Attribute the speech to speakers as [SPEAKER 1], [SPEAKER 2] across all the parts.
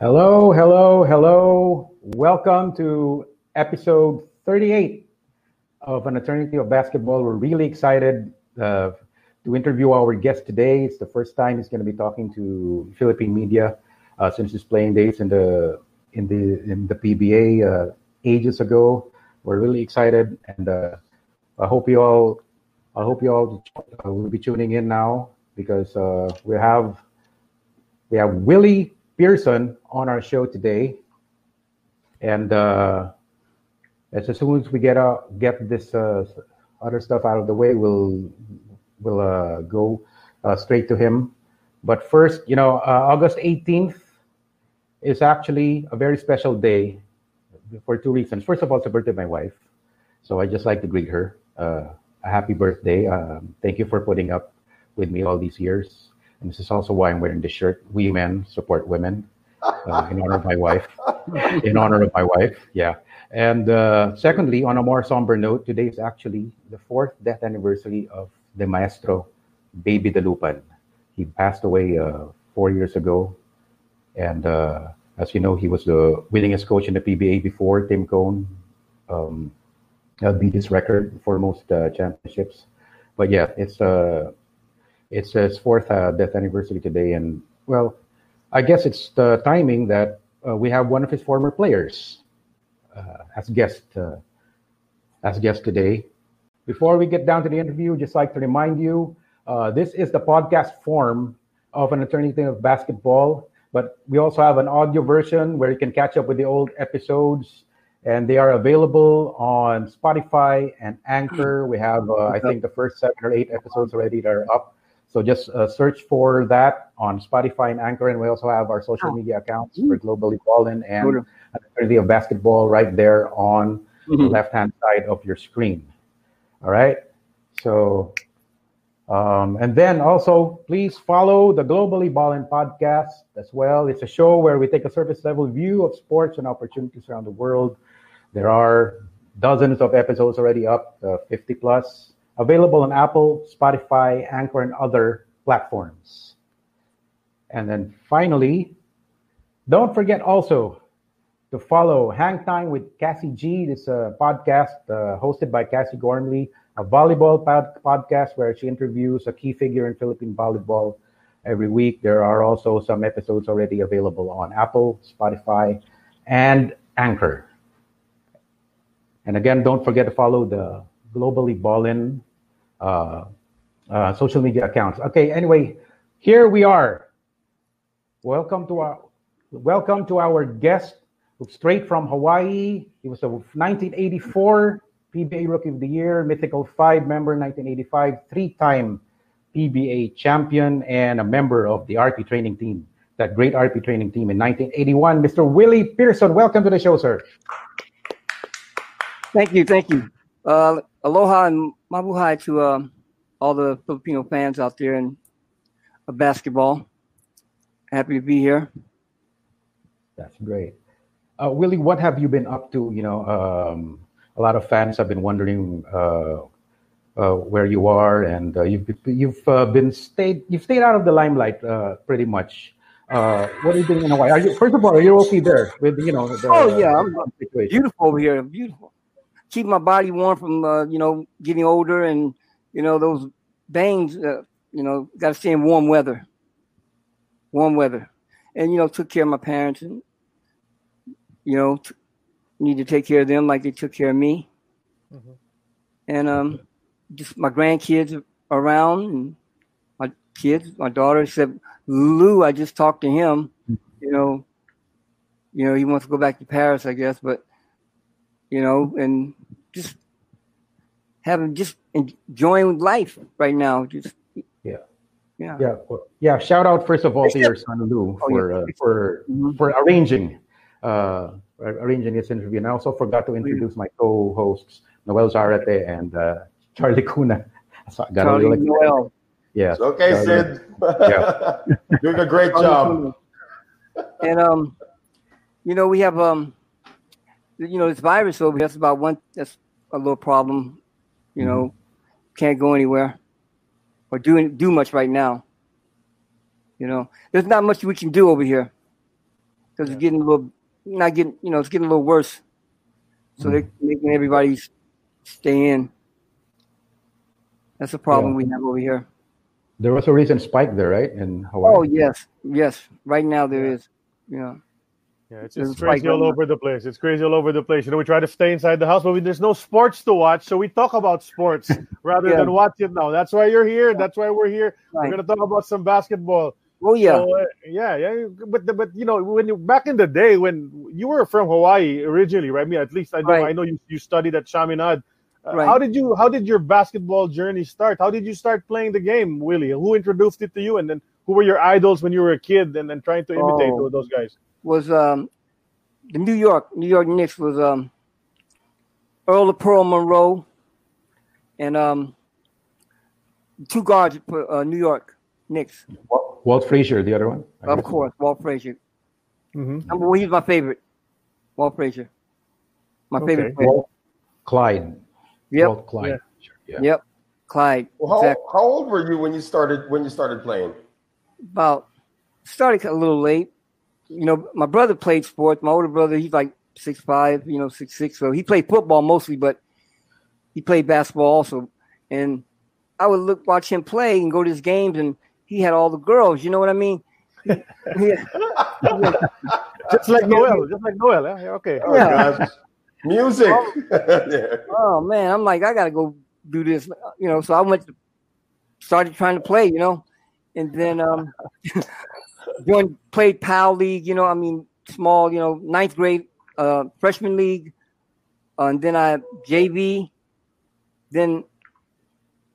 [SPEAKER 1] Hello, hello, hello. Welcome to episode 38 of An Eternity of Basketball. We're really excited uh, to interview our guest today. It's the first time he's going to be talking to Philippine media uh, since his playing days in the in the in the PBA uh, ages ago. We're really excited, and uh, I hope you all I hope you all uh, will be tuning in now because uh, we have we have Willie Pearson on our show today, and uh, as soon as we get out get this uh, other stuff out of the way, we'll we'll uh, go uh, straight to him. But first, you know, uh, August 18th is actually a very special day for two reasons. First of all, it's the birthday of my wife, so I just like to greet her. Uh, a happy birthday! Um, thank you for putting up with me all these years. And this is also why I'm wearing this shirt. We men support women. Uh, in honor of my wife. in honor of my wife, yeah. And uh, secondly, on a more somber note, today is actually the fourth death anniversary of the maestro, Baby Dalupan. He passed away uh, four years ago. And uh, as you know, he was the winningest coach in the PBA before Tim Cone um, beat his record for most uh, championships. But yeah, it's uh, it's his fourth uh, death anniversary today, and well, I guess it's the timing that uh, we have one of his former players uh, as guest uh, as guest today. Before we get down to the interview, just like to remind you, uh, this is the podcast form of an eternity of basketball, but we also have an audio version where you can catch up with the old episodes. And they are available on Spotify and Anchor. We have, uh, I think, the first seven or eight episodes already that are up. So just uh, search for that on Spotify and Anchor, and we also have our social media accounts for Globally Ballin and Eternity of Basketball right there on the left-hand side of your screen. All right. So, um, and then also please follow the Globally Ballin podcast as well. It's a show where we take a surface level view of sports and opportunities around the world. There are dozens of episodes already up, uh, 50 plus available on Apple, Spotify, Anchor, and other platforms. And then finally, don't forget also to follow Hang Time with Cassie G. This uh, podcast uh, hosted by Cassie Gormley, a volleyball pod- podcast where she interviews a key figure in Philippine volleyball every week. There are also some episodes already available on Apple, Spotify, and Anchor. And again, don't forget to follow the Globally Ballin uh, uh, social media accounts. Okay, anyway, here we are. Welcome to our welcome to our guest straight from Hawaii. He was a 1984 PBA Rookie of the Year, Mythical Five member, 1985, three-time PBA champion, and a member of the RP training team, that great RP training team in 1981. Mr. Willie Pearson, welcome to the show, sir.
[SPEAKER 2] Thank you, thank you. Uh, aloha and mabuhay to uh, all the Filipino fans out there in uh, basketball. Happy to be here.
[SPEAKER 1] That's great. Uh, Willie, what have you been up to? You know, um, a lot of fans have been wondering uh, uh, where you are, and uh, you've you've uh, been stayed you've stayed out of the limelight uh, pretty much. Uh, what are you doing in Hawaii? Are you first of all are you okay there with you know? The,
[SPEAKER 2] Oh yeah, I'm
[SPEAKER 1] situation?
[SPEAKER 2] beautiful over here. Beautiful. Keep my body warm from uh, you know getting older and you know those bangs. Uh, you know, got to stay in warm weather. warm weather, and you know took care of my parents and you know t- need to take care of them like they took care of me, mm-hmm. and um, just my grandkids around and my kids, my daughter. Except Lou, I just talked to him. You know, you know he wants to go back to Paris, I guess, but you know, and just having just enjoying life right now. Just
[SPEAKER 1] yeah, yeah, yeah. Well, yeah. Shout out first of all to your son Lou oh, for uh, for mm-hmm. for arranging uh, arranging this interview. And I also forgot to introduce my co-hosts Noel Zarate and uh, Charlie Cuna.
[SPEAKER 2] So I got Charlie really Noel.
[SPEAKER 1] Yeah.
[SPEAKER 3] It's okay, Charlie. Sid. yeah. Doing a great job.
[SPEAKER 2] And um, you know, we have um, you know, this virus over here. That's about one. That's a little problem you know, mm-hmm. can't go anywhere or do do much right now. You know, there's not much we can do over here because yeah. it's getting a little, not getting, you know, it's getting a little worse. So mm-hmm. they're making everybody stay in. That's a problem yeah. we have over here.
[SPEAKER 1] There was a recent spike there, right, in Hawaii?
[SPEAKER 2] Oh yes, yes. Right now there is. You know.
[SPEAKER 4] Yeah, it's, it's crazy all over the place. It's crazy all over the place. You know, we try to stay inside the house, but we, there's no sports to watch, so we talk about sports rather yeah. than watch it now. That's why you're here. That's why we're here. Right. We're gonna talk about some basketball.
[SPEAKER 2] Oh yeah,
[SPEAKER 4] so, uh, yeah, yeah. But but you know, when you back in the day when you were from Hawaii originally, right? I mean, at least I know right. I know you, you studied at Chaminade. Uh, right. How did you how did your basketball journey start? How did you start playing the game, Willie? Who introduced it to you, and then who were your idols when you were a kid, and then trying to imitate oh. those guys?
[SPEAKER 2] Was um, the New York New York Knicks was um, Earl of Pearl Monroe and um, two guards for uh, New York Knicks.
[SPEAKER 1] Walt, Walt Frazier, the other one.
[SPEAKER 2] I of guess. course, Walt Frazier. Mm-hmm. Number one, he's my favorite. Walt Frazier, my okay. favorite. Player. Walt
[SPEAKER 1] Clyde.
[SPEAKER 2] Yep.
[SPEAKER 1] Walt Clyde.
[SPEAKER 2] Yeah. yeah. Yep. Clyde.
[SPEAKER 3] Well, how, exactly. how old were you when you started when you started playing?
[SPEAKER 2] About started a little late you know, my brother played sports. My older brother, he's like six five, you know, six six. So he played football mostly, but he played basketball also. And I would look watch him play and go to his games, and he had all the girls. You know what I mean?
[SPEAKER 4] just like Noel, just like Noel. Yeah, okay.
[SPEAKER 3] Oh, yeah. Music. Oh,
[SPEAKER 2] yeah. oh man, I'm like, I gotta go do this. You know, so I went, to, started trying to play. You know, and then um, joined, played PAL League, you know, I mean, small, you know, ninth grade uh, freshman league. Uh, and then I JV. Then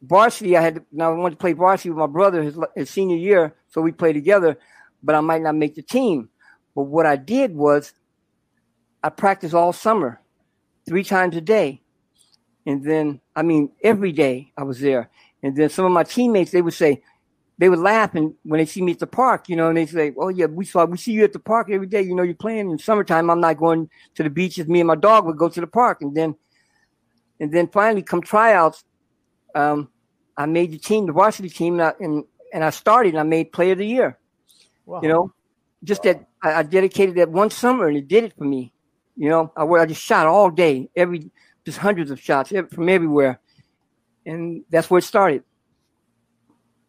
[SPEAKER 2] varsity, I had now I wanted to play varsity with my brother his, his senior year, so we played together, but I might not make the team. But what I did was I practiced all summer, three times a day. And then, I mean, every day I was there. And then some of my teammates, they would say, they would laugh and when they see me at the park, you know, and they say, "Oh yeah, we saw we see you at the park every day. You know, you're playing in summertime. I'm not going to the beaches. Me and my dog would go to the park, and then, and then finally come tryouts. Um, I made the team, the varsity team, and I, and, and I started. and I made Player of the Year. Wow. You know, just wow. that I, I, dedicated that one summer, and it did it for me. You know, I, I just shot all day, every just hundreds of shots from everywhere, and that's where it started.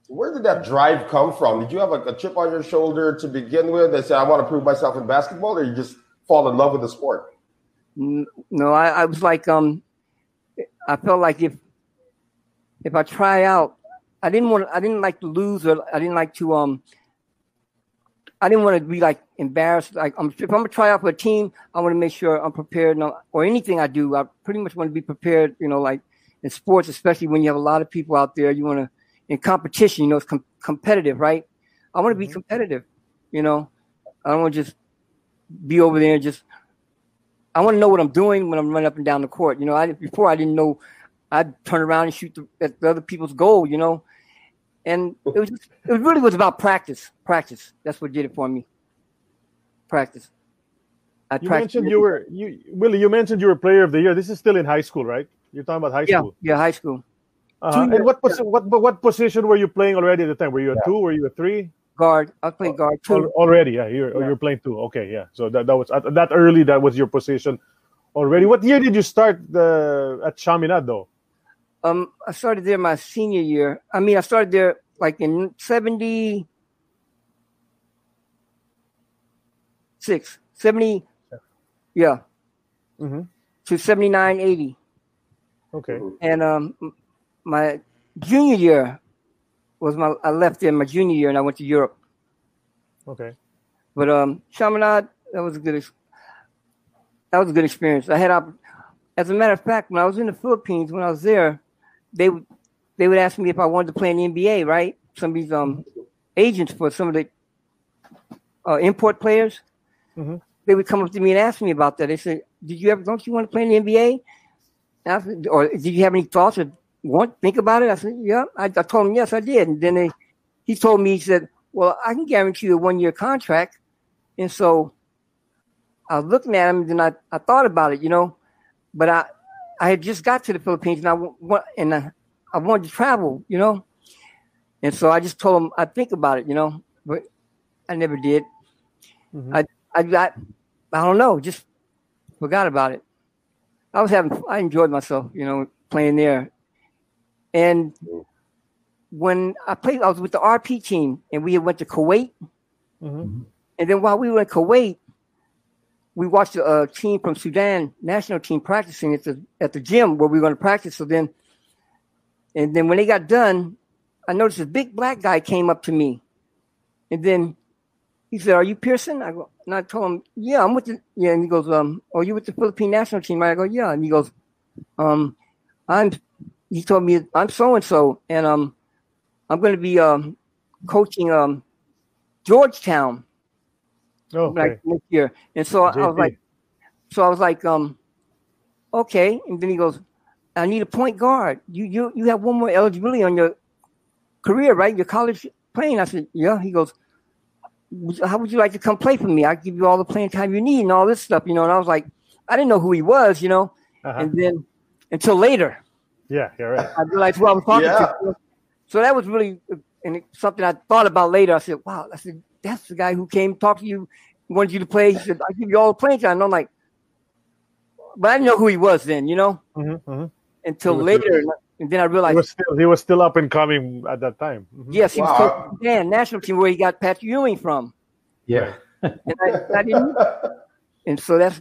[SPEAKER 3] Where did that drive come from? Did you have like a chip on your shoulder to begin with that said, I want to prove myself in basketball, or you just fall in love with the sport?
[SPEAKER 2] No, I, I was like, um, I felt like if if I try out, I didn't want, I didn't like to lose, or I didn't like to, um, I didn't want to be like embarrassed. Like, um, if I'm gonna try out for a team, I want to make sure I'm prepared. or anything I do, I pretty much want to be prepared. You know, like in sports, especially when you have a lot of people out there, you want to in competition, you know, it's com- competitive, right? I want to be mm-hmm. competitive, you know. I don't want to just be over there and just. I want to know what I'm doing when I'm running up and down the court. You know, I before I didn't know. I'd turn around and shoot the, at the other people's goal. You know, and it was just, it really was about practice. Practice. That's what did it for me. Practice.
[SPEAKER 4] I you mentioned you were you Willie. You mentioned you were player of the year. This is still in high school, right? You're talking about high
[SPEAKER 2] yeah,
[SPEAKER 4] school.
[SPEAKER 2] Yeah, high school.
[SPEAKER 4] Uh-huh. And what, pos- what what position were you playing already at the time? Were you a yeah. two? Were you a three?
[SPEAKER 2] Guard. I played oh, guard two.
[SPEAKER 4] Already, yeah. You're yeah. you're playing two. Okay, yeah. So that, that was at, that early. That was your position already. What year did you start the at Chaminade though?
[SPEAKER 2] Um, I started there my senior year. I mean, I started there like in seventy. six, 70, yeah,
[SPEAKER 4] mm-hmm.
[SPEAKER 2] to 79, 80.
[SPEAKER 4] Okay.
[SPEAKER 2] And um, my junior year was my I left in my junior year and I went to Europe.
[SPEAKER 4] Okay.
[SPEAKER 2] But um, Chaminade, that was a good. That was a good experience. I had, as a matter of fact, when I was in the Philippines, when I was there, they would they would ask me if I wanted to play in the NBA. Right, some of these um agents for some of the uh, import players.
[SPEAKER 4] Mm-hmm.
[SPEAKER 2] They would come up to me and ask me about that. They said, "Did you ever? Don't you want to play in the NBA?" Said, or did you have any thoughts or want think about it? I said, "Yeah." I, I told him, "Yes, I did." And then they, he told me, he said, "Well, I can guarantee you a one year contract." And so I was looking at him, and then I, I thought about it, you know, but I I had just got to the Philippines, and I and I, I wanted to travel, you know, and so I just told him I'd think about it, you know, but I never did.
[SPEAKER 4] Mm-hmm.
[SPEAKER 2] I I got I don't know, just forgot about it. I was having I enjoyed myself, you know, playing there, and when I played, I was with the RP team, and we went to Kuwait.
[SPEAKER 4] Mm-hmm.
[SPEAKER 2] And then while we were in Kuwait, we watched a, team from Sudan national team practicing at the at the gym where we were going to practice. So then, and then when they got done, I noticed a big black guy came up to me, and then he said, "Are you Pearson?" I go, and I told him, "Yeah, I'm with the yeah." And he goes, "Um, are you with the Philippine national team?" I go, "Yeah." And he goes, "Um, I'm." He told me I'm so and so, and um, I'm going to be um coaching um Georgetown
[SPEAKER 4] Oh, okay.
[SPEAKER 2] like next year. And so I was like, so I was like, um, okay. And then he goes, I need a point guard. You you you have one more eligibility on your career, right? Your college playing. I said, yeah. He goes, how would you like to come play for me? I give you all the playing time you need and all this stuff, you know. And I was like, I didn't know who he was, you know.
[SPEAKER 4] Uh-huh.
[SPEAKER 2] And then until later,
[SPEAKER 4] yeah, you're right.
[SPEAKER 2] I realized who I was talking
[SPEAKER 3] Yeah.
[SPEAKER 2] to. So that was really and it's something I thought about later. I said, wow, I said, that's the guy who came talk to you, wanted you to play. He said, I give you all the playing time. And I'm like, but I didn't know who he was then, you know,
[SPEAKER 4] Mm-hmm, mm-hmm.
[SPEAKER 2] until
[SPEAKER 4] He was
[SPEAKER 2] later. And then I
[SPEAKER 4] He
[SPEAKER 2] realized,
[SPEAKER 4] was still he was still up and coming at that time. Mhm.
[SPEAKER 2] yes, he was coaching Dan national team where he got Pat Ewing from.
[SPEAKER 1] Yeah.
[SPEAKER 2] And I, I didn't, and so that's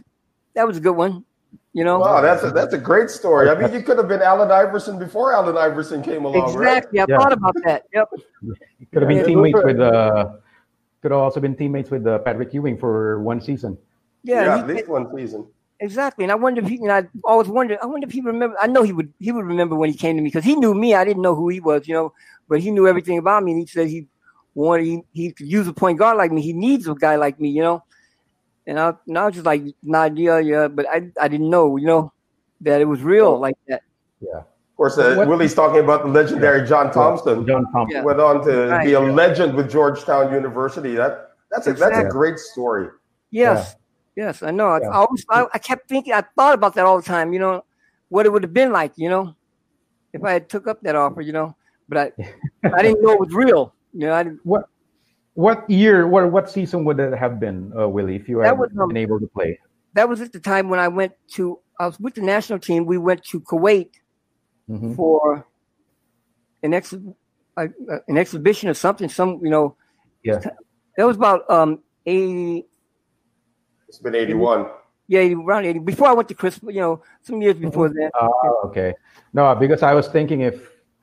[SPEAKER 2] that was a good one, you know.
[SPEAKER 3] Wow, that's a, that's a great story. I mean, you could have been Allen Iverson before Allen Iverson came along, right?
[SPEAKER 2] Exactly. I
[SPEAKER 1] Yeah.
[SPEAKER 2] thought about that. Yep.
[SPEAKER 1] Could have been
[SPEAKER 2] Yeah,
[SPEAKER 1] teammates with uh could have also been teammates with uh, Patrick Ewing for one season.
[SPEAKER 3] Yeah,
[SPEAKER 2] Yeah.
[SPEAKER 3] at
[SPEAKER 2] he-
[SPEAKER 3] least one season.
[SPEAKER 2] Exactly, and I wonder if he. And I always wondered. I wonder if he remember. I know he would. He would remember when he came to me because he knew me. I didn't know who he was, you know, but he knew everything about me. And he said he wanted. He, he could use a point guard like me. He needs a guy like me, you know. And I, and I was just like, nah, yeah, yeah, but I, I didn't know, you know, that it was real like that.
[SPEAKER 1] Yeah.
[SPEAKER 3] Of course, uh,
[SPEAKER 1] What-
[SPEAKER 3] Willie's talking about the legendary John Thompson.
[SPEAKER 1] John Thompson.
[SPEAKER 2] Yeah.
[SPEAKER 3] Went on to
[SPEAKER 2] Right,
[SPEAKER 3] be a
[SPEAKER 2] yeah.
[SPEAKER 3] legend with Georgetown University. That that's a that's a great story.
[SPEAKER 2] Yes, yes, I know. I,
[SPEAKER 1] Yeah.
[SPEAKER 2] I always, I, I kept thinking. I thought about that all the time. You know, what it would have been like. You know, if I had took up that offer. You know, but I, I didn't know it was real. You know, I didn't.
[SPEAKER 1] What what year what what season would it have been, uh, Willie, if you
[SPEAKER 2] That
[SPEAKER 1] had
[SPEAKER 2] was, um,
[SPEAKER 1] been able to play?
[SPEAKER 2] that was at the time when I went to. I was with the national team. We went to Kuwait
[SPEAKER 1] Mhm.
[SPEAKER 2] for an ex uh, an exhibition or something. Some you know
[SPEAKER 1] Yeah.
[SPEAKER 2] that was about um eighty
[SPEAKER 3] It's been eighty one.
[SPEAKER 2] yeah around eighty before I went to Christmas. You know some years before that.
[SPEAKER 1] Oh, okay. No, because I was thinking if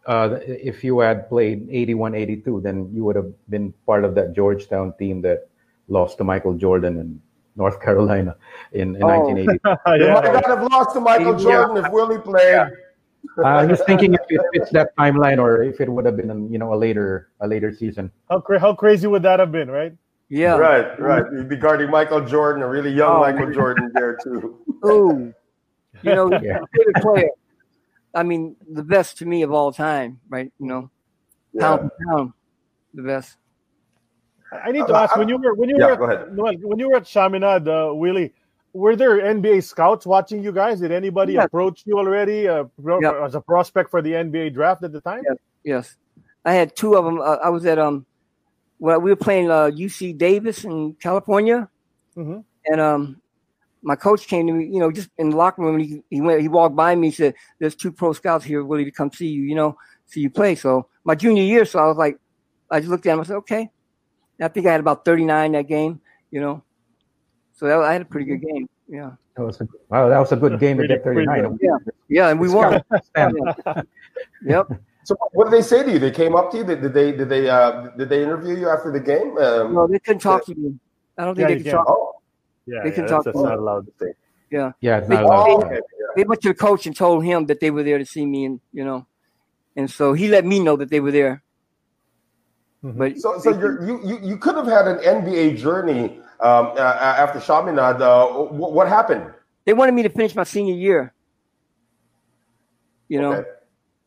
[SPEAKER 1] uh, if you had played 81, 82, then you would have been part of that Georgetown team that lost to Michael Jordan in North Carolina in, in
[SPEAKER 2] Oh.
[SPEAKER 1] 1980.
[SPEAKER 3] You
[SPEAKER 4] yeah.
[SPEAKER 3] might not have lost to Michael
[SPEAKER 1] Yeah.
[SPEAKER 3] Jordan if Willie played.
[SPEAKER 1] I'm just thinking if it fits that timeline or if it would have been, you know, a later a later season.
[SPEAKER 4] How cra- how crazy would that have been, right?
[SPEAKER 2] Yeah.
[SPEAKER 3] Right, right. You'd be guarding Michael Jordan, a really young
[SPEAKER 2] Oh.
[SPEAKER 3] Michael Jordan there too.
[SPEAKER 2] Ooh. You know, he's
[SPEAKER 1] Yeah.
[SPEAKER 2] my favorite player. I mean, the best to me of all time, right? You know, pound
[SPEAKER 3] Yeah.
[SPEAKER 2] for pound, the best.
[SPEAKER 4] I need to ask when you were when you
[SPEAKER 3] Yeah,
[SPEAKER 4] were
[SPEAKER 3] go
[SPEAKER 4] at,
[SPEAKER 3] ahead.
[SPEAKER 4] Noel, when you were at Chaminade, uh, Willie, were there NBA scouts watching you guys? Did anybody
[SPEAKER 2] Yeah.
[SPEAKER 4] approach you already uh, pro-
[SPEAKER 2] Yeah.
[SPEAKER 4] as a prospect for the NBA draft at the time?
[SPEAKER 2] Yeah. Yes, I had two of them. Uh, I was at um, well, we were playing uh, UC Davis in California,
[SPEAKER 4] Mhm.
[SPEAKER 2] and um, my coach came to me, you know, just in the locker room. He he went, he walked by me, he said, "There's two pro scouts here, willing to come see you, you know, see you play." So my junior year, so I was like, I just looked at him. I said, "Okay." And I think I had about 39 that game, you know, So that, I had a pretty good game. Yeah.
[SPEAKER 1] That was a, wow, that was a good game to get 39.
[SPEAKER 2] Yeah, yeah, and we won. yep.
[SPEAKER 3] So what did they say to you? They came up to you. Did, did they did they uh, did they interview you after the game?
[SPEAKER 2] Um, no, they couldn't talk to me. I don't think yeah, they could talk.
[SPEAKER 4] Oh. Yeah, they yeah, can talk. That's not allowed to say.
[SPEAKER 2] Yeah.
[SPEAKER 1] Yeah,
[SPEAKER 2] they,
[SPEAKER 1] allowed.
[SPEAKER 2] They, they went to the coach and told him that they were there to see me, and you know, and so he let me know that they were there.
[SPEAKER 3] Mm-hmm. But so, so you you you could have had an NBA journey um, uh, after Chaminade. Uh, what, what happened?
[SPEAKER 2] They wanted me to finish my senior year. You know, okay.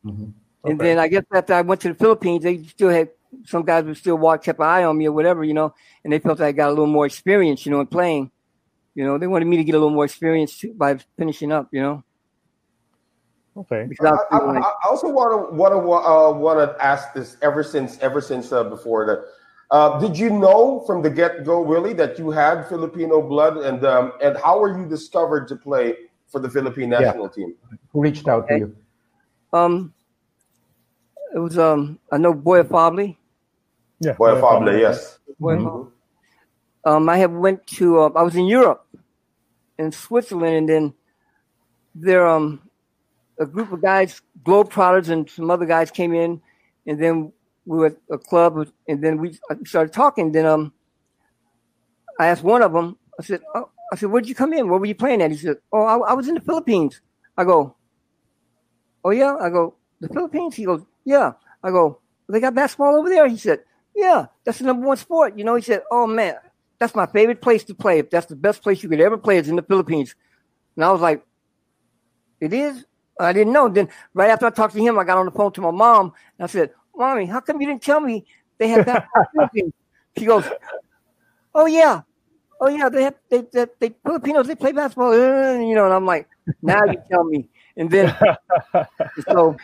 [SPEAKER 1] Mm-hmm.
[SPEAKER 2] and then I guess after I went to the Philippines, they still had some guys would still walk, kept an eye on me or whatever, you know, and they felt I got a little more experience, you know, in playing. You know, they wanted me to get a little more experience too, by finishing up, you know.
[SPEAKER 4] Okay.
[SPEAKER 3] I, I, I, also want to want to uh, want to ask this ever since ever since uh, before that. Uh, did you know from the get go, Willie, that you had Filipino blood, and um, and how were you discovered to play for the Philippine national yeah. team?
[SPEAKER 1] Who reached out okay. to you?
[SPEAKER 2] Um, it was um, I know Boy Afable.
[SPEAKER 4] Yeah,
[SPEAKER 3] Boy Afable, yes.
[SPEAKER 2] Boy mm-hmm. Um, I have went to uh, I was in Europe, in Switzerland, and then there um a group of guys, Globetrotters, and some other guys came in, and then we were at a club, and then we started talking. Then um, I asked one of them. I said, oh, "I said, where'd you come in? What were you playing at?" He said, "Oh, I, I was in the Philippines." I go, "Oh yeah." I go, "The Philippines?" He goes, "Yeah." I go, "They got basketball over there?" He said, "Yeah, that's the number one sport." You know, he said, "Oh man, that's my favorite place to play. If that's the best place you could ever play, is in the Philippines." And I was like, "It is." I didn't know. Then right after I talked to him, I got on the phone to my mom and I said, "Mommy, how come you didn't tell me they had that? she goes, "Oh yeah, oh yeah, they have they they, they Filipinos they play basketball." You know, and I'm like, "Now you tell me." And then so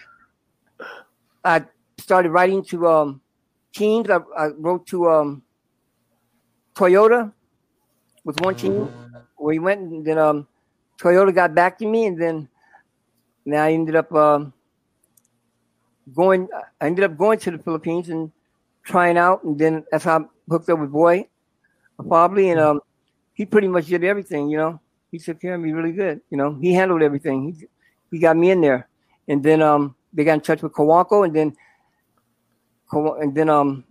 [SPEAKER 2] I started writing to um, teams. I, I wrote to um, Toyota with one team. We went and then um, Toyota got back to me, and then and I ended up um, going. I ended up going to the Philippines and trying out, and then that's how I hooked up with Boy, probably, and um, he pretty much did everything. You know, he took care of me really good. You know, he handled everything. He he got me in there, and then um, they got in touch with Cojuangco, and then and then um,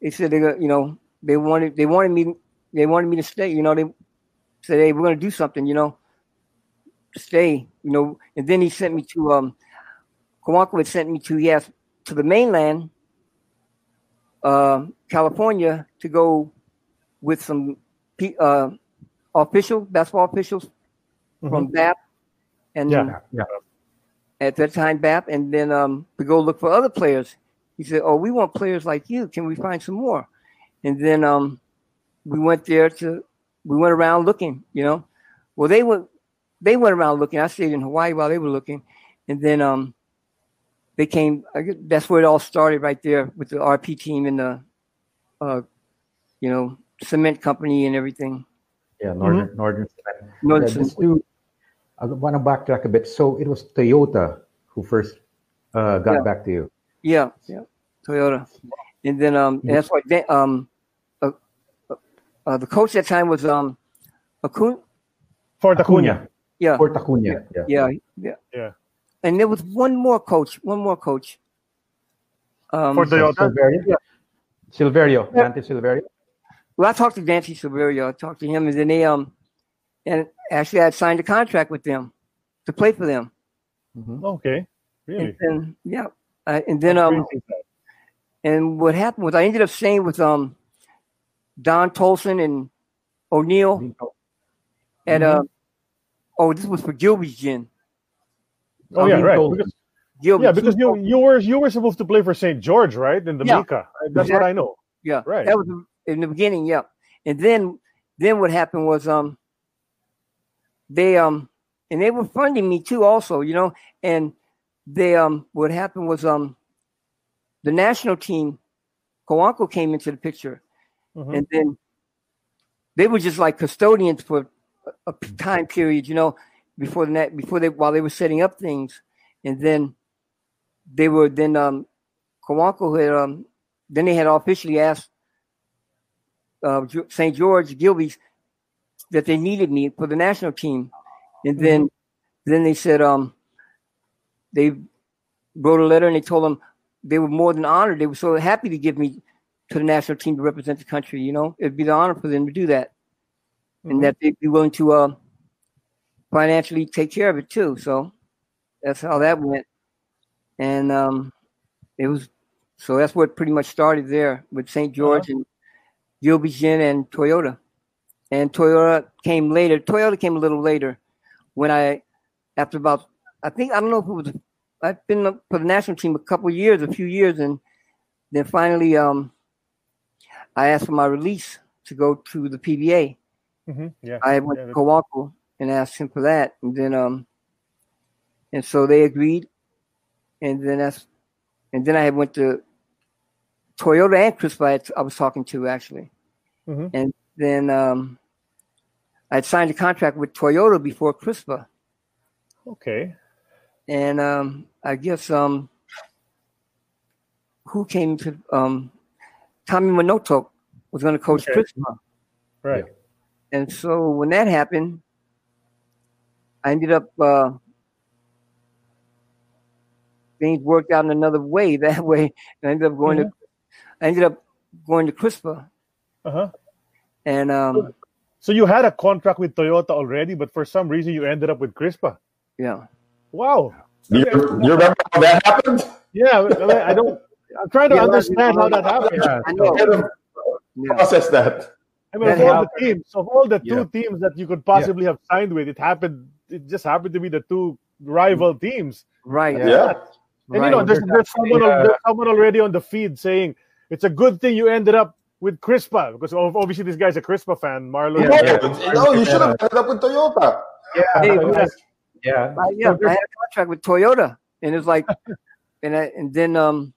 [SPEAKER 2] they said they got you know they wanted they wanted me they wanted me to stay. You know, they said, hey, we're gonna do something. You know, stay, you know. And then he sent me to um, Cojuangco sent me to yes to the mainland, uh, California, to go with some uh, official basketball officials mm-hmm. from BAP, and
[SPEAKER 1] yeah, yeah.
[SPEAKER 2] at that time BAP, and then um, to go look for other players. He said, "Oh, we want players like you. Can we find some more?" And then um, we went there to we went around looking. You know, well they were they went around looking. I stayed in Hawaii while they were looking, and then um, they came. that's where it all started, right there with the RP team and the, uh, you know, cement company and everything.
[SPEAKER 1] Yeah, Northern mm-hmm. Northern Cement. Northern yeah, do, I want to backtrack a bit. So it was Toyota who first uh, got
[SPEAKER 2] yeah.
[SPEAKER 1] back to you.
[SPEAKER 2] Yeah, yeah, Toyota, and then um, and that's why um, uh, the coach at that time was um, Acuna.
[SPEAKER 4] Fort Acuna.
[SPEAKER 2] Yeah.
[SPEAKER 1] Fort Acuna.
[SPEAKER 2] Yeah. Yeah.
[SPEAKER 4] Yeah. yeah.
[SPEAKER 2] And there was one more coach, one more coach.
[SPEAKER 4] Um, For Toyota?
[SPEAKER 1] Silverio? Yeah. Silverio, yeah. Dante Silverio.
[SPEAKER 2] Well, I talked to Dante Silverio. I talked to him, and then they um, and actually, I had signed a contract with them to play for them.
[SPEAKER 4] Mm-hmm. Okay, really?
[SPEAKER 2] And then, yeah, I, and then um, and what happened was I ended up staying with um, Don Tolson and O'Neill at mm-hmm. uh, Oh, this was for Gilbey's gin.
[SPEAKER 4] Oh yeah, right. Because, yeah, because you you were you were supposed to play for St. George, right? In the yeah. MICAA. That's exactly. what I know.
[SPEAKER 2] Yeah,
[SPEAKER 4] right.
[SPEAKER 2] That was in the beginning. Yeah, and then then what happened was um they um and they were funding me too, also, you know, and they um what happened was um the national team, Cojuangco came into the picture, mm-hmm. and then they were just like custodians for a time period, you know, before the net, before they while they were setting up things, and then they were then um Cojuangco had um then they had officially asked uh, St. George Gilbey's that they needed me for the national team, and then mm-hmm. then they said um they wrote a letter and they told them they were more than honored. They were so happy to give me to the national team to represent the country. You know, it'd be the honor for them to do that, mm-hmm. and that they'd be willing to uh, financially take care of it too. So that's how that went, and um, it was so that's what pretty much started there with St. George uh-huh. and Gilby Jin and Toyota, and Toyota came later. Toyota came a little later when I after about I think I don't know if it was I've been for the national team a couple years, a few years, and then finally um I asked for my release to go to the PBA. Mm-hmm. Yeah, I went yeah, to Cojuangco and asked him for that, and then um, and so they agreed, and then that's, and then I went to Toyota and Crispa. I was talking to actually, mm-hmm. and then um, I signed a contract with Toyota before Crispa.
[SPEAKER 4] Okay.
[SPEAKER 2] And um, I guess um, who came to um, Tommy Manotoc was going to coach okay. Crispa.
[SPEAKER 4] Right.
[SPEAKER 2] And so when that happened, I ended up uh, things worked out in another way. That way, I ended up going mm-hmm. to I ended up going to Crispa.
[SPEAKER 4] Uh huh.
[SPEAKER 2] And um,
[SPEAKER 4] so you had a contract with Toyota already, but for some reason you ended up with Crispa.
[SPEAKER 2] Yeah.
[SPEAKER 4] Wow.
[SPEAKER 3] You, you remember how that happened?
[SPEAKER 4] Yeah, I don't. I'm trying to yeah, understand how that happened. Yeah, I.
[SPEAKER 3] Process that.
[SPEAKER 4] I mean, of all the teams, of all the two teams that you could possibly yeah. have signed with, it happened. It just happened to be the two rival teams.
[SPEAKER 2] Right.
[SPEAKER 3] Yeah. yeah.
[SPEAKER 4] And right. you know, there's, there's, someone, there's someone already on the feed saying it's a good thing you ended up with Crispa because obviously this guy's a Crispa fan. Marlon.
[SPEAKER 3] Yeah. No, you should have ended up with Toyota.
[SPEAKER 2] Yeah. Hey, yeah. I, yeah. I had a contract with Toyota, and it was like, and I, and then um,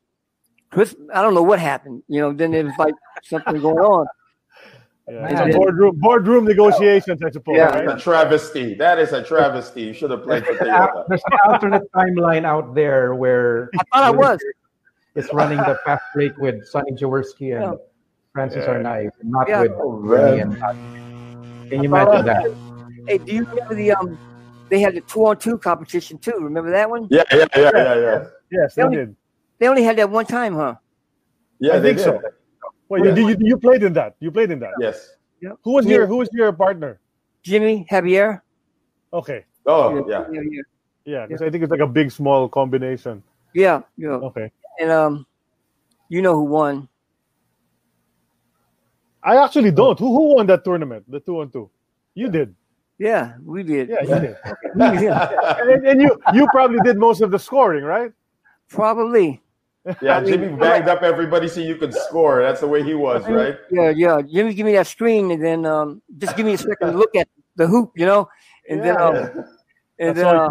[SPEAKER 2] Chris, I don't know what happened. You know, then it was like something going on.
[SPEAKER 4] Yeah, boardroom boardroom negotiations, I suppose.
[SPEAKER 3] Yeah, right? a travesty. That is a travesty. You should have played for Toyota.
[SPEAKER 1] There's an alternate timeline out there where
[SPEAKER 2] I thought I was.
[SPEAKER 1] It's running the fast break with Sonny Jaworski and yeah. Francis yeah. Arnaiz, not yeah. with oh, and Can you imagine that?
[SPEAKER 2] Hey, do you remember the um? They had the two on two competition too. Remember that one?
[SPEAKER 3] Yeah, yeah, yeah, yeah, yeah.
[SPEAKER 4] Yes, they,
[SPEAKER 2] they only,
[SPEAKER 4] did.
[SPEAKER 2] They only had that one time, huh?
[SPEAKER 3] Yeah,
[SPEAKER 4] I think did. so. Wait, you, you, you played in that? You played in that?
[SPEAKER 3] Yes.
[SPEAKER 4] Yep. Who was your Who was your partner?
[SPEAKER 2] Jimmy Javier.
[SPEAKER 4] Okay.
[SPEAKER 3] Oh yeah.
[SPEAKER 4] Yeah, because yeah. I think it's like a big small combination.
[SPEAKER 2] Yeah. Yeah.
[SPEAKER 4] Okay.
[SPEAKER 2] And um, you know who won?
[SPEAKER 4] I actually don't. Who who won that tournament? The two on two. You did.
[SPEAKER 2] Yeah, we did.
[SPEAKER 4] Yeah, you did. Yeah. And, and, you you probably did most of the scoring, right?
[SPEAKER 2] Probably.
[SPEAKER 3] Yeah, Jimmy bagged up everybody so you could score. That's the way he was, right?
[SPEAKER 2] Yeah, yeah. Jimmy, give me that screen, and then um, just give me a second to look at the hoop, you know, and yeah. then um, and
[SPEAKER 4] That's then uh,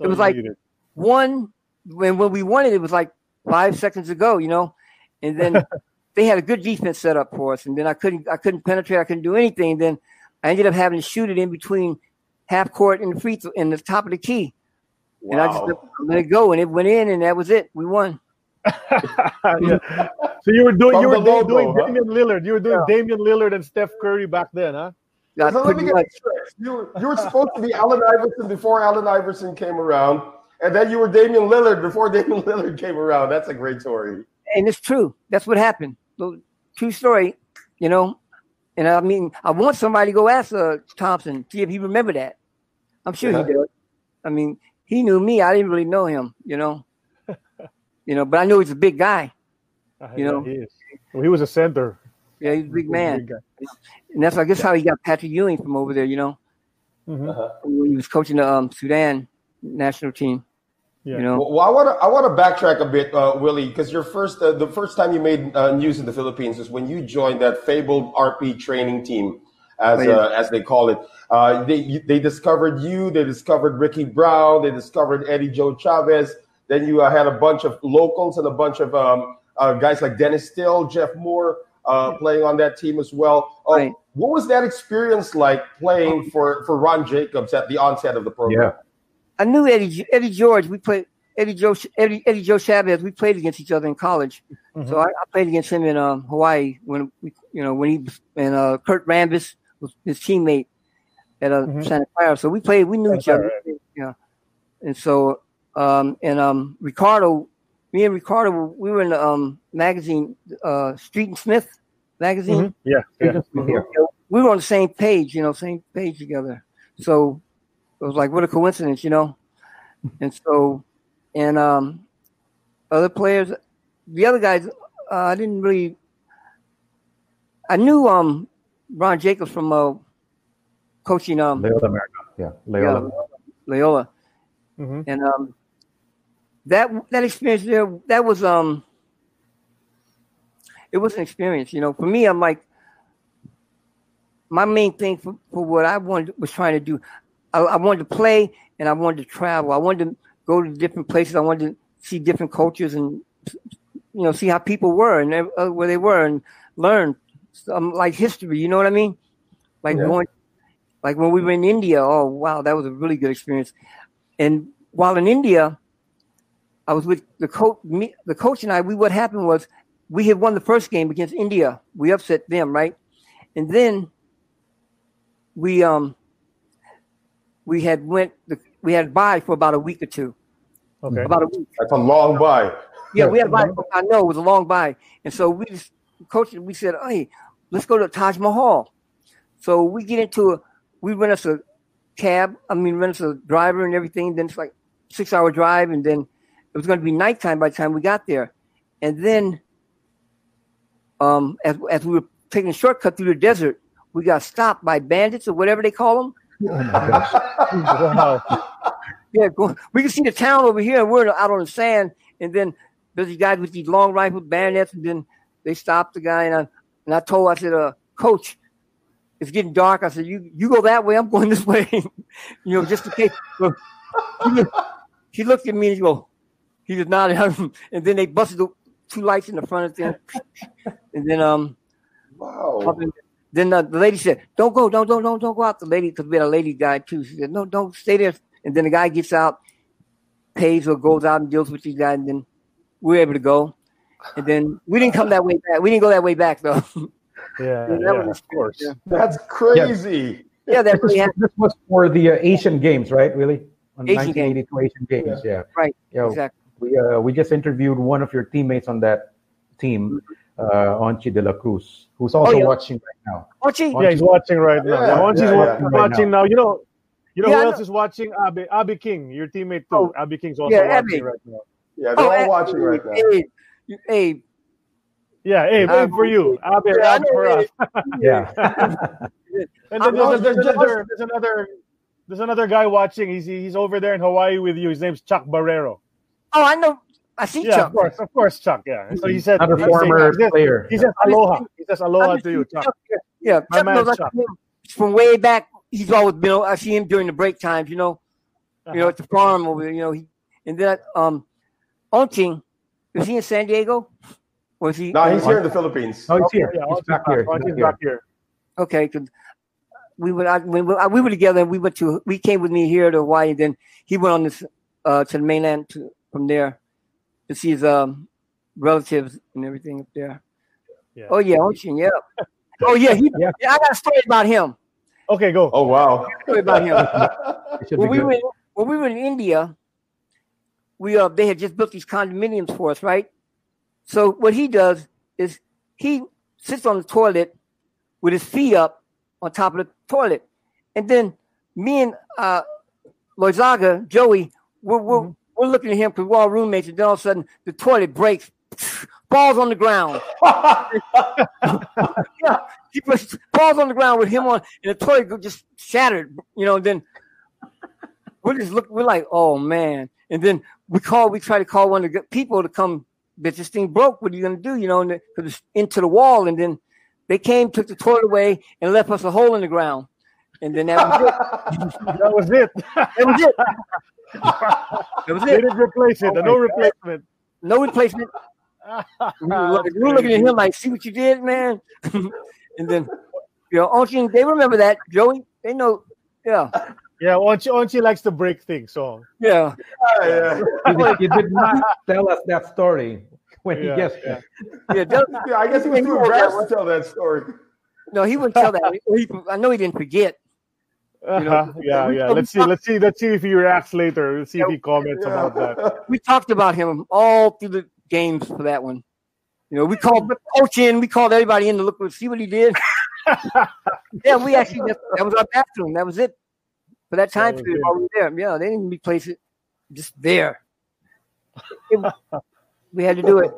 [SPEAKER 4] it
[SPEAKER 2] was like needed. one when when we won it, it was like five seconds ago, you know, and then they had a good defense set up for us, and then I couldn't I couldn't penetrate, I couldn't do anything. And then I ended up having to shoot it in between half court and the free th- in the top of the key. Wow. And I just let it go, and it went in, and that was it. We won.
[SPEAKER 4] yeah. So you were doing From you were logo, doing huh? Damian Lillard. You were doing yeah. Damian Lillard and Steph Curry back then, huh?
[SPEAKER 3] Yeah, so let me get You were, you were supposed to be Allen Iverson before Allen Iverson came around, and then you were Damian Lillard before Damian Lillard came around. That's a great story.
[SPEAKER 2] And it's true. That's what happened. True story. You know, and I mean, I want somebody to go ask uh, Thompson, see if he remember that. I'm sure yeah. he did. I mean, he knew me. I didn't really know him, you know. You know, but I knew he's a big guy. Uh, you know,
[SPEAKER 4] he is. Well, he was a center.
[SPEAKER 2] Yeah, he's a big man. A big and that's I guess how he got Patrick Ewing from over there. You know, mm-hmm. uh-huh. when he was coaching the um, Sudan national team.
[SPEAKER 3] Yeah. You know? Well, I want to I want to backtrack a bit, uh, Willie, because your first uh, the first time you made uh, news in the Philippines is when you joined that fabled RP training team, as oh, yeah. Uh, as they call it. Uh, they they discovered you, they discovered Ricky Brown, they discovered Eddie Joe Chavez. Then you uh, had a bunch of locals and a bunch of um, guys like Dennis Still, Jeff Moore playing on that team as well. Right. What was that experience like playing for for Ron Jacobs at the onset of the program?
[SPEAKER 1] Yeah.
[SPEAKER 2] I knew Eddie Eddie George. We played Eddie Joe Eddie, Eddie Joe Chavez. We played against each other in college, mm-hmm. so I, I, played against him in um, Hawaii when we, you know when he and uh, Kurt Rambis was his teammate at uh, mm-hmm. Santa Clara. So we played. We knew That's each other. Right. Yeah, and so um, and um, Ricardo, me and Ricardo, we were in the um, magazine, uh, Street and Smith magazine.
[SPEAKER 4] Mm-hmm. Yeah, yeah.
[SPEAKER 2] Mm-hmm. We were on the same page, you know, same page together. So it was like, what a coincidence, you know. and so, and um, other players, the other guys, uh, I didn't really. I knew um, Ron Jacobs from uh, coaching um,
[SPEAKER 1] Loyola Marymount. Yeah, Loyola.
[SPEAKER 2] Yeah, Loyola. Mm-hmm. And um, that that experience there, that was um, it was an experience. You know, for me, I'm like, my main thing for, for what I wanted was trying to do. I, I wanted to play and I wanted to travel. I wanted to go to different places. I wanted to see different cultures and you know see how people were and uh, where they were and learn some like history. You know what I mean? Like yeah. going, like when we were in India. Oh wow, that was a really good experience. And while in India, I was with the coach. Me, the coach and I. We what happened was we had won the first game against India. We upset them, right? And then we um we had went the, we had bye for about a week or two.
[SPEAKER 4] Okay.
[SPEAKER 2] About a week.
[SPEAKER 3] That's a long bye.
[SPEAKER 2] Yeah, we had bye. I know it was a long bye, and so we just coach. We said, "Hey, let's go to Taj Mahal." So we get into a we rent us a cab. I mean, rent us a driver and everything. Then it's like six hour drive, and then it was going to be nighttime by the time we got there. And then, um, as, as we were taking a shortcut through the desert, we got stopped by bandits or whatever they call them. Oh my gosh. yeah, we can see the town over here, and we're out on the sand. And then there's these guys with these long rifle bayonets, and then they stopped the guy. And I, and I told, I said, uh, Coach, it's getting dark. I said, you, you go that way, I'm going this way. you know, just in case. he looked at me and he go, he did not have him. And then they busted the two lights in the front of them. and then um
[SPEAKER 3] wow.
[SPEAKER 2] Then uh, the lady said, "Don't go, don't, don't, don't, don't go out." The lady, because we had a lady guy too. She said, "No, don't stay there." And then the guy gets out, pays or goes out and deals with these guys, and then we're able to go. And then we didn't come that way back. We didn't go that way back though.
[SPEAKER 4] Yeah, that yeah was, of course. Yeah.
[SPEAKER 3] That's crazy.
[SPEAKER 2] Yeah, yeah that
[SPEAKER 1] this, was, this was for the uh, Asian Games, right? Really? On Asian 1982 Games. Asian Games, yeah.
[SPEAKER 2] Right. Yeah, exactly.
[SPEAKER 1] We uh, we just interviewed one of your teammates on that team, uh, Onchi de la Cruz, who's also oh, yeah. watching right now.
[SPEAKER 2] Onchi?
[SPEAKER 4] Yeah, he's watching right now. Yeah, Onchi's yeah, watching, watching now. You know, you know who else is watching? Abby, Abby King, your teammate too. Oh, Abby King's also watching Abby. right now.
[SPEAKER 3] Yeah, they're oh, all watching right now.
[SPEAKER 2] Hey, hey.
[SPEAKER 4] Yeah, hey, wait for you. Abby, yeah, for us.
[SPEAKER 1] yeah.
[SPEAKER 4] and then there's, there's, another, there's another there's another guy watching. He's he's over there in Hawaii with you. His name's Chuck Barrero.
[SPEAKER 2] Oh, I know. I see
[SPEAKER 4] yeah,
[SPEAKER 2] Chuck.
[SPEAKER 4] of course, of course, Chuck. Yeah. So he said,
[SPEAKER 1] another former
[SPEAKER 4] he says,
[SPEAKER 1] player.
[SPEAKER 4] He says aloha. He says aloha to you, Chuck.
[SPEAKER 2] Yeah, my Chuck man, Chuck. From way back, he's always been. I see him during the break times. You know, uh-huh. you know at the farm over there. You know, he and then um, Onting, is he in San Diego?
[SPEAKER 3] Or is he? No, he's here in the Philippines.
[SPEAKER 1] Oh, he's here. Yeah, he's back, here.
[SPEAKER 4] He's back here.
[SPEAKER 2] Okay, because we went. I, we, we were together. and We went to. We came with me here to Hawaii. And then he went on this uh, to the mainland to, from there to see his um, relatives and everything up there. Yeah. Oh yeah, Ocean. Yeah. oh yeah, he, yeah. yeah. I got a story about him.
[SPEAKER 4] Okay, go.
[SPEAKER 3] Oh wow.
[SPEAKER 2] story about him. when we were in, when we were in India, we uh they had just built these condominiums for us, right? So what he does is he sits on the toilet with his feet up on top of the toilet, and then me and uh, Loyzaga, Joey, we're, we're, mm-hmm. We're looking at him because we're all roommates, and then all of a sudden the toilet breaks, falls on the ground. yeah, he puts, falls on the ground with him on, and the toilet just shattered. You know, then we're just look, we're like, oh man, and then we call, we try to call one of the people to come. But this thing broke. What are you gonna do? You know, and it's into the wall, and then they came, took the toilet away, and left us a hole in the ground. And then that was
[SPEAKER 4] it. that was it.
[SPEAKER 2] that was it. that was it.
[SPEAKER 4] They didn't replace it. Oh no replacement.
[SPEAKER 2] No replacement. we, were, we were looking at him like, see what you did, man. and then, you know, Onchi, they remember that. Joey, they know. Yeah.
[SPEAKER 4] Yeah, Onchi, Onchi likes to break things. So
[SPEAKER 2] yeah,
[SPEAKER 1] yeah. yeah. he, did not tell us that story when yeah, he gets
[SPEAKER 3] there. Yeah, yeah, I guess he was too embarrassed to tell that story.
[SPEAKER 2] No, he wouldn't tell that. He, I know he didn't forget.
[SPEAKER 4] You know, uh-huh. yeah, yeah. Let's see. Let's see. Let's see if he reacts later. Let's see if he comments yeah. about that.
[SPEAKER 2] We talked about him all through the games for that one. You know, we called the coach in. We called everybody in to look see what he did. yeah, we actually that was our bathroom. That was it for that time period. While we were there, yeah, they didn't replace it. Just there. It, we had to do it.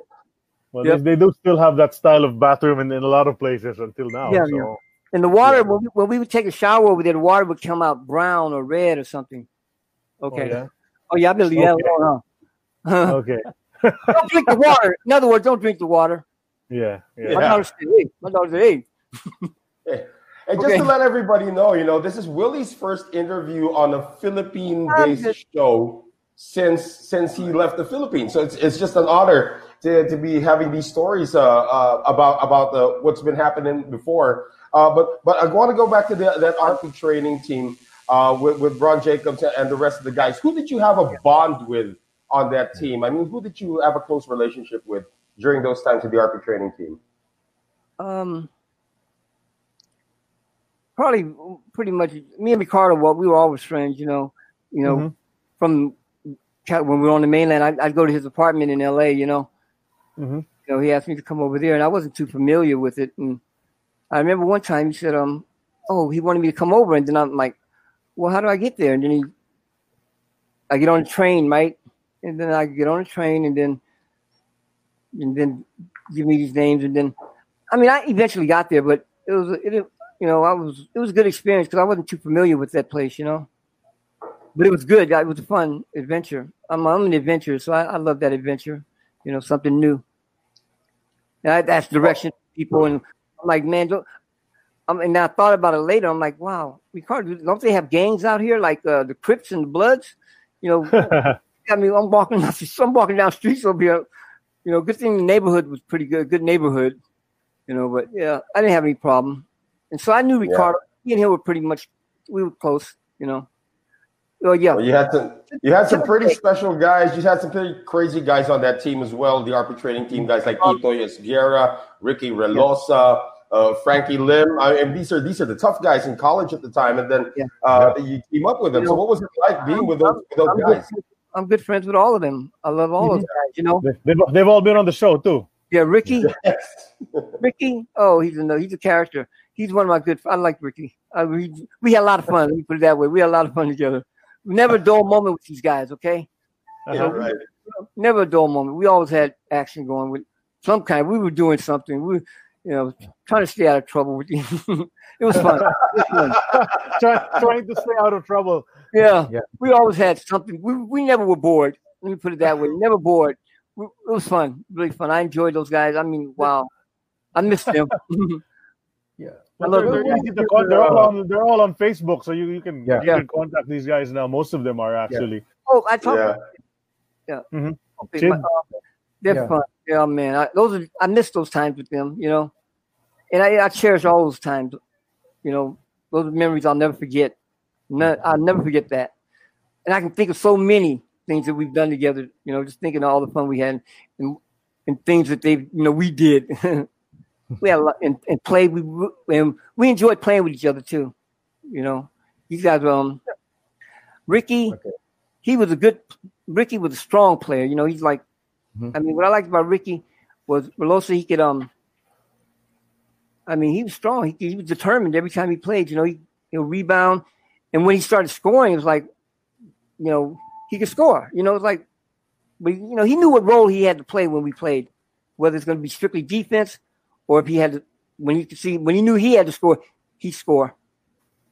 [SPEAKER 4] Well, yep. they, they, do still have that style of bathroom in, in a lot of places until now. Yeah, so. yeah.
[SPEAKER 2] And the water, yeah. when, we, when we would take a shower over there, the water would come out brown or red or something. Okay. Oh, yeah, oh, yeah I believe okay. that.
[SPEAKER 4] Huh? okay.
[SPEAKER 2] don't drink the water. In other words, don't drink the water.
[SPEAKER 4] Yeah. yeah.
[SPEAKER 2] My daughter said, hey. My daughter said, hey.
[SPEAKER 3] And just okay. to let everybody know, you know, this is Willie's first interview on a Philippine-based show since since he left the Philippines. So it's, it's just an honor to, to be having these stories uh, uh, about about the what's been happening before. Uh, but but I want to go back to the, that RP training team uh, with with Ron Jacobs and the rest of the guys. Who did you have a bond with on that team? I mean, who did you have a close relationship with during those times with the RP training team?
[SPEAKER 2] Um, probably pretty much me and Ricardo. Well, we were always friends. You know, you know, mm-hmm. from when we were on the mainland, I'd, I'd, go to his apartment in L.A. You know, mm-hmm. you know, he asked me to come over there, and I wasn't too familiar with it, and I remember one time he said, um, oh, he wanted me to come over. And then I'm like, well, how do I get there? And then he, I get on the train, right? And then I get on the train and then, and then give me these names. And then, I mean, I eventually got there, but it was, it, you know, I was, it was a good experience because I wasn't too familiar with that place, you know, but it was good. It was a fun adventure. I'm, I'm an adventurer, so I, I love that adventure, you know, something new. And I, that's direction people and I'm like, man, don't, um, and I thought about it later. I'm like, wow, Ricardo, don't they have gangs out here like uh, the Crips and the Bloods? You know, I mean, I'm walking, I'm walking down streets over here. You know, good thing the neighborhood was pretty good, good neighborhood. You know, but yeah, I didn't have any problem, and so I knew Ricardo. Yeah. He and him were pretty much, we were close. You know. Oh yeah.
[SPEAKER 3] Well, you had some, you had some pretty special guys. You had some pretty crazy guys on that team as well. The RP training team guys like Ito Esguerra, Ricky Relosa, uh, Frankie Lim. I mean, these are these are the tough guys in college at the time, and then uh, you team up with them. so what was it like being with those, with those I'm guys?
[SPEAKER 2] Good, I'm good friends with all of them. I love all mm-hmm. those guys. You know,
[SPEAKER 4] they've, they've all been on the show too.
[SPEAKER 2] Yeah, Ricky. Yes. Ricky. Oh, he's a he's a character. He's one of my good. Friends I like Ricky. I, we, we had a lot of fun. Let me put it that way. We had a lot of fun together never a dull moment with these guys. Okay.
[SPEAKER 3] Yeah, right.
[SPEAKER 2] never a dull moment. We always had action going with some kind. We were doing something. We, you know, trying to stay out of trouble with you. it was fun.
[SPEAKER 4] Try, trying to stay out of trouble.
[SPEAKER 2] Yeah. yeah. We always had something. We, we never were bored. Let me put it that way. Never bored. It was fun. Really fun. I enjoyed those guys. I mean, wow. I missed them.
[SPEAKER 4] yeah. Well, they're, they're, easy to con- they're all on they're all on Facebook, so you, you can yeah. you can contact these guys now. Most of them are actually. Yeah.
[SPEAKER 2] Oh, I talked. Yeah. Yeah. Mm-hmm. Okay, uh, they're yeah. fun. Yeah, man. I, those are I miss those times with them. You know, and I, I cherish all those times. You know, those memories I'll never forget. No, I'll never forget that. And I can think of so many things that we've done together. You know, just thinking of all the fun we had and and things that they you know we did. we had a lot and, and played. We and we enjoyed playing with each other too. You know, these guys. Um, Ricky, okay. he was a good. Ricky was a strong player. You know, he's like. Mm-hmm. I mean, what I liked about Ricky was Relosa. He could um. I mean, he was strong. He, he was determined every time he played. You know, he he'll rebound, and when he started scoring, it was like, you know, he could score. You know, it's like, but you know, he knew what role he had to play when we played, whether it's going to be strictly defense or if he had to, when you could see when he knew he had to score, he score.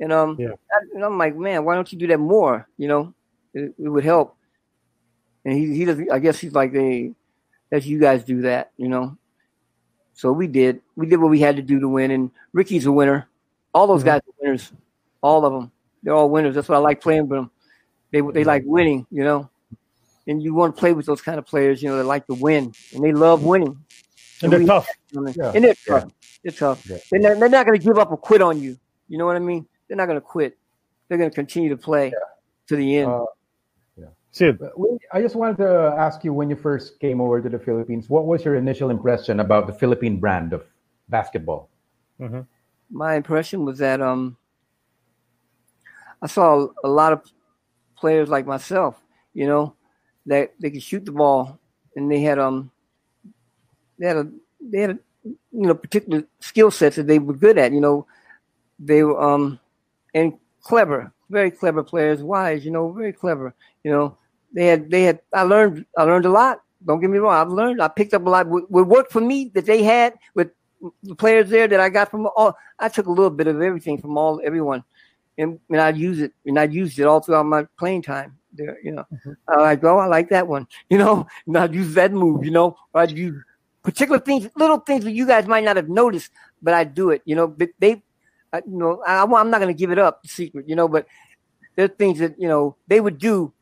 [SPEAKER 2] And um, yeah. and I'm like, man, why don't you do that more? You know, it, it would help. And he he doesn't. I guess he's like, hey, that you guys do that, you know. So we did. We did what we had to do to win. And Ricky's a winner. All those mm-hmm. guys are winners. All of them. They're all winners. That's what I like playing with them. They they like winning, you know. And you want to play with those kind of players, you know, that like to win and they love winning.
[SPEAKER 4] And they're tough.
[SPEAKER 2] Yeah. And they're tough. They're tough. Yeah. They're not, they're not going to give up or quit on you. You know what I mean? They're not going to quit. They're going to continue to play yeah. to the end. Uh,
[SPEAKER 1] yeah. Sid. I just wanted to ask you when you first came over to the Philippines, what was your initial impression about the Philippine brand of basketball?
[SPEAKER 4] Mm-hmm.
[SPEAKER 2] my impression was that um, I saw a lot of players like myself, you know, that they could shoot the ball, and they had um, they had a they had a, you know particular skill sets that they were good at. You know, they were um, and clever, very clever players, wise, you know, very clever. You know, they had they had. I learned I learned a lot. Don't get me wrong. I've learned. I picked up a lot. What worked for me that they had with the players there that I got from all. I took a little bit of everything from all everyone, and, and I use it and I used it all throughout my playing time. There, you know, mm-hmm. I like oh I like that one. You know, and I'd use that move. You know, or I'd use particular things, little things that you guys might not have noticed, but I do it. You know, but they, I, you know, I, I'm not going to give it up, the secret. You know, but there's things that you know they would do.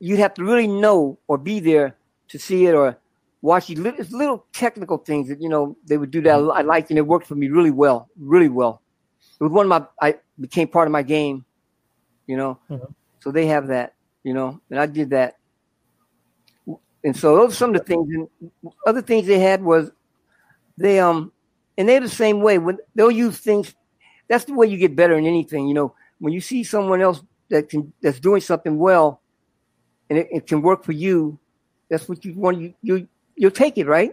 [SPEAKER 2] You'd have to really know or be there to see it or watch it. It's little technical things that you know they would do that I liked and it worked for me really well, really well. It was one of my I became part of my game, you know. Mm-hmm. So they have that, you know, and I did that. And so those are some of the things. And other things they had was they um and they're the same way when they'll use things. That's the way you get better in anything, you know. When you see someone else that can that's doing something well, and it, it can work for you, that's what you want. You you you'll take it, right?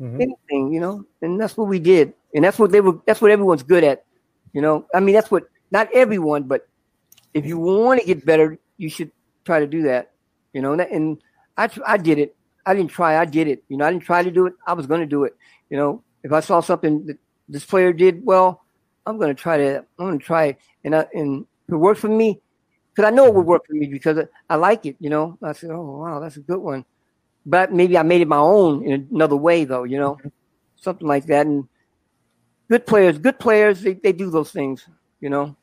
[SPEAKER 2] Mm-hmm. Anything, you know, and that's what we did, and that's what they were. That's what everyone's good at, you know. I mean, that's what not everyone, but if you want to get better, you should try to do that, you know. And I I did it. I didn't try. I did it. You know, I didn't try to do it. I was going to do it. You know, if I saw something that this player did well, I'm going to try to. I'm going to try it, and I, and if it worked for me, because I know it would work for me because I like it. You know, I said, oh wow, that's a good one but maybe I made it my own in another way, though, you know, something like that. And good players, good players, they, they do those things, you know.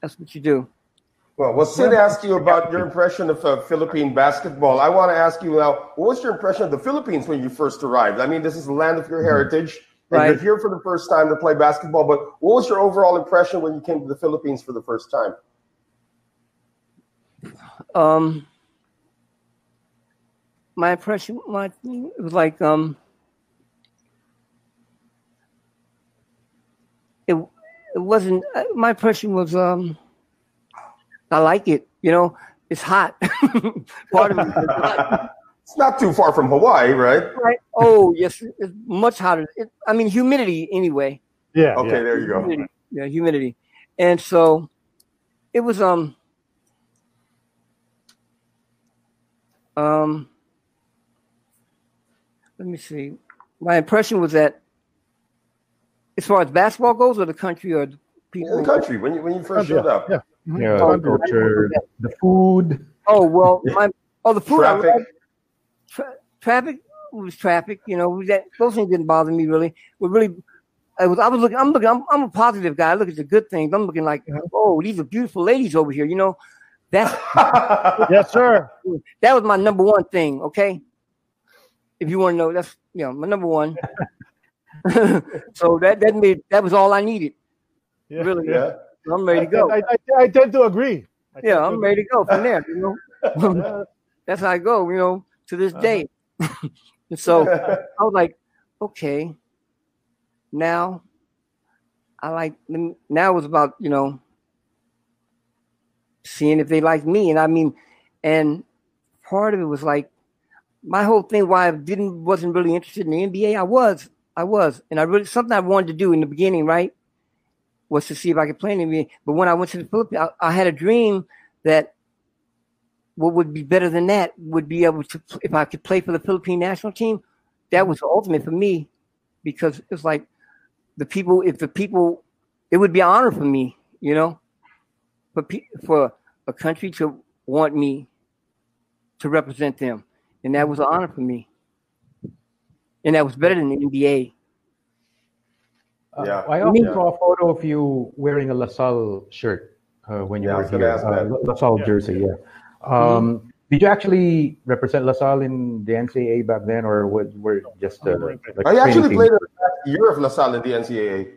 [SPEAKER 2] That's what you do.
[SPEAKER 3] Well, well, Sid asked you about your impression of uh, Philippine basketball. I want to ask you now, what was your impression of the Philippines when you first arrived? I mean, this is the land of your heritage, and right. you're here for the first time to play basketball. But what was your overall impression when you came to the Philippines for the first time?
[SPEAKER 2] Um, my impression my it was like um it it wasn't my impression was um I like it, you know, it's hot. Part of it is
[SPEAKER 3] hot. It's not too far from Hawaii, right?
[SPEAKER 2] Right. Oh, yes, it's much hotter. It, I mean, humidity anyway.
[SPEAKER 4] Yeah.
[SPEAKER 3] Okay,
[SPEAKER 4] yeah.
[SPEAKER 3] there you go.
[SPEAKER 2] Humidity. Yeah, humidity. And so it was um um let me see. My impression was that, as far as basketball goes, or the country, or the
[SPEAKER 3] people. the country when you when you first showed up.
[SPEAKER 1] Yeah. Mm-hmm. yeah. Oh, the culture, the food.
[SPEAKER 2] Oh well, my oh the food. Traffic. Tra- traffic was traffic. You know, that those things didn't bother me really. We really. I was, I was looking. I'm looking. I'm, I'm a positive guy. I look at the good things. I'm looking like, oh, these are beautiful ladies over here. You know, that's
[SPEAKER 4] yes, sir.
[SPEAKER 2] That was my number one thing. Okay, if you want to know, that's you know my number one. so that that made that was all I needed. Yeah, really, yeah. I'm ready to go.
[SPEAKER 4] I, I, I tend to agree.
[SPEAKER 2] Yeah, I'm ready to go from there. You know, that's how I go. You know, to this uh-huh. day. so I was like, okay, now I like now it was about you know seeing if they like me, and I mean, and part of it was like my whole thing why I didn't wasn't really interested in the NBA. I was, I was, and I really something I wanted to do in the beginning, right, was to see if I could play in the NBA. But when I went to the Philippines, I, I had a dream that what would be better than that would be able to if I could play for the Philippine national team. That was the ultimate for me because it's like the people. If the people, it would be an honor for me, you know, for for a country to want me to represent them and that was an honor for me. And that was better than the NBA.
[SPEAKER 1] Uh, yeah. I also yeah. saw a photo of you wearing a LaSalle shirt uh, when you
[SPEAKER 3] yeah,
[SPEAKER 1] were here. Uh, LaSalle yeah. jersey, yeah. Um, mm-hmm. Did you actually represent LaSalle in the NCAA back then, or were just uh, like
[SPEAKER 3] I actually played a year of LaSalle in the NCAA.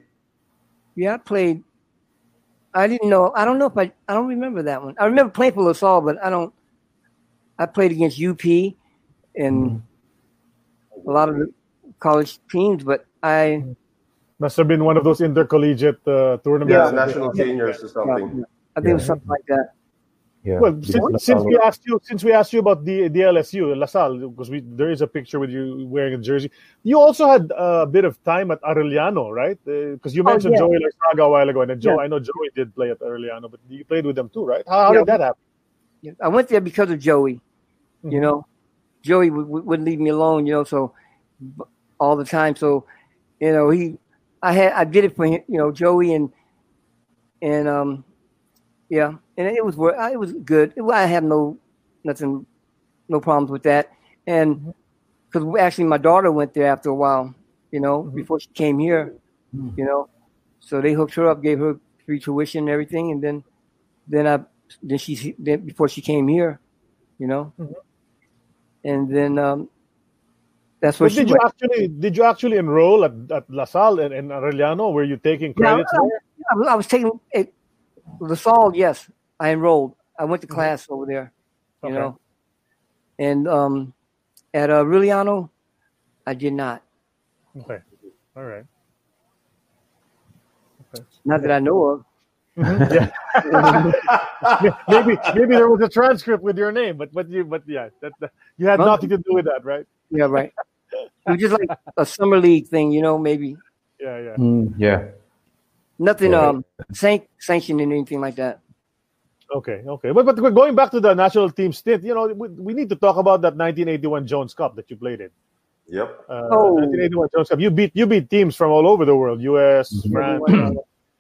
[SPEAKER 2] Yeah, I played. I didn't know. I don't know if I. I don't remember that one. I remember playing for LaSalle, but I don't. I played against UP, and a lot of the college teams, but I
[SPEAKER 4] Must have been one of those intercollegiate uh, tournaments.
[SPEAKER 3] Yeah, national seniors or something.
[SPEAKER 2] Yeah, I think it was something like that.
[SPEAKER 4] Yeah. Well, since, since we asked you, since we asked you about the the LSU LaSalle, because we there is a picture with you wearing a jersey. You also had a bit of time at Arellano, right? Because uh, you mentioned oh, yeah. Joey Loyzaga a while ago, and Joe, yeah. I know Joey did play at Arellano, but you played with them too, right? How, how yeah, did that happen?
[SPEAKER 2] I went there because of Joey. Mm-hmm. You know, Joey would, wouldn't leave me alone. You know, so all the time. So, you know, he, I had, I did it for. You know, Joey and and um, yeah, and it was it was good. I had no nothing, no problems with that. And because mm-hmm. actually my daughter went there after a while, you know, mm-hmm. before she came here, mm-hmm. you know, so they hooked her up, gave her free tuition and everything, and then then I then she then before she came here, you know, mm-hmm. and then um, that's what.
[SPEAKER 4] did you went. actually did you actually enroll at, at La Salle and, and Arellano? Were you taking credits?
[SPEAKER 2] Yeah, I, I, I, was taking it, LaSalle, yes, I enrolled. I went to mm-hmm. class over there, you okay. know. And um, at uh, Arellano, I did not.
[SPEAKER 4] Okay. All right.
[SPEAKER 2] Okay. Not that I know of.
[SPEAKER 4] Mm-hmm. maybe maybe there was a transcript with your name, but but you but yeah, that, that you had well, nothing to do with that, right?
[SPEAKER 2] Yeah, right. it was just like a summer league thing, you know, maybe.
[SPEAKER 4] Yeah, yeah.
[SPEAKER 1] Mm, yeah.
[SPEAKER 2] Nothing right. um san- sanctioned in anything like that.
[SPEAKER 4] Okay, okay. But but going back to the national team stint, you know, we, we need to talk about that 1981 Jones Cup that you played in.
[SPEAKER 3] Yep.
[SPEAKER 4] Uh, oh. 1981 Jones Cup. You beat you beat teams from all over the world, U.S., mm-hmm. France,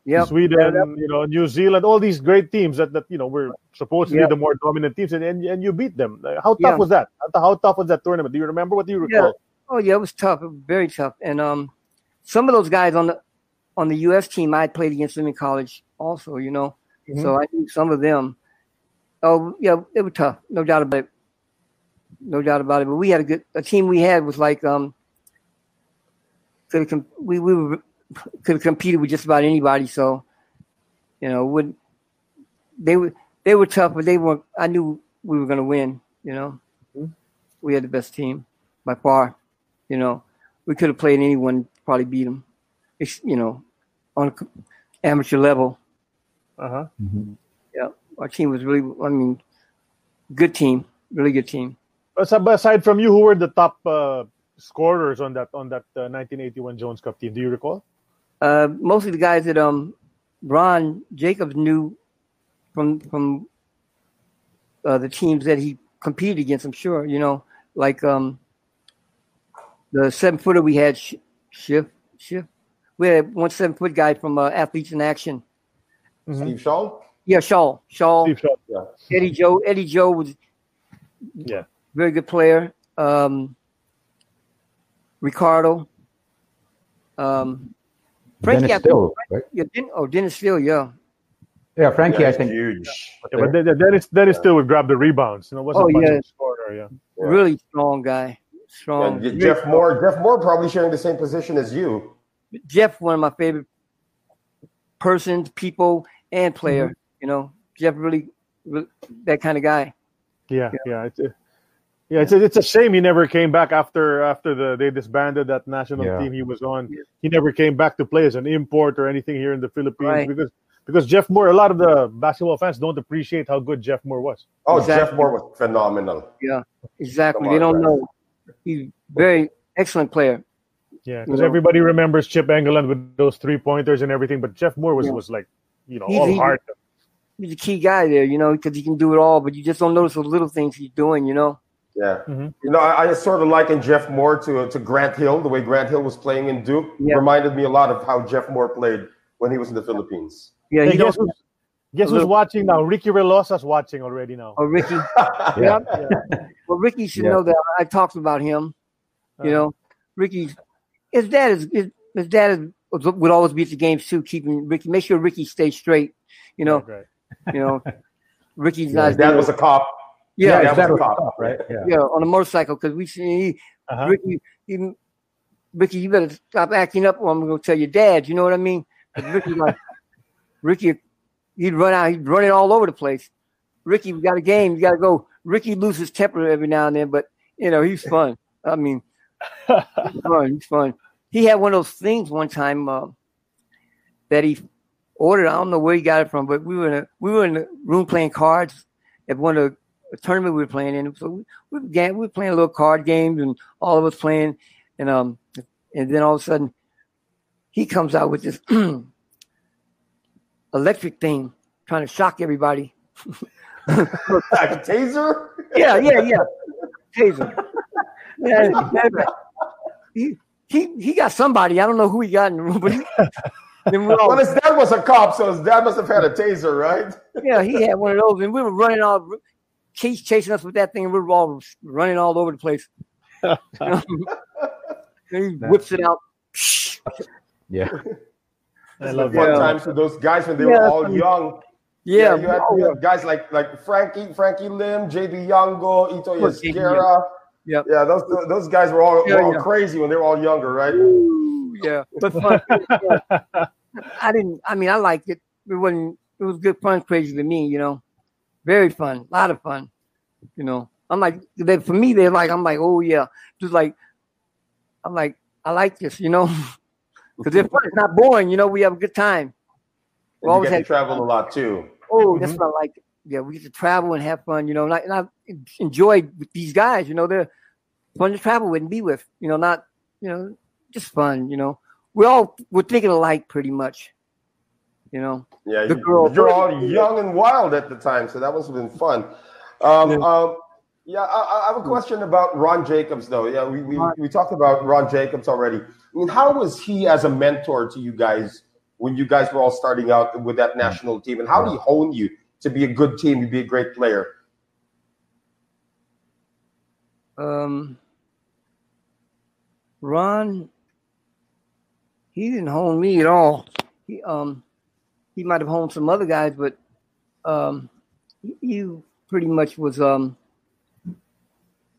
[SPEAKER 4] yep. Sweden, yep. you know, New Zealand, all these great teams that, that you know were supposedly yep. the more dominant teams, and, and and you beat them. How tough yeah. was that? How tough was that tournament? Do you remember? What do you recall?
[SPEAKER 2] Yeah. Oh yeah, it was tough, very tough. And um, some of those guys on the on the U.S. team, I played against them in college also, you know. Mm-hmm. So I knew some of them. Oh, yeah, it was tough, no doubt about it. No doubt about it. But we had a good a team. We had was like um, we we were, could have competed with just about anybody. So, you know, would they were they were tough, but they were. I knew we were going to win. You know, mm-hmm. we had the best team by far. You know, we could have played anyone, probably beat them. It's you know, on amateur level.
[SPEAKER 4] Uh huh.
[SPEAKER 2] Mm-hmm. Yeah, our team was really. I mean, good team, really good team.
[SPEAKER 4] Aside from you, who were the top uh, scorers on that on that uh, 1981 Jones Cup team? Do you recall?
[SPEAKER 2] Uh, mostly the guys that um, Ron Jacobs knew from from uh, the teams that he competed against. I'm sure you know, like um, the seven footer we had, Schiff, Schiff, we had one seven foot guy from uh, Athletes in Action.
[SPEAKER 3] Mm-hmm. Steve Shaw.
[SPEAKER 2] Yeah, Shaw. Shaw.
[SPEAKER 4] Steve Shaw. Yeah.
[SPEAKER 2] Eddie Joe. Eddie Joe was.
[SPEAKER 4] Yeah.
[SPEAKER 2] Very good player. Um, Ricardo. Um,
[SPEAKER 1] Frankie, Dennis Still,
[SPEAKER 2] right? yeah, Den- oh, Dennis Steele, yeah.
[SPEAKER 1] Yeah, Frankie, yeah, I think
[SPEAKER 3] huge.
[SPEAKER 4] Yeah, but Dennis, Dennis still would grab the rebounds. You know, wasn't oh, yeah. scorer, yeah.
[SPEAKER 2] Really strong guy. Strong.
[SPEAKER 3] Yeah, Jeff Moore. Jeff Moore probably sharing the same position as you.
[SPEAKER 2] Jeff, one of my favorite persons, people, and player. Mm-hmm. You know, Jeff really, really, that kind of guy.
[SPEAKER 4] Yeah, yeah, yeah it's a, yeah, it's a, it's a shame he never came back after after the they disbanded that national yeah. team he was on. Yeah. He never came back to play as an import or anything here in the Philippines right. because because Jeff Moore. A lot of the basketball fans don't appreciate how good Jeff Moore was.
[SPEAKER 3] Oh, exactly. Jeff Moore was phenomenal.
[SPEAKER 2] Yeah, exactly. On, they don't man. know he's very excellent player.
[SPEAKER 4] Yeah, because everybody remembers Chip Engelland with those three pointers and everything, but Jeff Moore was, yeah. was like, you know, he's, all heart.
[SPEAKER 2] He's a key guy there, you know, because he can do it all, but you just don't notice the little things he's doing, you know.
[SPEAKER 3] Yeah, mm-hmm. you know, I, I, sort of liken Jeff Moore to to Grant Hill. The way Grant Hill was playing in Duke yeah. reminded me a lot of how Jeff Moore played when he was in the Philippines.
[SPEAKER 2] Yeah,
[SPEAKER 4] he hey, guess, who's, guess who's watching now? Ricky Relosa's watching already now.
[SPEAKER 2] Oh, Ricky. yeah. yeah. Well, Ricky should yeah. know that. I talked about him. You uh, know, Ricky his dad is his, his dad is, would always be at the games too, keeping Ricky, make sure Ricky stays straight. You know, right, right. you know, Ricky's yeah, not.
[SPEAKER 3] His dad was a cop.
[SPEAKER 2] Yeah,
[SPEAKER 1] yeah a cop, right?
[SPEAKER 2] Yeah. yeah, on a motorcycle because we see uh-huh. Ricky. He, Ricky, you better stop acting up, or I'm going to tell your dad. You know what I mean? Ricky, like Ricky, he'd run out, he'd run it all over the place. Ricky, we got a game, you got to go. Ricky loses temper every now and then, but you know he's fun. I mean, he's fun. He's fun. he had one of those things one time uh, that he ordered. I don't know where he got it from, but we were in a, we were in the room playing cards at one of the tournament we were playing in. So we, we began we were playing a little card games and all of us playing, and um and then all of a sudden he comes out with this electric thing trying to shock everybody.
[SPEAKER 3] like a taser?
[SPEAKER 2] Yeah, yeah, yeah. Taser. Yeah, he, he he got somebody. I don't know who he got in the room, but he,
[SPEAKER 3] all, well, his dad was a cop, so his dad must have had a taser, right?
[SPEAKER 2] Yeah, he had one of those, and we were running all, Keith chasing us with that thing, and we're all running all over the place. he whips it out.
[SPEAKER 1] Yeah.
[SPEAKER 3] I love fun yeah. times for those guys when they yeah, were all young.
[SPEAKER 2] Yeah,
[SPEAKER 3] yeah you, had, you, had, guys like like Frankie, Frankie Lim, JB Yango, Ito Esguerra.
[SPEAKER 2] Yeah,
[SPEAKER 3] yeah, those those guys were all, were all crazy when they were all younger, right?
[SPEAKER 2] Ooh, yeah, but fun. I didn't. I mean, I liked it. It wasn't. It was good fun, crazy to me. You know, very fun, a lot of fun. You know, I'm like they, for me. They're like I'm like, oh yeah, just like I'm like I like this. You know, because it's fun. It's not boring. You know, we have a good time.
[SPEAKER 3] We always had travel a lot too.
[SPEAKER 2] Oh, mm-hmm. that's what I like. Yeah, we get to travel and have fun. You know, and I, and I enjoyed with these guys. You know, they're fun to travel with and be with. You know, not you know just fun. You know, we all we're thinking alike pretty much. You know.
[SPEAKER 3] Yeah, the girl, you're all young and wild at the time, so that must have been fun. Um, yeah. Um, yeah, I, I, have a question about Ron Jacobs, though. Yeah, we, we, we talked about Ron Jacobs already. I mean, how was he as a mentor to you guys when you guys were all starting out with that national team? And how did he hone you to be a good team, to be a great player?
[SPEAKER 2] Um, Ron, he didn't hone me at all. He um, he might have honed some other guys, but um, he pretty much was um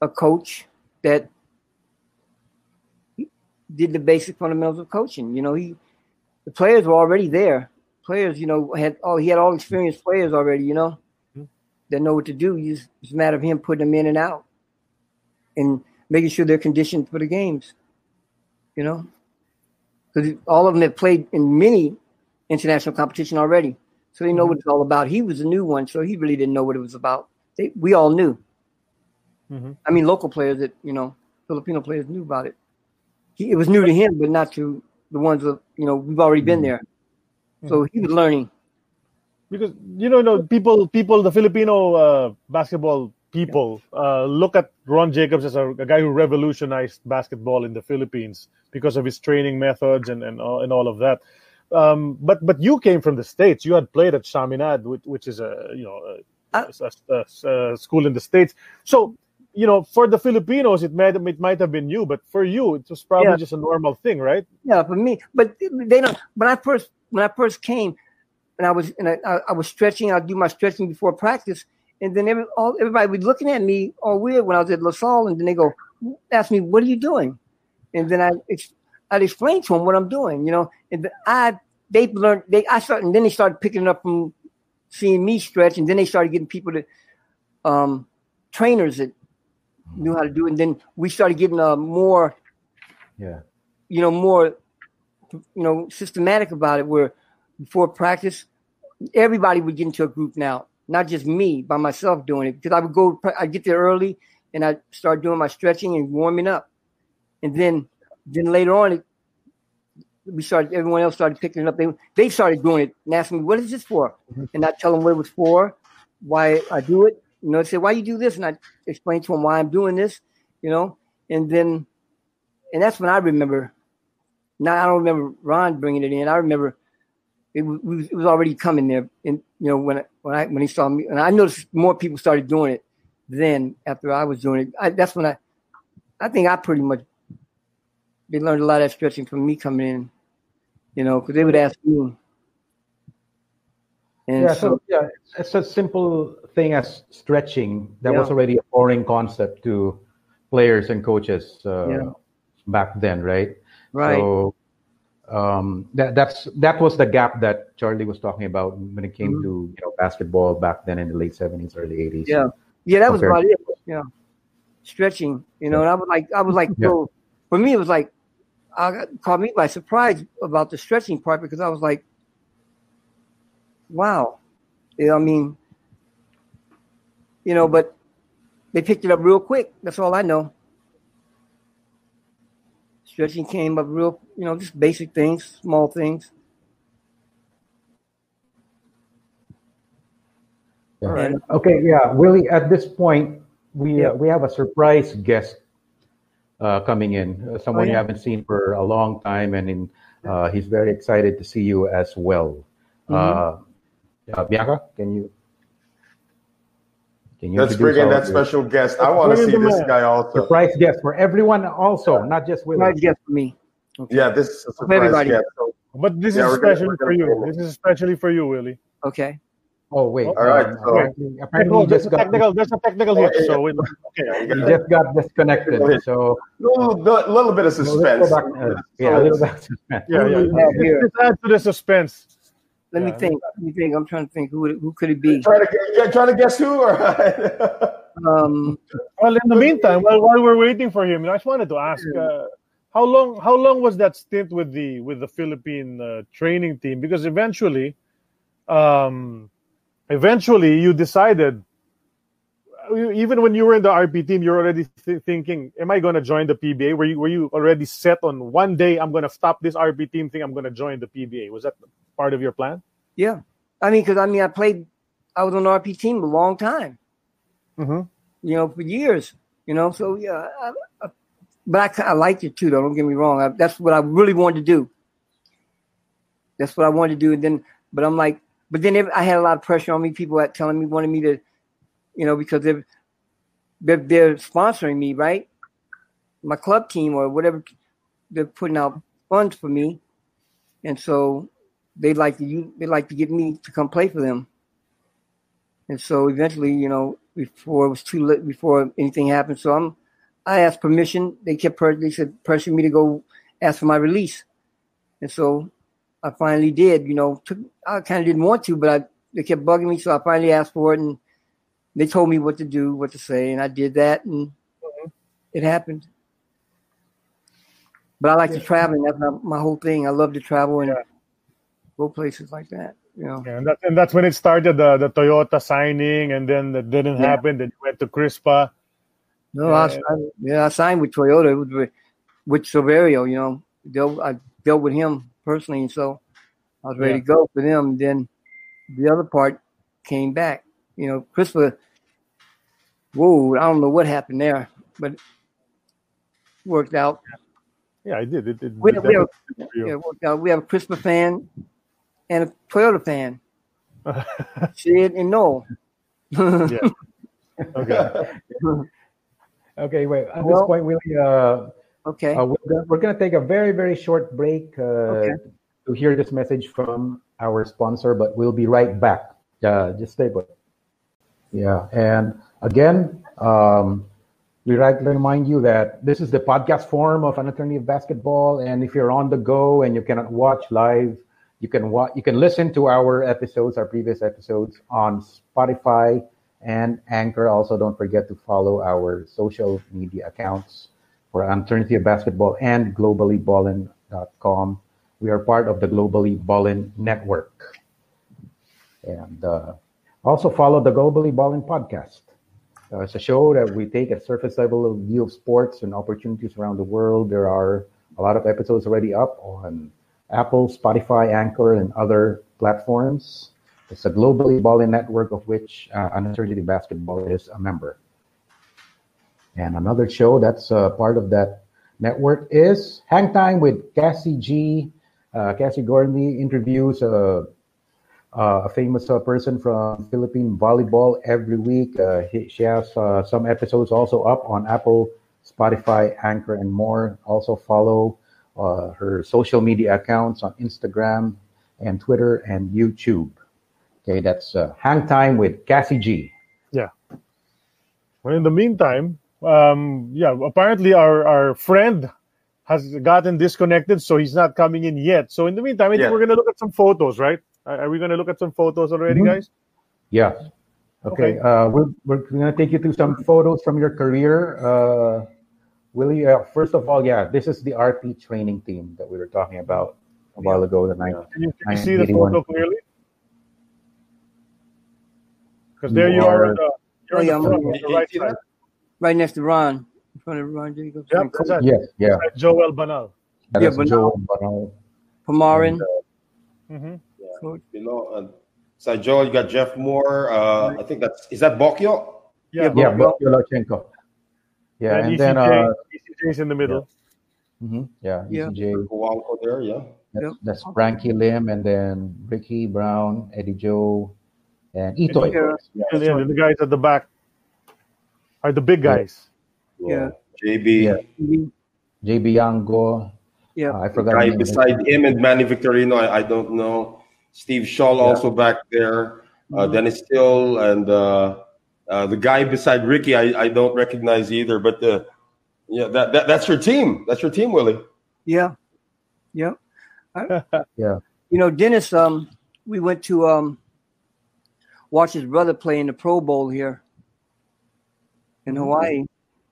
[SPEAKER 2] a coach that did the basic fundamentals of coaching. You know, he the players were already there. Players, you know, had oh he had all experienced players already. You know, mm-hmm. that know what to do. It's, it's a matter of him putting them in and out, and making sure they're conditioned for the games. You know, because all of them have played in many international competition already, so they know mm-hmm. what it's all about. He was a new one, so he really didn't know what it was about. They, we all knew. Mm-hmm. I mean, local players that you know, Filipino players knew about it. He, it was new to him, but not to the ones that you know we've already been there. So he was learning.
[SPEAKER 4] Because you know, no people, people, the Filipino uh, basketball people uh, look at Ron Jacobs as a, a, guy who revolutionized basketball in the Philippines because of his training methods and and, and all of that. Um, but but you came from the states. You had played at Chaminade, which, which is a you know a, uh, a, a, a school in the states. So you know, for the Filipinos, it might it might have been you, but for you, it was probably yeah. just a normal thing, right?
[SPEAKER 2] Yeah, for me, but they don't. When I first when I first came, and I was and I, I was stretching, I'd do my stretching before practice, and then every, all, everybody was looking at me all weird when I was at La Salle, and then they go, ask me, "What are you doing?" And then I I'd explain to them what I'm doing, you know, and I they learned they I started, and then they started picking up from seeing me stretch, and then they started getting people to um trainers that knew how to do it. And then we started getting uh, more,
[SPEAKER 1] yeah,
[SPEAKER 2] you know, more, you know, systematic about it. Where before practice, everybody would get into a group now, not just me by myself doing it. Because I would go, I get there early, and I start doing my stretching and warming up, and then then later on, it, we started. Everyone else started picking it up. They they started doing it and asking me, "What is this for?" Mm-hmm. And I tell them what it was for, why I do it, you know, say, why you do this? And I explain to them why I'm doing this, you know, and then, and that's when I remember. Now I don't remember Ron bringing it in. I remember it was, it was already coming there. And you know, when I, when I when he saw me, and I noticed more people started doing it. Then after I was doing it, I, that's when I, I think I pretty much they learned a lot of stretching from me coming in. You know, because they would ask me.
[SPEAKER 1] And yeah, so, so yeah, it's a simple thing as stretching that yeah. was already a foreign concept to players and coaches uh, yeah. back then, right?
[SPEAKER 2] Right.
[SPEAKER 1] So um, that that's that was the gap that Charlie was talking about when it came mm-hmm. to you know basketball back then in the late seventies, early eighties.
[SPEAKER 2] Yeah, yeah, that was about it. Yeah, stretching. You know, and I was like, I was like, yeah. so for me, it was like, I got, caught me by surprise about the stretching part because I was like, wow. You know, I mean, you know, but they picked it up real quick. That's all I know. Stretching came up real, you know, just basic things, small things.
[SPEAKER 1] Yeah. Right. Okay, yeah, Willie. At this point, we yeah. uh, we have a surprise guest uh, coming in, uh, someone oh, yeah. you haven't seen for a long time, and in, uh, he's very excited to see you as well. Mm-hmm. Uh, Bianca, can you?
[SPEAKER 3] Can you Let's bring in that special guest. I want to see this guy also.
[SPEAKER 1] Surprise guest for everyone, also, not just Willie.
[SPEAKER 2] Surprise guest for me.
[SPEAKER 3] Okay. Yeah, this is a surprise everybody. guest. So,
[SPEAKER 4] but this yeah, is especially for you. This is especially for you, Willie.
[SPEAKER 2] Okay.
[SPEAKER 1] Oh wait.
[SPEAKER 3] All right. Um, so,
[SPEAKER 4] apparently, apparently there's, a technical, there's a technical hit. So okay.
[SPEAKER 1] he just got disconnected. So
[SPEAKER 3] a little, little bit of suspense.
[SPEAKER 1] Back, uh, yeah, a little bit of suspense.
[SPEAKER 4] Yeah, yeah. yeah. Just add to the suspense.
[SPEAKER 2] Let yeah. me think. Let me think. I'm trying to think. Who who could it be?
[SPEAKER 3] Trying to yeah, trying to guess who or.
[SPEAKER 2] um.
[SPEAKER 4] Well, in the meantime, while while we're waiting for him, I just wanted to ask. Uh, how long? How long was that stint with the with the Philippine uh, training team? Because eventually, um, eventually you decided even when you were in the RP team, you're already th- thinking, "Am I going to join the PBA?" Were you were you already set on one day? I'm going to stop this RP team thing. I'm going to join the PBA. Was that part of your plan?
[SPEAKER 2] Yeah, I mean, because I mean, I played. I was on the RP team a long time.
[SPEAKER 4] Mm-hmm.
[SPEAKER 2] You know, for years. You know, so yeah. I, I, but I, I liked it too. Though, don't get me wrong. I, that's what I really wanted to do. That's what I wanted to do. And then, but I'm like, but then I had a lot of pressure on me. People at telling me wanted me to, you know, because they're, they're they're sponsoring me, right? My club team or whatever, they're putting out funds for me, and so they like to you they like to get me to come play for them. And so eventually, you know, before it was too late, before anything happened, so I'm, I asked permission. They kept they said pressuring me to go ask for my release, and so I finally did. You know, took, I kind of didn't want to, but I, they kept bugging me, so I finally asked for it, and they told me what to do, what to say, and I did that, and mm-hmm. it happened. But I like yeah. to travel, and that's my, my, whole thing. I love to travel and yeah. go places like that. You know,
[SPEAKER 4] yeah, and, that, and that's when it started the the Toyota signing, and then that didn't yeah. happen. Then you went to Crispa.
[SPEAKER 2] No, I, I, yeah, I signed with Toyota with, with Silverio. You know, dealt, I dealt with him personally, and so I was ready yeah. to go for them. Then the other part came back. You know, Crispa. Whoa, I don't know what happened there, but it worked out.
[SPEAKER 4] Yeah, I did. It, it,
[SPEAKER 2] we, we have, yeah, worked out. We have a Crispa fan and a Toyota fan. Sid and Noel.
[SPEAKER 1] yeah. Okay. okay. Wait. At well, this point, we uh,
[SPEAKER 2] Okay. Uh,
[SPEAKER 1] we're, we're going to take a very, very short break uh, okay. to hear this message from our sponsor, but we'll be right back. Uh, just stay put. Yeah. And again, um, we like to remind you that this is the podcast form of an attorney of basketball. And if you're on the go and you cannot watch live, you can watch, you can listen to our episodes, our previous episodes on Spotify and Anchor. Also, don't forget to follow our social media accounts for Alternative Basketball and globallyballin.com. We are part of the Globally Ballin Network. And uh, also follow the Globally Ballin podcast. Uh, it's a show that we take a surface level view of sports and opportunities around the world. There are a lot of episodes already up on Apple, Spotify, Anchor, and other platforms. It's a globally ballin network of which uh, Uncertainty Basketball is a member. And another show that's uh, part of that network is Hang Time with Cassie G. Uh, Cassie Gormley interviews uh, uh, a famous uh, person from Philippine volleyball every week. He, she has some episodes also up on Apple, Spotify, Anchor, and more. Also follow her social media accounts on Instagram and Twitter and YouTube. Okay, that's Hang Time with Cassie G.
[SPEAKER 4] Yeah. Well, in the meantime, um, yeah, apparently our, our friend has gotten disconnected, so he's not coming in yet. So in the meantime, I think we're going to look at some photos, right? Are we going to look at some photos already, mm-hmm. guys?
[SPEAKER 1] Yeah. Okay. okay. Uh, we're we're going to take you through some photos from your career. Uh, Willie, uh, first of all, yeah, this is the RP training team that we were talking about a while ago. The night.
[SPEAKER 4] Can you, can you see the photo clearly? Because there you are. The, you're oh, yeah, the, front, the right side.
[SPEAKER 2] Right next to Ron, in front of Ron Jacobs.
[SPEAKER 4] Yep, that's
[SPEAKER 1] it. Yes, yeah.
[SPEAKER 4] That's Joel Banal.
[SPEAKER 1] That yeah, Banal. Joel Banal.
[SPEAKER 2] Pamarin. And,
[SPEAKER 3] uh, mm-hmm. yeah. Below, uh, so Joel, you got Jeff Moore. Uh, I think that's is that Bokyo?
[SPEAKER 1] Yeah, yeah, Bokyo Lachenko. Yeah, and, and then uh,
[SPEAKER 4] ECJ's in the middle.
[SPEAKER 1] Yeah, mm-hmm. yeah,
[SPEAKER 3] yeah. ECJ. there, yeah.
[SPEAKER 1] That's, that's Frankie Lim, and then Ricky Brown, Eddie Joe, and Ito.
[SPEAKER 4] Yeah, yeah, yeah, the guys at the back are the big guys.
[SPEAKER 2] Yeah,
[SPEAKER 3] JB.
[SPEAKER 1] Yeah. JB Yango.
[SPEAKER 2] Yeah, uh,
[SPEAKER 1] I forgot.
[SPEAKER 3] The guy beside him and Manny Victorino, I, I don't know. Steve Scholl also back there. Uh, mm-hmm. Dennis Still and uh, uh, the guy beside Ricky, I, I don't recognize either. But uh, yeah, that, that that's your team. That's your team, Willie.
[SPEAKER 2] Yeah, yeah,
[SPEAKER 1] I, yeah.
[SPEAKER 2] You know, Dennis. Um, we went to um, watch his brother play in the Pro Bowl here in mm. Hawaii.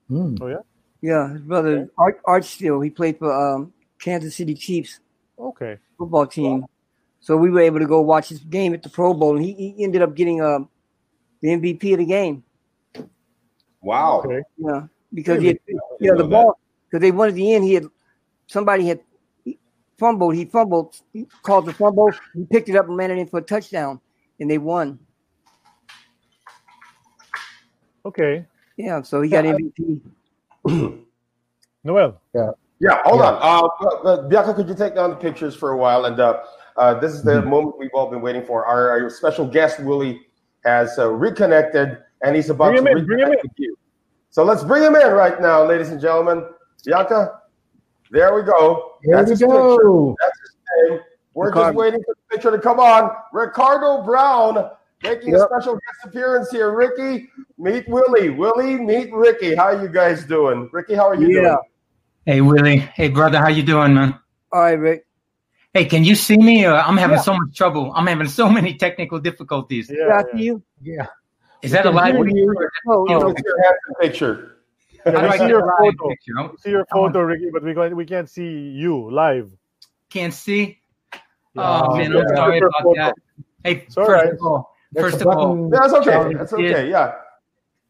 [SPEAKER 1] Mm.
[SPEAKER 4] Oh yeah.
[SPEAKER 2] Yeah, his brother Art Art Steele. He played for um, Kansas City Chiefs.
[SPEAKER 4] Okay.
[SPEAKER 2] Football team. Wow. So we were able to go watch his game at the Pro Bowl, and he, he ended up getting um, the MVP of the game.
[SPEAKER 3] Wow.
[SPEAKER 4] Okay.
[SPEAKER 2] Yeah, because he had, yeah the ball because they wanted the end. He had somebody had fumbled. He fumbled. He called the fumble. He picked it up and ran it in for a touchdown, and they won.
[SPEAKER 4] Okay.
[SPEAKER 2] Yeah, so he got MVP.
[SPEAKER 4] Noel.
[SPEAKER 1] Yeah.
[SPEAKER 3] Yeah, hold yeah. on. Uh, uh, Bianca, could you take down the pictures for a while? And uh, uh, this is the mm-hmm. moment we've all been waiting for. Our, our special guest, Willie, has uh, reconnected, and he's about
[SPEAKER 4] bring
[SPEAKER 3] to
[SPEAKER 4] in, reconnect
[SPEAKER 3] with you. So let's bring him in right now, ladies and gentlemen. Bianca, there we go.
[SPEAKER 1] There That's we go.
[SPEAKER 3] Picture. That's his name. We're Ricardo. just waiting for the picture to come on. Ricardo Brown making yep. a special guest appearance here. Ricky, meet Willie. Willie, meet Ricky. How you guys doing? Ricky, how are you yeah. doing?
[SPEAKER 5] Hey Willie. Hey brother, how you doing, man?
[SPEAKER 2] All right, Rick.
[SPEAKER 5] Hey, can you see me? Uh, I'm having yeah. so much trouble. I'm having so many technical difficulties.
[SPEAKER 2] Yeah, yeah. you.
[SPEAKER 1] Yeah.
[SPEAKER 5] Is that a live
[SPEAKER 3] video? Oh, oh. your picture.
[SPEAKER 4] Yeah, we see your photo. Picture? see your photo, Ricky, but we can we can't see you live.
[SPEAKER 5] Can't see. Oh man, I'm sorry about photo. that. Hey, first right. of all, first of all,
[SPEAKER 3] that's okay. That's okay. Yeah.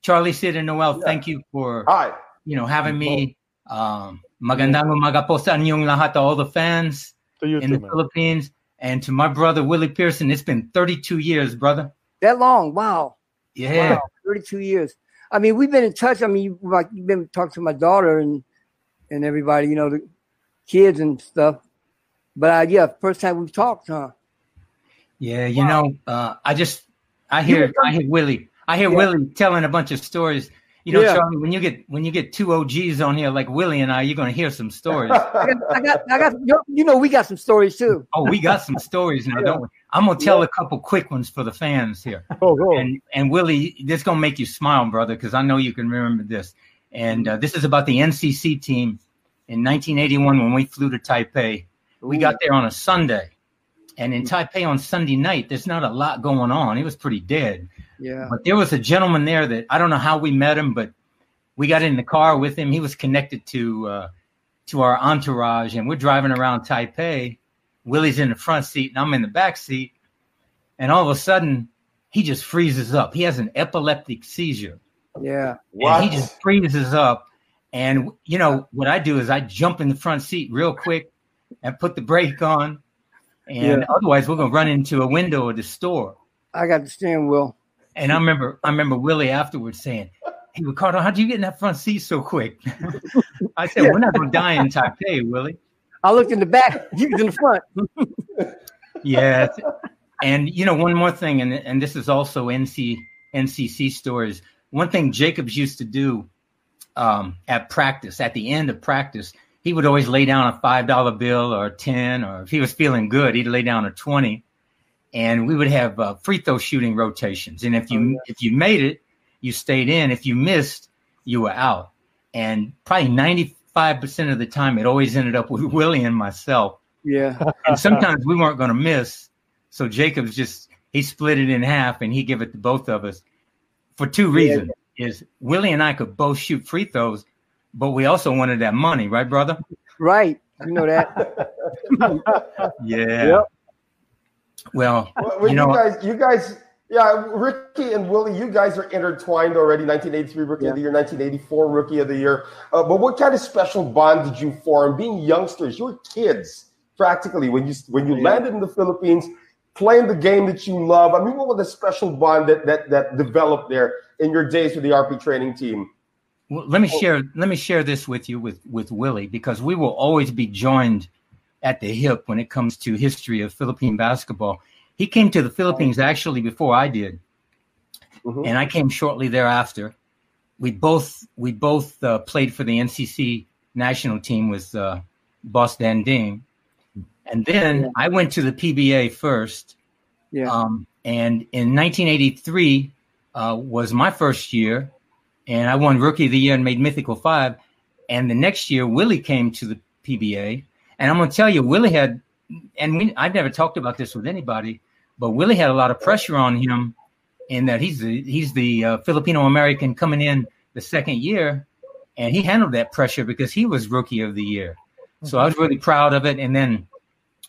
[SPEAKER 5] Charlie, Sid, and Noel, thank you for
[SPEAKER 3] Hi.
[SPEAKER 5] you know having me. Um, magandang umaga po sa inyong lahat, all the fans in too, the man. Philippines, and to my brother Willie Pearson. It's been 32 years, brother.
[SPEAKER 2] That long? Wow.
[SPEAKER 5] Yeah,
[SPEAKER 2] wow, 32 years. I mean, we've been in touch. I mean, like you've been talking to my daughter and and everybody, you know, the kids and stuff. But uh, yeah, first time we've talked, huh?
[SPEAKER 5] Yeah, you wow. know, uh, I just I hear I hear Willie I hear yeah. Willie telling a bunch of stories. You know, yeah. Charlie, when you get when you get two OGs on here like Willie and I, you're gonna hear some stories. I
[SPEAKER 2] got, I got, I got, you know, we got some stories too.
[SPEAKER 5] Oh, we got some stories now, yeah. don't we? I'm gonna tell a couple quick ones for the fans here.
[SPEAKER 4] Oh, go.
[SPEAKER 5] And and Willie, this gonna make you smile, brother, because I know you can remember this. And uh, this is about the NCC team in 1981 when we flew to Taipei. We got there on a Sunday, and in Taipei on Sunday night, there's not a lot going on. It was pretty dead.
[SPEAKER 2] Yeah.
[SPEAKER 5] But there was a gentleman there that I don't know how we met him, but we got in the car with him. He was connected to uh, to our entourage, and we're driving around Taipei. Willie's in the front seat, and I'm in the back seat. And all of a sudden, he just freezes up. He has an epileptic seizure.
[SPEAKER 2] Yeah.
[SPEAKER 5] And he just freezes up. And you know what I do is I jump in the front seat real quick and put the brake on. And yeah. otherwise, we're gonna run into a window of the store.
[SPEAKER 2] I got the steering wheel.
[SPEAKER 5] And I remember, I remember Willie afterwards saying, "Hey, Ricardo, how'd you get in that front seat so quick?" I said, yeah. "We're not going to die in Taipei, Willie."
[SPEAKER 2] I looked in the back. You was in the front.
[SPEAKER 5] yeah, and you know, one more thing, and and this is also NC NCC stories. One thing Jacobs used to do um, at practice, at the end of practice, he would always lay down a five dollar bill or a ten, or if he was feeling good, he'd lay down a twenty and we would have uh, free throw shooting rotations. And if you oh, yeah. if you made it, you stayed in. If you missed, you were out. And probably ninety five percent of the time, it always ended up with Willie and myself.
[SPEAKER 2] Yeah.
[SPEAKER 5] and sometimes we weren't going to miss, so Jacobs just he split it in half and he give it to both of us for two reasons. Yeah. Is Willie and I could both shoot free throws, but we also wanted that money, right, brother?
[SPEAKER 2] Right. You know that.
[SPEAKER 5] yeah. Yep. Well, well,
[SPEAKER 3] you, know, you guys, you guys, yeah, Ricky and Willie, you guys are intertwined already. 1983 Rookie yeah. of the Year, 1984 Rookie of the Year. Uh, but what kind of special bond did you form? Being youngsters, you were kids practically when you when you yeah. landed in the Philippines, playing the game that you love. I mean, what was the special bond that that that developed there in your days with the RP training team?
[SPEAKER 5] Well, let me share let me share this with you with with Willie because we will always be joined at the hip when it comes to history of Philippine basketball. He came to the Philippines actually before I did, mm-hmm. and I came shortly thereafter. We both we both uh, played for the NCC national team with uh, Boss Danding, and then. I went to the PBA first. Yeah. Um, and in 1983 uh, was my first year, and I won Rookie of the Year and made Mythical Five. And the next year, Willie came to the PBA, and I'm going to tell you, Willie had, and we, I've never talked about this with anybody, but Willie had a lot of pressure on him in that he's the, he's the uh, Filipino American coming in the second year, and he handled that pressure because he was Rookie of the Year. So I was really proud of it. And then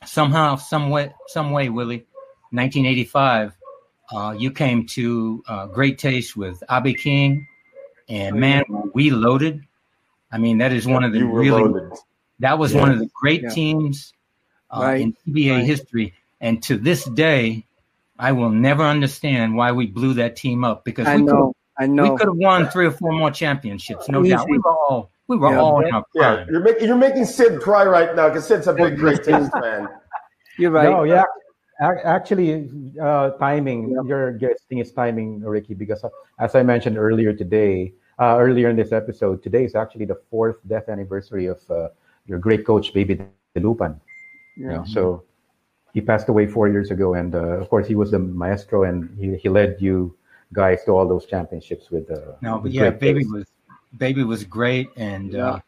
[SPEAKER 5] somehow, some way, some way, Willie, 1985, uh, you came to uh, Great Taste with Abe King, and man, we loaded. I mean, that is one of the really loaded. that was yeah. one of the great yeah. teams uh, right. in PBA right. history. And to this day, I will never understand why we blew that team up because
[SPEAKER 2] I
[SPEAKER 5] we
[SPEAKER 2] know, I know,
[SPEAKER 5] we could have won three or four more championships, no Easy. doubt. We were all we were
[SPEAKER 3] yeah,
[SPEAKER 5] all in
[SPEAKER 3] our Yeah, you're making you're making Sid cry right now because Sid's a big great taste fan.
[SPEAKER 2] You're right.
[SPEAKER 1] No, yeah. Actually, uh, timing. Yeah. Your guessing is timing, Ricky, because uh, as I mentioned earlier today, uh, earlier in this episode, today is actually the fourth death anniversary of uh, your great coach, Baby Dalupan. Yeah. You know, so he passed away four years ago, and uh, of course, he was the maestro, and he, he led you guys to all those championships with. Uh,
[SPEAKER 5] no, but yeah, Baby was Baby was great, and yeah. Uh,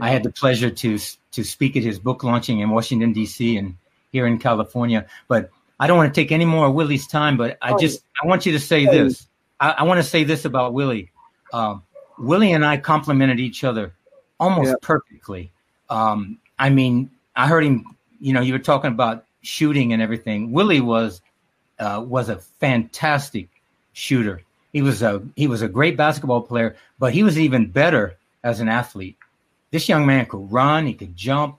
[SPEAKER 5] I had the pleasure to to speak at his book launching in Washington D.C. and here in California. But I don't want to take any more of Willie's time. But I oh. just I want you to say this. I, I want to say this about Willie. Um, Willie and I complemented each other almost yeah. perfectly. Um, I mean, I heard him. You know, you were talking about shooting and everything. Willie was uh, was a fantastic shooter. He was a he was a great basketball player, but he was even better as an athlete. This young man could run, he could jump.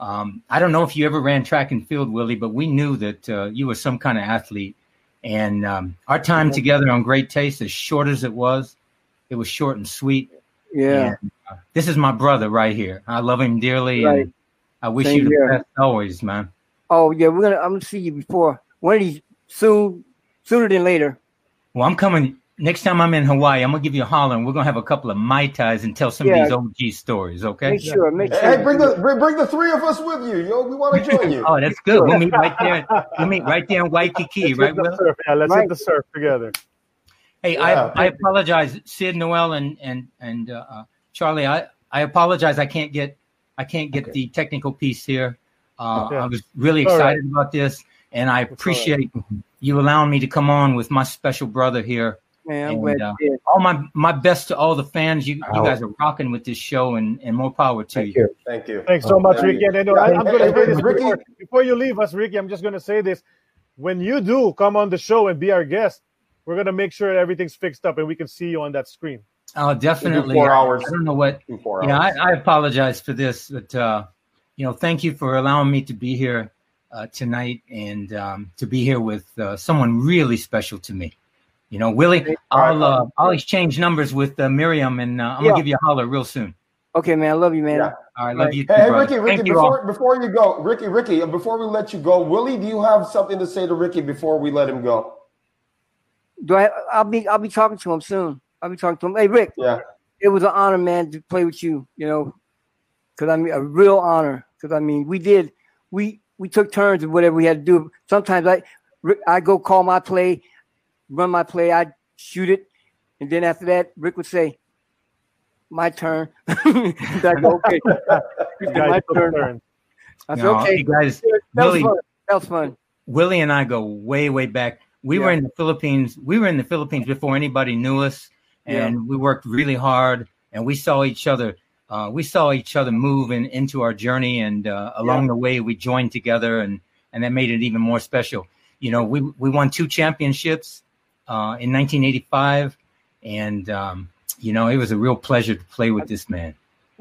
[SPEAKER 5] Um, I don't know if you ever ran track and field, Willie, but we knew that uh, you were some kind of athlete. And um, our time together on Great Taste, as short as it was, it was short and sweet.
[SPEAKER 2] Yeah. And,
[SPEAKER 5] uh, this is my brother right here. I love him dearly, right. and I wish Same you the here. best always, man.
[SPEAKER 2] Oh yeah, we're gonna. I'm gonna see you before one of these soon, sooner than later.
[SPEAKER 5] Well, I'm coming next time I'm in Hawaii, I'm gonna give you a holler, and we're gonna have a couple of mai tais and tell some yeah. of these OG stories. Okay?
[SPEAKER 2] Make sure. Make sure.
[SPEAKER 3] Hey, bring the bring, bring the three of us with you, yo. We want to join you.
[SPEAKER 5] oh, that's good. We'll meet right there. We'll meet right there in Waikiki,
[SPEAKER 4] let's
[SPEAKER 5] right?
[SPEAKER 4] Surf. Yeah, let's right. hit the surf together.
[SPEAKER 5] Hey, yeah. I I apologize, Sid, Noel, and and and uh, uh, Charlie. I I apologize. I can't get I can't get okay. the technical piece here. Uh, yeah. I was really excited right. about this, and I appreciate right. you allowing me to come on with my special brother here
[SPEAKER 2] man. And, uh,
[SPEAKER 5] all my my best to all the fans. You you guys are rocking with this show, and, and more power to
[SPEAKER 3] Thank
[SPEAKER 5] you.
[SPEAKER 3] you. Thank you.
[SPEAKER 4] Thanks so much, Ricky. And, and, I'm going to say this before, before you leave us, Ricky. I'm just going to say this: when you do come on the show and be our guest, we're going to make sure everything's fixed up and we can see you on that screen.
[SPEAKER 5] Oh, definitely. Four hours. I don't know what. Yeah, I, I, apologize for this, but uh, you know, thank you for allowing me to be here uh, tonight and um, to be here with uh, someone really special to me. You know, Willie, I'll uh, I'll exchange numbers with uh, Miriam, and uh, I'm yeah. gonna give you a holler real soon.
[SPEAKER 2] Okay, man. I love you, man.
[SPEAKER 5] Yeah. All right, love you.
[SPEAKER 3] Too, hey, Ricky, Ricky, before before you go, Ricky, Ricky, before we let you go, Willie, do you have something to say to Ricky before we let him go?
[SPEAKER 2] Do I? I'll be I'll be talking to him soon. I'll be talking to him. Hey, Rick.
[SPEAKER 3] Yeah.
[SPEAKER 2] It was an honor, man, to play with you. You know, because I mean, a real honor. Because I mean, we did we we took turns of whatever we had to do. Sometimes I I go call my play run my play, I'd shoot it, and then after that, Rick would say, "My turn." I'd go, "Okay, my turn." I said, no, "Okay,
[SPEAKER 5] guys."
[SPEAKER 2] That Willie, was fun. That was fun.
[SPEAKER 5] Willie and I go way, way back. We yeah. were in the Philippines. We were in the Philippines before anybody knew us, and yeah. we worked really hard. And we saw each other uh, we saw each other move in, into our journey, and uh, along yeah. the way, we joined together, and and that made it even more special. You know, we we won two championships uh, in 1985, and um, you know, it was a real pleasure to play with this man.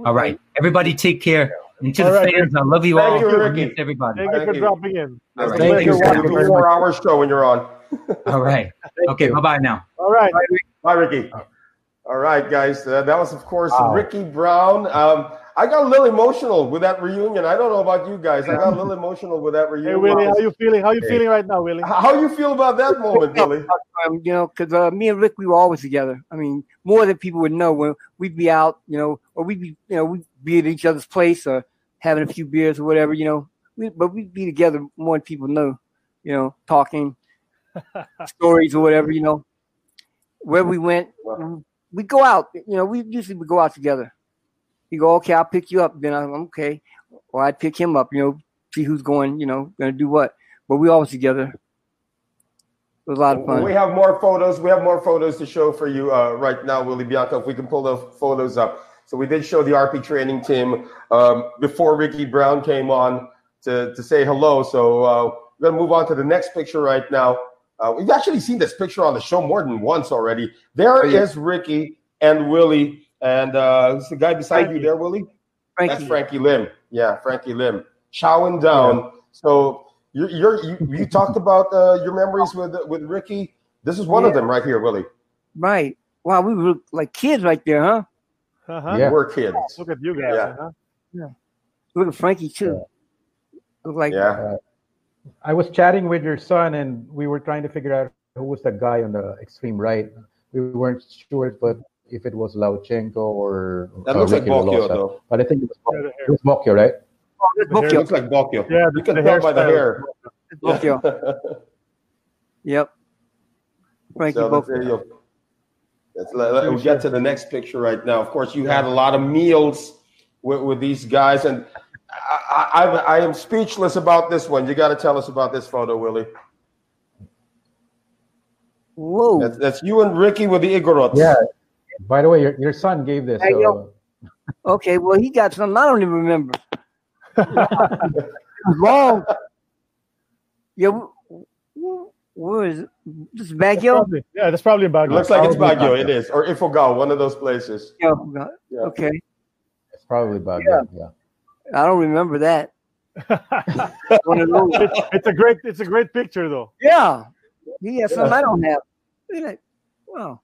[SPEAKER 5] All right, everybody, take care. And to All the right. fans, I love you
[SPEAKER 3] Thank
[SPEAKER 5] all.
[SPEAKER 3] You, Ricky.
[SPEAKER 4] Everybody. Thank, Thank you for dropping in.
[SPEAKER 3] All right. Thank you. you. Four hour show when you're on.
[SPEAKER 5] all right. okay. Bye bye now.
[SPEAKER 4] All right.
[SPEAKER 3] Bye, Ricky. All right, guys. Uh, that was, of course, wow. Ricky Brown. Um, I got a little emotional with that reunion. I don't know about you guys. I got a little emotional with that reunion.
[SPEAKER 4] Hey, Willie, how you feeling? How you feeling right now, Willie?
[SPEAKER 3] How you feel about that moment, Billy?
[SPEAKER 2] Um, you know, because uh, me and Rick, we were always together. I mean, more than people would know. When we'd be out, you know, or we'd be, you know, we'd be at each other's place or having a few beers or whatever, you know. We, but we'd be together more than people know, you know, talking stories or whatever, you know. Where we went, we go out. You know, we usually would go out together. You go, okay, I'll pick you up. Then I'm okay. Or I'd pick him up. You know, see who's going. You know, going to do what. But we always together. It was a lot of fun.
[SPEAKER 3] We have more photos. We have more photos to show for you uh, right now, Willie Bianca. If we can pull the photos up. So we did show the RP training team um, before Ricky Brown came on to, to say hello. So uh, we're going to move on to the next picture right now. Uh, we've actually seen this picture on the show more than once already. There oh, yeah. is Ricky and Willie, and uh, who's the guy beside Frankie. you there, Willie? Frankie. That's Frankie Lim. Yeah, Frankie Lim. Chowing down. Yeah. So you're, you're, you you talked about uh, your memories with with Ricky. This is one yeah. of them right here, Willie.
[SPEAKER 2] Right. Wow, we were like kids right there, huh?
[SPEAKER 3] Uh-huh. Yeah, we're kids.
[SPEAKER 4] Look at you guys. Yeah. Huh?
[SPEAKER 2] yeah. Look at Frankie too. Look like
[SPEAKER 3] yeah.
[SPEAKER 1] I was chatting with your son, and we were trying to figure out who was that guy on the extreme right. We weren't sure, but if it was Lauchenko or
[SPEAKER 3] that looks like Bocchio, though.
[SPEAKER 1] But I think it was, it was Bocchio, right?
[SPEAKER 3] Oh, it's Bocchio. It looks like Bocchio. Yeah, you can tell by the hair.
[SPEAKER 2] Bocchio. yep. Frankie so Bocchio.
[SPEAKER 3] Let's, let, let, we get to the next picture right now. Of course, you had a lot of meals with, with these guys, and I, I, I am speechless about this one. You got to tell us about this photo, Willie.
[SPEAKER 2] Whoa.
[SPEAKER 3] That's, that's, you and Ricky with the Igorots.
[SPEAKER 1] Yeah. By the way, your, your son gave this. So.
[SPEAKER 2] Uh, okay, well, he got something I don't even remember. Long. Yeah, where is it? This Baguio?
[SPEAKER 4] That's yeah, that's probably Baguio. It
[SPEAKER 3] looks like it's Baguio. It is. Or Ifugao, one of those places.
[SPEAKER 2] Yeah. Okay.
[SPEAKER 1] It's probably Baguio. Yeah. yeah.
[SPEAKER 2] I don't remember that.
[SPEAKER 4] it's, it's, a great it's a great picture though.
[SPEAKER 2] Yeah. He has some I don't have. Wow.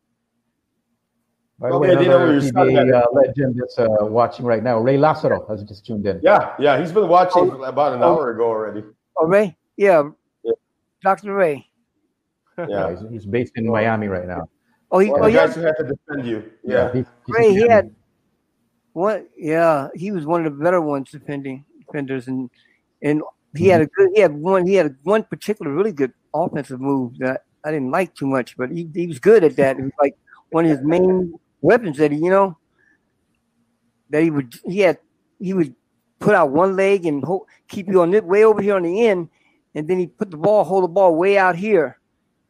[SPEAKER 1] By the way, another PBA uh, legend that's uh, watching right now, Ray Lazaro, has just tuned in.
[SPEAKER 3] Yeah, yeah, he's been watching oh, about an oh, hour ago already.
[SPEAKER 2] Oh, Ray? Yeah, yeah. Dr. Ray.
[SPEAKER 1] Yeah, he's, he's, based in Miami right now.
[SPEAKER 2] Oh, he,
[SPEAKER 3] well,
[SPEAKER 2] oh,
[SPEAKER 3] the guys yeah. who had to defend you. Yeah, yeah he's,
[SPEAKER 2] he's Ray, he had what? Yeah, he was one of the better ones defending defenders, and and he had a good. He had one. He had one particular really good offensive move that I didn't like too much, but he, he was good at that. It was like one of his main weapons that he, you know, that he would. He had. He would put out one leg and hold, keep you on it way over here on the end, and then he put the ball, hold the ball way out here,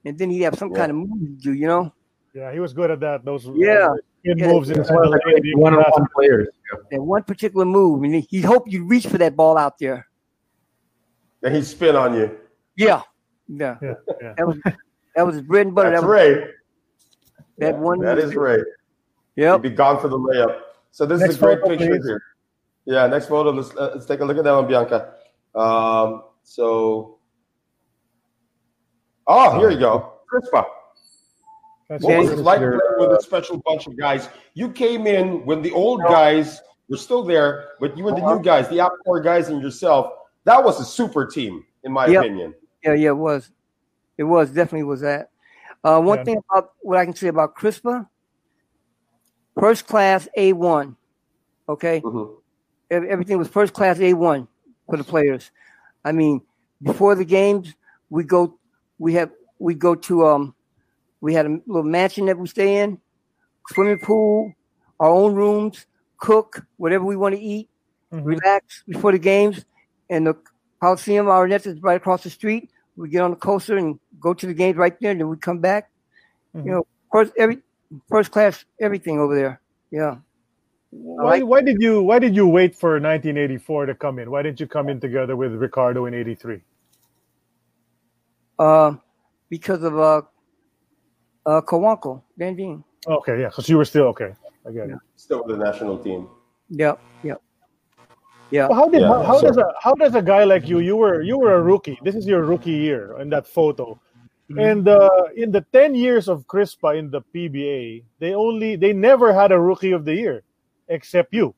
[SPEAKER 2] and then he'd have some yeah. kind of move to do. You know.
[SPEAKER 4] Yeah, he was good at that. Those
[SPEAKER 2] yeah.
[SPEAKER 4] It yeah, moves in
[SPEAKER 1] one on one players.
[SPEAKER 2] And one particular move, and he hoped you'd reach for that ball out there.
[SPEAKER 3] And he'd spin on you.
[SPEAKER 2] Yeah, yeah. yeah, yeah. That was that was his bread and butter.
[SPEAKER 3] That's
[SPEAKER 2] that
[SPEAKER 3] was, Ray.
[SPEAKER 2] That one.
[SPEAKER 3] That is Ray.
[SPEAKER 2] Yep.
[SPEAKER 3] He'd be gone for the layup. So this next is a great photo, picture please. here. Yeah, next photo. Let's uh, let's take a look at that one, Bianca. Um, so, oh, here you go, Crispa. That's what was it like with a special bunch of guys? You came in when the old guys were still there, but you were the new guys, the outdoor guys, and yourself. That was a super team, in my yep. opinion.
[SPEAKER 2] Yeah, yeah, it was. It was definitely was that. Uh, one yeah. thing about what I can say about CRISPA, first class A one. Okay, mm-hmm. everything was first class A one for the players. I mean, before the games, we go, we have, we go to um we had a little mansion that we stay in, swimming pool, our own rooms, cook whatever we want to eat, mm-hmm. relax before the games. And the Coliseum, our net is right across the street. We get on the coaster and go to the games right there, and then we come back. Mm-hmm. You know, of course, every first class everything over there. Yeah,
[SPEAKER 4] Why, why did you why did you wait for 1984 to come in? Why didn't you come in together with Ricardo in '83?
[SPEAKER 2] Uh, because of uh, uh, Cojuangco, Dan Dean.
[SPEAKER 4] Okay, yeah, because you were still okay. I get yeah. it.
[SPEAKER 3] Still with the national team.
[SPEAKER 2] Yep, yep. Yeah.
[SPEAKER 4] Well, how did yeah, how, how does a how does a guy like you you were you were a rookie. This is your rookie year in that photo. Mm-hmm. And uh, in the 10 years of Crispa in the PBA, they only they never had a rookie of the year except you.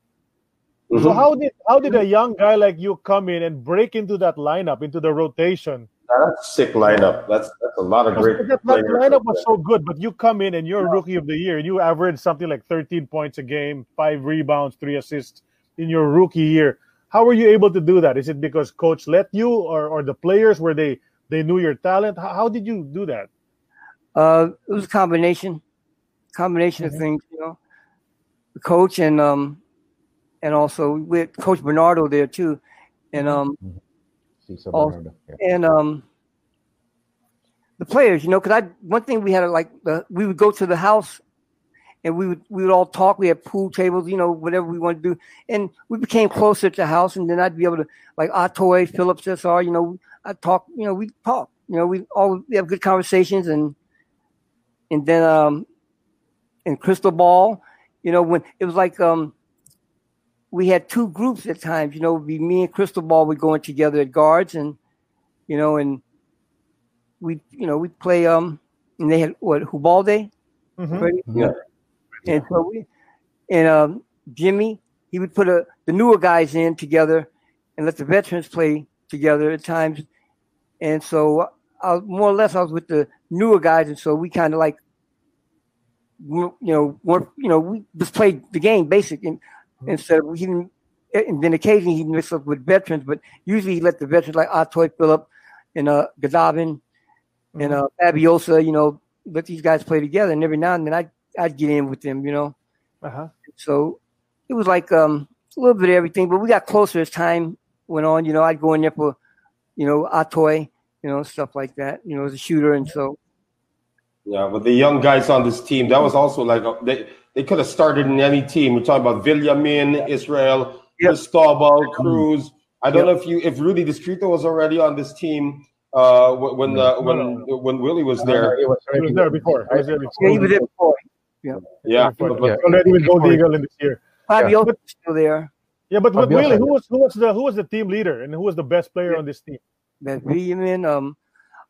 [SPEAKER 4] Mm-hmm. So how did how did a young guy like you come in and break into that lineup, into the rotation?
[SPEAKER 3] That's sick lineup. That's that's a lot of great.
[SPEAKER 4] That, that lineup was so good, but you come in and you're yeah. rookie of the year, and you average something like 13 points a game, five rebounds, three assists in your rookie year. How were you able to do that? Is it because coach let you, or or the players were they they knew your talent? How, how did you do that?
[SPEAKER 2] Uh, it was a combination, combination mm-hmm. of things. You know, the coach and um, and also with Coach Bernardo there too, and um, mm-hmm. also, yeah. and um, the players. You know, because I one thing we had like the, we would go to the house and we would we would all talk. We had pool tables, you know, whatever we wanted to do, and we became closer to the house. And then I'd be able to like Atoy, Philip Cezar, you know, I talk, you know, we talk, you know, we all we have good conversations, and and then um, in Crystal Ball, you know, when it was like um, we had two groups at times, you know, be me and Cristobal would go in together at guards, and you know, and we, you know, we play um, and they had what Hubalde,
[SPEAKER 3] mm-hmm. yeah,
[SPEAKER 2] and so we, and um, Jimmy, he would put a the newer guys in together and let the veterans play together at times. And so I was, more or less I was with the newer guys, and so we kind of like, you know, weren't, you know, we just played the game basic, and mm-hmm. instead of he didn't, and then occasionally he'd mix up with veterans, but usually he let the veterans like Atoy Phillip and uh Guidaben mm-hmm. and uh Fabiosa, you know, let these guys play together, and every now and then I I'd, I'd get in with them, you know.
[SPEAKER 4] Uh-huh.
[SPEAKER 2] So it was like um a little bit of everything, but we got closer as time went on. You know, I'd go in there for, you know, Atoy, you know, stuff like that. You know, as a shooter, and so.
[SPEAKER 3] Yeah, but the young guys on this team, that was also like a, they they could have started in any team. We're talking about Villamin, Israel, yep. Cristobal, Cruz. I don't yep. know if you if Rudy Distrito was already on this team uh, when uh, when no, no. when Willie was there.
[SPEAKER 4] he, was, was there before. He was there before.
[SPEAKER 2] Yeah, he was there before.
[SPEAKER 3] Yeah, yeah.
[SPEAKER 4] But, but, already with Gold Eagle in this year.
[SPEAKER 2] Fabio yeah. still there.
[SPEAKER 4] Yeah, but, but really, who was who was the who was the team leader and who was the best player on this team?
[SPEAKER 2] That Villamin. Um,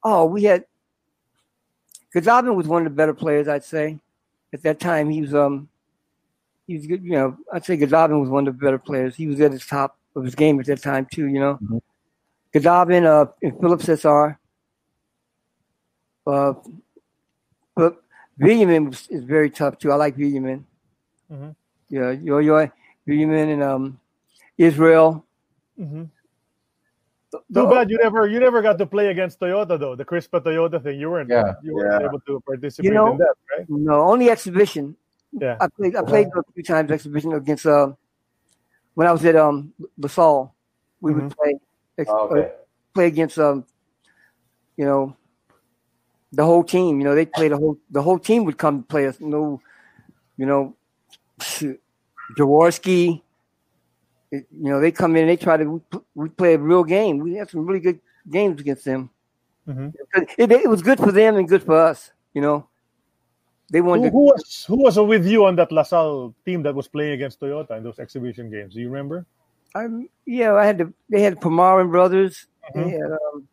[SPEAKER 2] oh, we had Guidaben was one of the better players, I'd say. At that time, he was um, he was good. You know, I'd say Guidaben was one of the better players. He was at his top of his game at that time too. You know, mm-hmm. Guidaben, uh, and Philip Cezar. Uh, but Villamin is very tough too. I like Villamin. Mm-hmm. Yeah, yo yo, Villamin and um, Israel.
[SPEAKER 4] Mm-hmm. Too bad you never you never got to play against Toyota though. The Crispa Toyota thing, you weren't yeah. you weren't yeah. able to participate you know, in that, right?
[SPEAKER 2] No, only exhibition. Yeah, I played I played a few times exhibition against uh when I was at um LaSalle. We mm-hmm. would play ex- oh, okay. uh, play against um you know the whole team. You know they play the whole the whole team would come play us. No, you know, Jaworski, you know, they come in and they try to we play a real game. We had some really good games against them. Mm-hmm. It, it, was good for them and good for us. You know, they wanted.
[SPEAKER 4] Who, who was who was with you on that LaSalle team that was playing against Toyota in those exhibition games? Do you remember?
[SPEAKER 2] Um, yeah, I had the they had Pumaren brothers. Mm-hmm. They had um,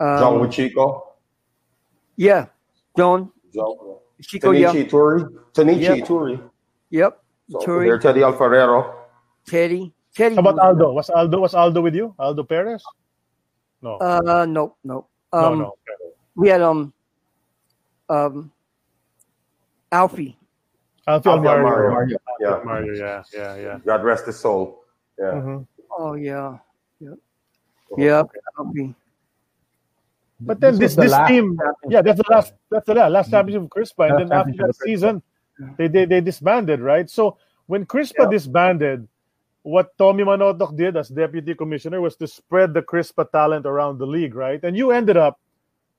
[SPEAKER 3] um, John Wichiko.
[SPEAKER 2] Yeah, John.
[SPEAKER 3] John. Chico, Tonichi yeah. Yturri. Tonichi yep. Yturri.
[SPEAKER 2] Yep.
[SPEAKER 3] So Yturri. Teddy Alfarero.
[SPEAKER 2] Teddy. Teddy.
[SPEAKER 4] How about Aldo? Was Aldo was Aldo with you? Aldo Perez?
[SPEAKER 2] No. Uh, no, no. Um, no, no. We had um, um, Alfie.
[SPEAKER 4] Alfie, Alfie Mario.
[SPEAKER 3] Mario. Mario.
[SPEAKER 4] Yeah. Mario. Yeah, yeah, yeah.
[SPEAKER 3] God rest his soul. Yeah.
[SPEAKER 2] Mm-hmm. Oh yeah. Yep. Yep. Okay. Alfie.
[SPEAKER 4] But then this this, this team, yeah, that's the last that's the last championship of Crispa, and then after that season, they, they they disbanded, right? So when Crispa yeah. disbanded, what Tommy Manotoc did as deputy commissioner was to spread the Crispa talent around the league, right? And you ended up,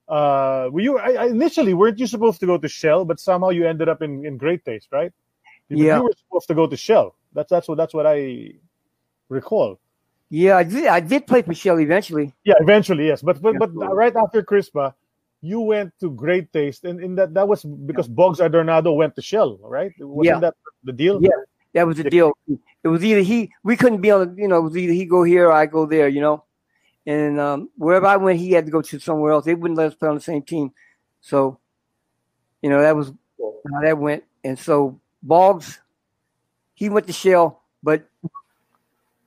[SPEAKER 4] uh, were you I, initially weren't you supposed to go to Shell, but somehow you ended up in, in Great Taste, right? Yeah. You were supposed to go to Shell. That's that's what that's what I recall.
[SPEAKER 2] Yeah, I did. I did play for Shell eventually.
[SPEAKER 4] Yeah, eventually, yes. But but, yeah. but right after Crispa, you went to Great Taste, and in that that was because Bogs Adornado went to Shell, right? Wasn't yeah. that the deal?
[SPEAKER 2] Yeah, that was the deal. It was either he we couldn't be on, you know, it was either he go here or I go there, you know. And um, wherever I went, he had to go to somewhere else. They wouldn't let us play on the same team, so you know that was how that went. And so Bogs, he went to Shell, but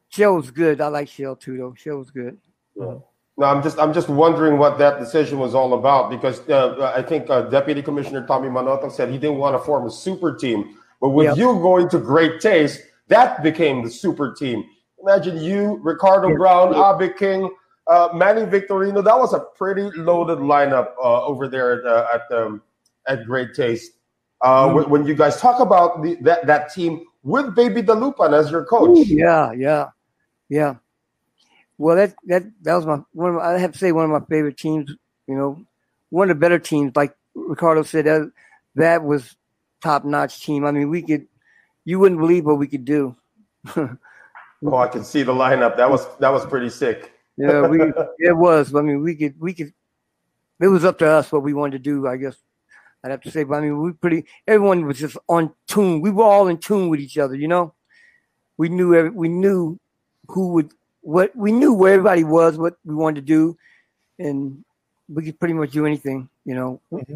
[SPEAKER 2] Shell was good. I like Shell too, though. Shell was good.
[SPEAKER 3] Yeah. No, I'm just I'm just wondering what that decision was all about because uh, I think uh, Deputy Commissioner Tommy Manotoc said he didn't want to form a super team, but with yep. you going to Great Taste, that became the super team. Imagine you, Ricardo yep. Brown, Abe King, uh, Manny Victorino. That was a pretty loaded lineup uh, over there at uh, at, um, at Great Taste. Mm. When you guys talk about the, that that team with Baby Dalupan as your coach, Ooh,
[SPEAKER 2] yeah, yeah, yeah. Well, that that that was my one. Of my, I have to say one of my favorite teams. You know, one of the better teams. Like Ricardo said, that that was top notch team. I mean, we could. You wouldn't believe what we could do.
[SPEAKER 3] oh, I can see the lineup. That was that was pretty sick.
[SPEAKER 2] yeah, we it was. I mean, we could we could. It was up to us what we wanted to do. I guess I'd have to say. But I mean, we pretty. Everyone was just on tune. We were all in tune with each other. You know, we knew every, we knew who would what we knew where everybody was, what we wanted to do, and we could pretty much do anything. You know, mm-hmm.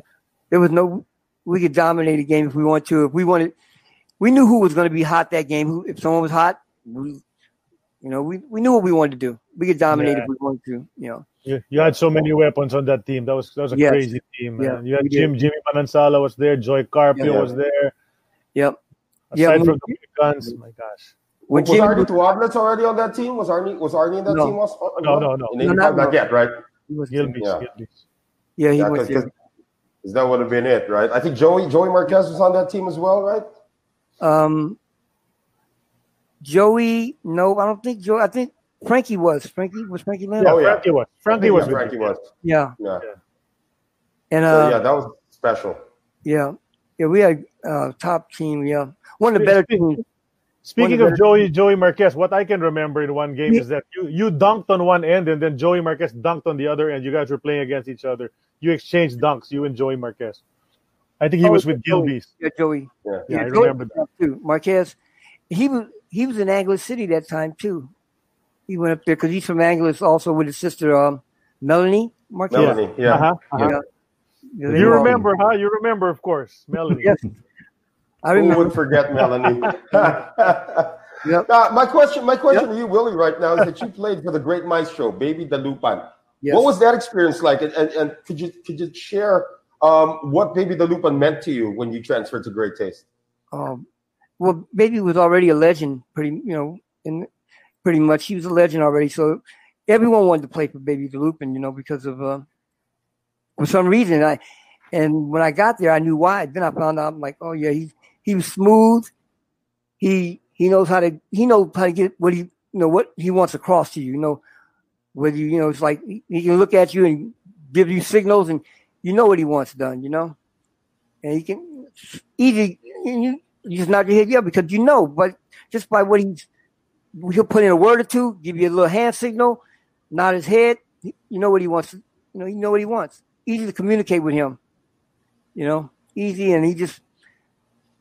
[SPEAKER 2] there was no we could dominate a game if we want to. If we wanted, we knew who was going to be hot that game. Who, if someone was hot, we, you know, we, we knew what we wanted to do. We could dominate yeah. if we wanted to. You know.
[SPEAKER 4] You, you had so many weapons on that team. That was that was a yes. crazy team. Man. Yeah, you had Jim did. Jimmy Manansala was there. Joy Carpio yeah. was there.
[SPEAKER 2] Yep.
[SPEAKER 4] Aside yep. from the guns, my gosh.
[SPEAKER 3] When was Arnie Tuadles already on that team? Was Arnie was Arnie in that
[SPEAKER 4] no.
[SPEAKER 3] team? Was,
[SPEAKER 4] uh, no, no, no.
[SPEAKER 3] no not, not yet, right?
[SPEAKER 4] He was Gilbey's,
[SPEAKER 2] yeah. Yeah, he yeah, was. Cause,
[SPEAKER 3] cause that would have been it, right? I think Joey Joey Marquez was on that team as well, right?
[SPEAKER 2] Um, Joey, no, I don't think Joey. I think Frankie was. Frankie was Frankie
[SPEAKER 4] Lim. Oh, yeah. Frankie was. Frankie was.
[SPEAKER 3] Frankie was.
[SPEAKER 2] Yeah.
[SPEAKER 3] Yeah.
[SPEAKER 2] And uh,
[SPEAKER 3] so, yeah, that was special.
[SPEAKER 2] Yeah, yeah, we had uh, top team. Yeah, one of the better teams.
[SPEAKER 4] Speaking of Joey Joey Marquez, what I can remember in one game is that you, you dunked on one end and then Joey Marquez dunked on the other end. You guys were playing against each other. You exchanged dunks, you and Joey Marquez. I think he oh, was with Gilbey's.
[SPEAKER 2] Yeah, Joey.
[SPEAKER 4] Yeah, yeah, I remember that
[SPEAKER 2] too. Marquez, he was he was in Angeles City that time too. He went up there because he's from Angeles, also with his sister um, Melanie Marquez.
[SPEAKER 3] Melanie, yeah. Uh-huh, uh-huh.
[SPEAKER 4] yeah. You remember, huh? You remember, of course, Melanie.
[SPEAKER 2] yes.
[SPEAKER 3] I remember. Who would forget Melanie? yep. Uh, my question, my question yep. to you, Willie, right now is that you played for the Great Maestro, Baby Dalupan. Yes. What was that experience like? And, and, and could you could you share um, what Baby Dalupan meant to you when you transferred to Great Taste?
[SPEAKER 2] Um, well, Baby was already a legend, pretty you know, in pretty much he was a legend already. So everyone wanted to play for Baby Dalupan, you know, because of uh, for some reason. I and when I got there, I knew why. Then I found out, I'm like, oh yeah, he's he was smooth. He he knows how to he knows how to get what he you know what he wants across to you. You know, whether you you know it's like he can look at you and give you signals, and you know what he wants done. You know, and he can easy you you just nod your head yeah because you know, but just by what he's he'll put in a word or two, give you a little hand signal, nod his head. You know what he wants. You know, you know what he wants. Easy to communicate with him. You know, easy, and he just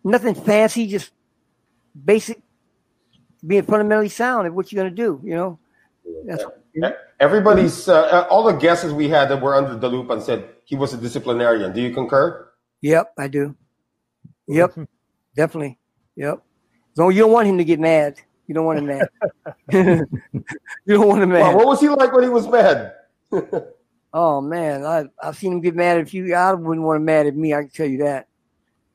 [SPEAKER 2] nothing fancy, just basic being fundamentally sound at what you're going to do, you know?
[SPEAKER 3] That's, Everybody's, uh, uh, all the guesses we had that were under the loop and said he was a disciplinarian. Do you concur?
[SPEAKER 2] Yep, I do. Yep, definitely. Yep. So you don't want him to get mad. You don't want him mad. you don't want him mad.
[SPEAKER 3] Well, what was he like when he was mad?
[SPEAKER 2] oh man, I I've seen him get mad at you. I wouldn't want him mad at me. I can tell you that.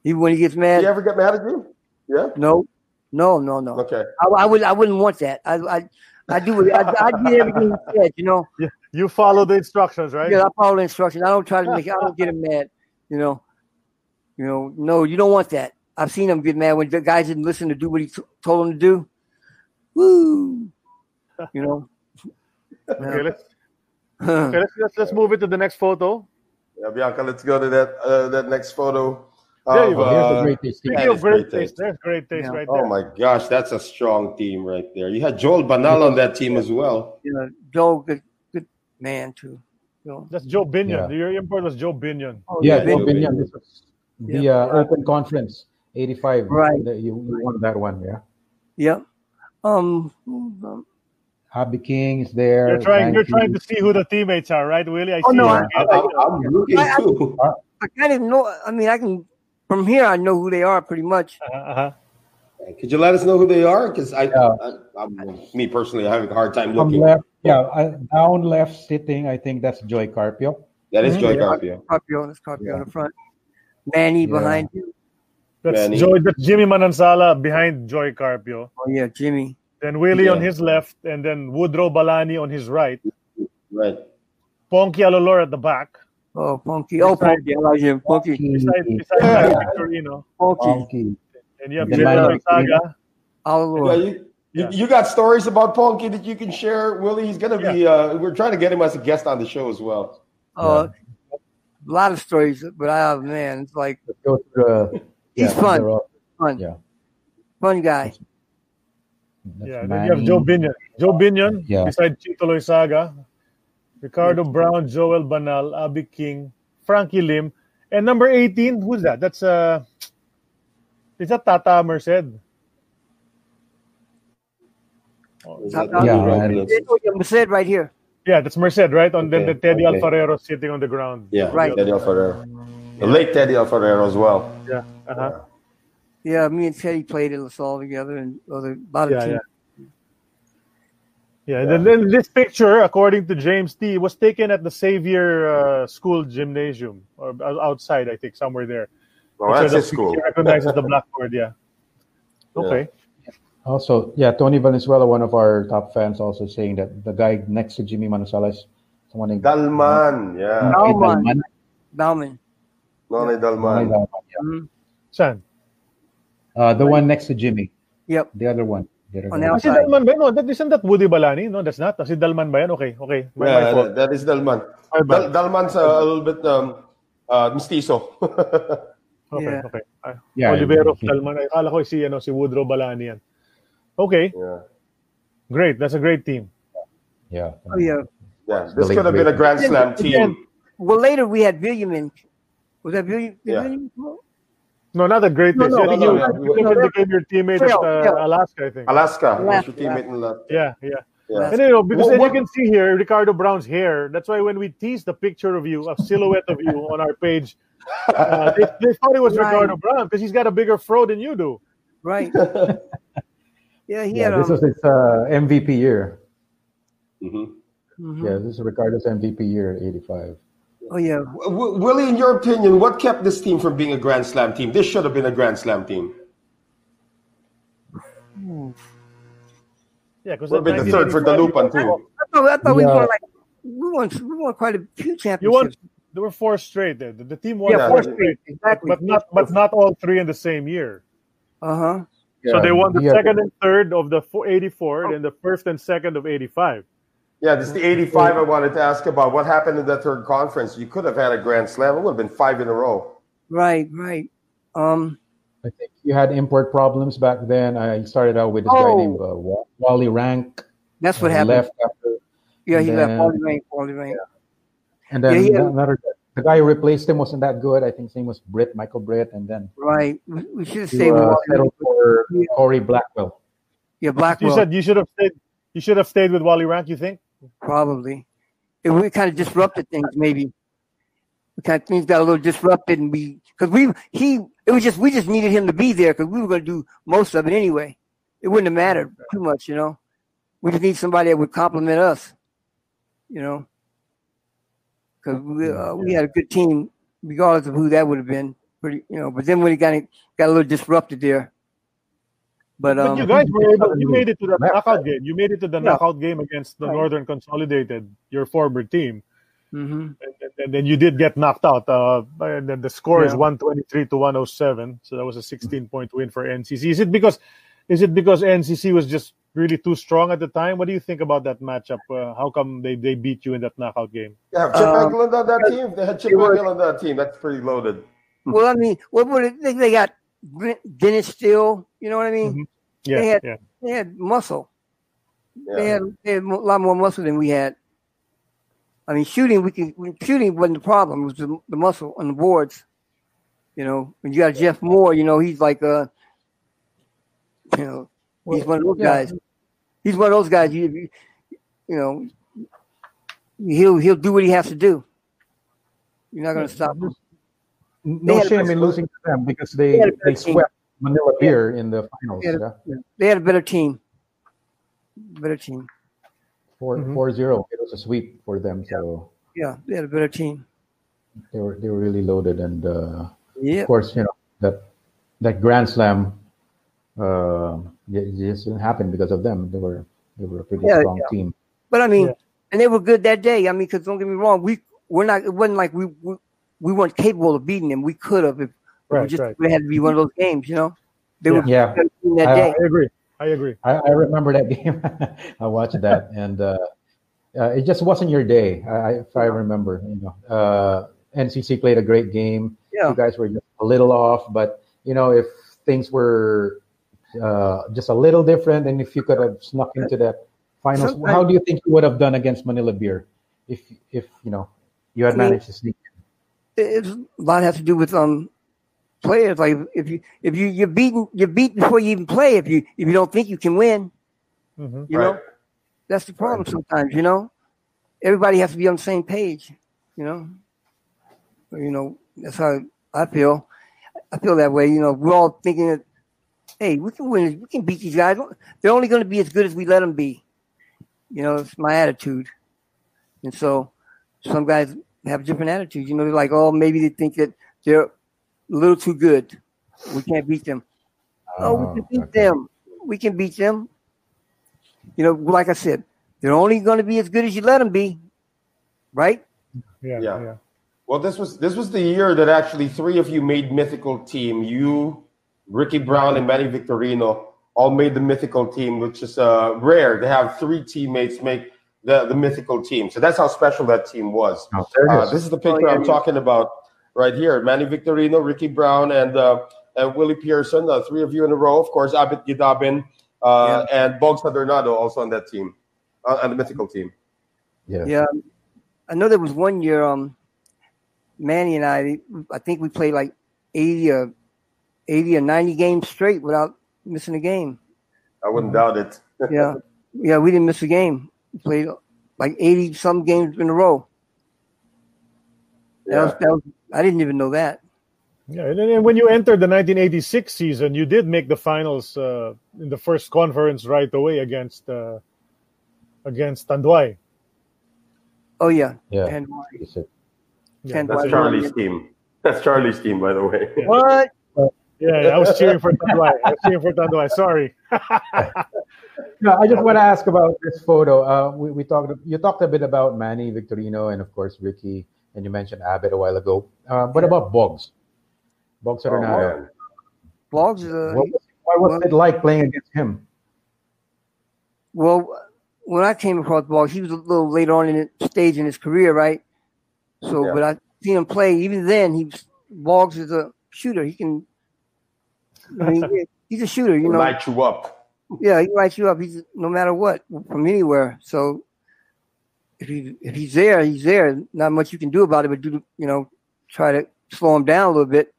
[SPEAKER 2] Even when he gets mad.
[SPEAKER 3] You ever get mad at you? Yeah.
[SPEAKER 2] No, no, no, no.
[SPEAKER 3] Okay.
[SPEAKER 2] I, I would. I wouldn't want that. I, I, I do. I, I did everything he said. You know.
[SPEAKER 4] Yeah. You follow the instructions, right?
[SPEAKER 2] Yeah, I follow the instructions. I don't try to make. I don't get him mad. You know. You know. No, you don't want that. I've seen him get mad when the guys didn't listen to do what he t- told them to do. Woo. You know.
[SPEAKER 4] okay, let's, okay, let's, let's let's move it to the next photo.
[SPEAKER 3] Yeah, Bianca, let's go to that uh, that next photo.
[SPEAKER 4] There you go. Here's a great taste. Speaking of great, great taste, there's great taste yeah. right
[SPEAKER 3] there. Oh my gosh, that's a strong team right there. You had Joel Banal on that team as well.
[SPEAKER 2] Yeah, Joel, good, good man too.
[SPEAKER 4] Joel. That's Joe Binion. Yeah. Your import was Joe Binion.
[SPEAKER 1] Oh, yeah, yeah, Joe Binion. This was the uh, Open Conference, '85.
[SPEAKER 2] Right.
[SPEAKER 1] The, you, you won that one, yeah.
[SPEAKER 2] Yeah. Um, um
[SPEAKER 1] Abby King is there.
[SPEAKER 4] You're trying. You're trying to see who the teammates are, right, Willie? I oh, see.
[SPEAKER 2] No,
[SPEAKER 4] I,
[SPEAKER 3] am looking I, too.
[SPEAKER 2] I, I kind of know. I mean, I can from here. I know who they are pretty much.
[SPEAKER 4] Uh-huh. uh-huh.
[SPEAKER 3] Could you let us know who they are? Because I, yeah. I, me personally, I'm having a hard time looking.
[SPEAKER 1] Left, yeah, down left sitting. I think that's Joy Carpio.
[SPEAKER 3] That is mm-hmm. Joy Carpio.
[SPEAKER 2] Carpio, that's Carpio yeah. on the front. Manny yeah. behind you.
[SPEAKER 4] That's Manny. Joy. That's Jimmy Manansala behind Joy Carpio.
[SPEAKER 2] Oh yeah, Jimmy.
[SPEAKER 4] Then Willie yeah. on his left, and then Woodrow Balani on his right.
[SPEAKER 3] Right.
[SPEAKER 4] Ponky Alolor at the back.
[SPEAKER 2] Oh, Ponky. Oh, Ponky. I like him. Ponky.
[SPEAKER 4] Beside, beside yeah. Victorino.
[SPEAKER 2] Ponky.
[SPEAKER 4] And you have General Saga.
[SPEAKER 2] Alolor.
[SPEAKER 3] Yeah, you, you, you, got stories about Ponky that you can share, Willie? He's going to be, uh, we're trying to get him as a guest on the show as well.
[SPEAKER 2] Oh, a lot of stories, but I have, man, it's like, uh, he's fun. Fun. Yeah. Fun guy.
[SPEAKER 4] That's yeah, then you have Joe Binion. Joe Binion yeah. beside Chito Loyzaga, Ricardo Brown, Joel Banal, Abby King, Frankie Lim, and number 18, who's that? That's uh is that Tata Merced?
[SPEAKER 2] Oh, Tata, yeah, Merced right here.
[SPEAKER 4] Yeah, that's Merced, right? On okay, then the Teddy okay. Alfarero sitting on the ground.
[SPEAKER 3] Yeah, right. Teddy Alfarero. The late Teddy Alfarero as well.
[SPEAKER 4] Yeah. Uh-huh.
[SPEAKER 2] Yeah, me and Teddy played in La Salle together, and other about
[SPEAKER 4] yeah, yeah. Yeah, and then this picture, according to James T, was taken at the Xavier uh, School Gymnasium, or outside, I think, somewhere there.
[SPEAKER 3] Oh, that's his school.
[SPEAKER 4] recognizes the blackboard, yeah. Okay.
[SPEAKER 1] Yeah. Also, yeah, Tony Valenzuela, one of our top fans, also saying that the guy next to Jimmy Manansala is someone named
[SPEAKER 3] Dalman, yeah.
[SPEAKER 2] Dalman. Dalman.
[SPEAKER 3] Nonay Dalman. Dalman
[SPEAKER 4] yeah. Mm-hmm. San?
[SPEAKER 1] Uh, the one next to Jimmy.
[SPEAKER 2] Yep.
[SPEAKER 1] The other one. The
[SPEAKER 4] other. Si Dalman ba? No, that isn't that Woody Balani? No, that's not. Si Dalman ba yan? Okay, okay.
[SPEAKER 3] My, yeah, my that is Dalman. Dal- Dalman's a, a little bit um, uh, mestizo.
[SPEAKER 4] okay, yeah. okay. Uh, yeah, Olivero yeah. Dalman. Ay, akala ko si, ano, si Woodrow Balani yan. Okay.
[SPEAKER 3] Yeah.
[SPEAKER 4] Great. That's a great team.
[SPEAKER 1] Yeah.
[SPEAKER 2] Oh, yeah.
[SPEAKER 3] Yeah, this could have been a Grand Slam team.
[SPEAKER 2] Well, later we had William in. Was that William? Yeah. William?
[SPEAKER 4] No, not the greatest. No, no, I think no, he, no, became your teammate at uh, Alaska, I think.
[SPEAKER 3] Alaska, Alaska. your teammate in Alaska.
[SPEAKER 4] Yeah, yeah. yeah. And you know, because well, then what? you can see here Ricardo Brown's hair. That's why when we teased the picture of you, a silhouette of you on our page, uh, they, they, thought it was right. Ricardo Brown because he's got a bigger fro than you do.
[SPEAKER 2] Right. yeah, he
[SPEAKER 1] yeah,
[SPEAKER 2] had.
[SPEAKER 1] This um, was his uh, MVP year.
[SPEAKER 3] Mm-hmm.
[SPEAKER 1] Mm-hmm. Yeah, this is Ricardo's MVP year, '85.
[SPEAKER 2] Oh yeah,
[SPEAKER 3] w- Willie. In your opinion, what kept this team from being a Grand Slam team? This should have been a Grand Slam team.
[SPEAKER 4] Yeah, because
[SPEAKER 3] would have been the third for Dalupan too.
[SPEAKER 2] I thought, I thought yeah. we won like we won we won quite a few championships. You won,
[SPEAKER 4] there were four straight. The, the team won
[SPEAKER 2] yeah, four straight, exactly.
[SPEAKER 4] But not but not all three in the same year.
[SPEAKER 2] Uh huh.
[SPEAKER 4] Yeah. So they won the yeah. second and third of the 84, oh. and the first and second of 85.
[SPEAKER 3] Yeah, this is the 85 I wanted to ask about. What happened in that third conference? You could have had a grand slam. It would have been five in a row.
[SPEAKER 2] Right, right. Um,
[SPEAKER 1] I think you had import problems back then. I started out with this oh, guy named uh, Wally Rank.
[SPEAKER 2] That's what happened.
[SPEAKER 1] Left after.
[SPEAKER 2] Yeah, he then, left Wally Rank. Wally Rank.
[SPEAKER 1] Yeah. And then yeah, another the guy who replaced him wasn't that good. I think his name was Britt, Michael Britt, and then
[SPEAKER 2] right. We should have stayed uh,
[SPEAKER 1] with for yeah. Corey Blackwell.
[SPEAKER 2] Yeah, Blackwell.
[SPEAKER 4] You said you should have stayed. You should have stayed with Wally Rank. You think?
[SPEAKER 2] Probably. It, we kind of disrupted things, maybe. We kind of things got a little disrupted, and we because we he it was just we just needed him to be there because we were going to do most of it anyway. It wouldn't have mattered too much, you know. We just need somebody that would compliment us, you know, because we uh, we had a good team regardless of who that would have been. Pretty, you know. But then when it got got a little disrupted there, but, um,
[SPEAKER 4] but you guys were able, you made it to the knockout game. You made it to the yeah. knockout game against the right. Northern Consolidated, your former team.
[SPEAKER 2] Mm-hmm.
[SPEAKER 4] And, and, then you did get knocked out. Uh, and then the score yeah. is 123 to 107. So that was a 16 point win for NCC. Is it because is it because NCC was just really too strong at the time? What do you think about that matchup? Uh, how come they, they beat you in that knockout game?
[SPEAKER 3] Yeah, Chip um, on that team. They had Chip Egel on that team. That's pretty loaded.
[SPEAKER 2] Well, I mean, what would they, they got? Dennis Steele, you know what I mean? Mm-hmm.
[SPEAKER 4] Yeah,
[SPEAKER 2] they had
[SPEAKER 4] yeah.
[SPEAKER 2] they had muscle. Yeah. They, had, they had a lot more muscle than we had. I mean, shooting we can shooting wasn't the problem. It was the, the muscle on the boards. You know, when you got Jeff Moore, you know he's like a, you know, he's one of those guys. He's one of those guys. You, you know, he'll he'll do what he has to do. You're not going to stop him.
[SPEAKER 1] No shame in losing to them because they they, they swept Manila Beer in the finals.
[SPEAKER 2] They had, a, yeah. they had a better team. Better team.
[SPEAKER 1] 4 mm-hmm. 4 0. It was a sweep for them. So
[SPEAKER 2] yeah, they had a better team.
[SPEAKER 1] They were they were really loaded, and uh,
[SPEAKER 2] yeah.
[SPEAKER 1] of course, you know that that Grand Slam uh, it just didn't happen because of them. They were they were a pretty yeah, strong yeah. team.
[SPEAKER 2] But I mean, and they were good that day. I mean, because don't get me wrong, we we're not. It wasn't like we, we we weren't capable of beating them. We could have if right, we just right. had to be one of those games, you know.
[SPEAKER 1] They yeah. were yeah.
[SPEAKER 4] that I, day. I agree. I agree.
[SPEAKER 1] I, I remember that game. I watched that, and uh, uh, it just wasn't your day. I, if I remember, you know, uh, NCC played a great game.
[SPEAKER 2] Yeah.
[SPEAKER 1] You guys were just a little off, but you know, if things were uh, just a little different, and if you could have snuck into that finals, Sometimes, how do you think you would have done against Manila Beer if if you know you had managed to sneak?
[SPEAKER 2] It, a lot has to do with um players. Like if you if you you're beaten you're beat before you even play. If you if you don't think you can win, mm-hmm. you right. know that's the problem. Right. Sometimes you know everybody has to be on the same page. You know, you know that's how I feel. I feel that way. You know, we're all thinking that hey, we can win. We can beat these guys. They're only going to be as good as we let them be. You know, it's my attitude. And so some guys have different attitudes. You know, they're like, oh, maybe they think that they're a little too good. We can't beat them. Oh, we can beat okay. them. We can beat them. You know, like I said, they're only going to be as good as you let them be, right?
[SPEAKER 4] Yeah, yeah. yeah.
[SPEAKER 3] Well, this was this was the year that actually three of you made mythical team. You, Ricky Brown, and Manny Victorino all made the mythical team, which is uh, rare to have three teammates make the, the mythical team. So that's how special that team was. Oh, uh, this is the picture oh, yeah, I'm talking about right here. Manny Victorino, Ricky Brown, and uh, and Willie Pearson, uh, three of you in a row. Of course, Abet Guidaben uh, yeah. and Bogs Adornado also on that team, uh, on the mythical team.
[SPEAKER 2] Yeah. Yeah. I know there was one year, um, Manny and I, I think we played like 80 or 80 or 90 games straight without missing a game.
[SPEAKER 3] I wouldn't doubt it.
[SPEAKER 2] yeah. Yeah, we didn't miss a game played like 80 some games in a row. That, yeah. was, that was, I didn't even know that.
[SPEAKER 4] Yeah, and, and when you entered the 1986 season, you did make the finals uh, in the first conference right away against uh, against Tanduay.
[SPEAKER 2] Oh yeah,
[SPEAKER 1] yeah.
[SPEAKER 3] Tanduay. Yeah, that's Charlie's team. That's Charlie's team, by the way.
[SPEAKER 2] What?
[SPEAKER 4] Yeah, I was cheering for Tanduay. I was cheering for Tanduay. Sorry.
[SPEAKER 1] no, I just want to ask about this photo. Uh, we, we talked. You talked a bit about Manny Victorino and of course Ricky, and you mentioned Abet a while ago. Uh, what yeah. about Bogs? Bogs Adornado.
[SPEAKER 2] Oh, Bogs. Uh,
[SPEAKER 1] what, why was well, it like playing against him?
[SPEAKER 2] Well, when I came across Bogs, he was a little later on in the stage in his career, right? So, yeah. but I seen him play. Even then, he was, Bogs is a shooter. He can I mean, he's a shooter, you know.
[SPEAKER 3] Light you up.
[SPEAKER 2] Yeah, he lights you up. He's no matter what from anywhere. So if he if he's there, he's there. Not much you can do about it, but do you know try to slow him down a little bit.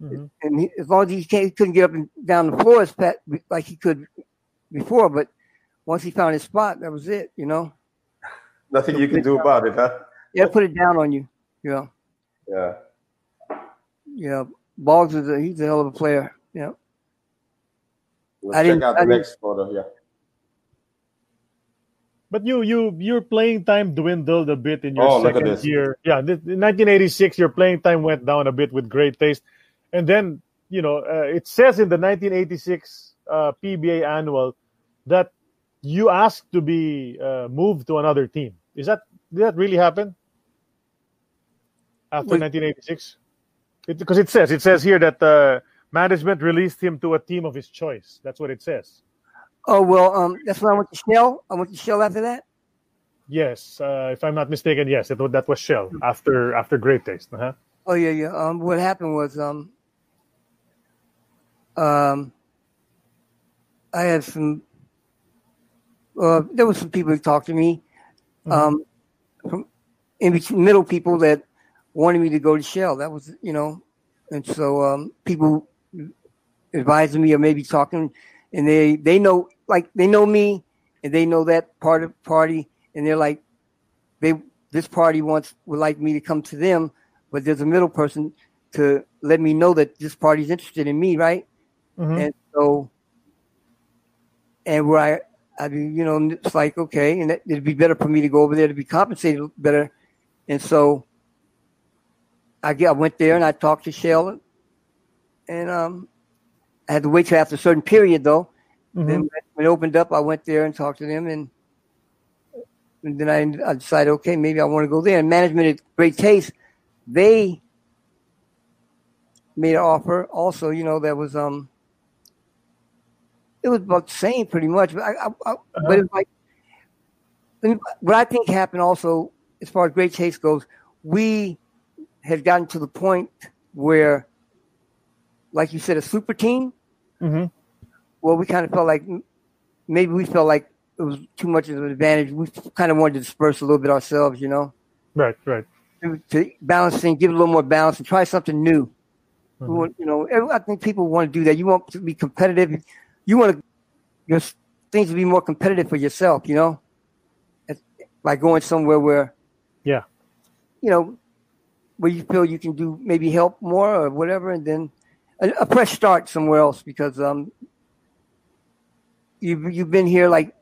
[SPEAKER 2] Mm-hmm. And he, as long as he, can't, he couldn't get up and down the floor as fat, like he could before, but once he found his spot, that was it. You know.
[SPEAKER 3] Nothing you can do about it, huh?
[SPEAKER 2] Yeah, put it down on you. Yeah.
[SPEAKER 3] Yeah.
[SPEAKER 2] Yeah. Bogs is a he's a hell of a player. Yeah.
[SPEAKER 3] Let's I check out the next photo. Yeah.
[SPEAKER 4] But you you your playing time dwindled a bit in your oh, second year. Yeah, in 1986, your playing time went down a bit with great taste, and then you know uh, it says in the 1986 uh, PBA annual that you asked to be uh, moved to another team. Is that did that really happen after 1986? Because it, it, says it says here that uh, management released him to a team of his choice. That's what it says.
[SPEAKER 2] Oh well, um, that's when I went to Shell. I went to Shell after that.
[SPEAKER 4] Yes, uh, if I'm not mistaken, yes, it, that was Shell after after Great Taste. Uh-huh.
[SPEAKER 2] Oh yeah, yeah. Um, what happened was um, um, I had some. Uh, there was some people who talked to me, mm-hmm. um, from in between middle people that wanted me to go to Shell. That was you know, and so um, people advising me or maybe talking, and they they know like they know me and they know that part of party, and they're like, they this party wants would like me to come to them, but there's a middle person to let me know that this party's interested in me, right? Mm-hmm. And so, and where I, I mean, you know, it's like okay, and it'd be better for me to go over there to be compensated better, and so I get, I went there and I talked to Shell, and um, I had to wait till after a certain period though. Mm-hmm. Then when it opened up, I went there and talked to them, and, and then I, I decided, okay, maybe I want to go there. And management at Great Taste, they made an offer. Also, you know, that was um, it was about the same pretty much, but I, I, I uh-huh. but it's like what I think happened also as far as Great Taste goes, we had gotten to the point where, like you said, a super team. Mm-hmm well, we kind of felt like maybe we felt like it was too much of an advantage. We kind of wanted to disperse a little bit ourselves, you know.
[SPEAKER 4] Right, right.
[SPEAKER 2] To, to balance things, give it a little more balance, and try something new. Mm-hmm. Want, you know, I think people want to do that. You want to be competitive. You want to, your things to be more competitive for yourself. You know, by going somewhere where,
[SPEAKER 4] yeah,
[SPEAKER 2] you know, where you feel you can do maybe help more or whatever, and then a, a fresh start somewhere else because um, you've you've been here like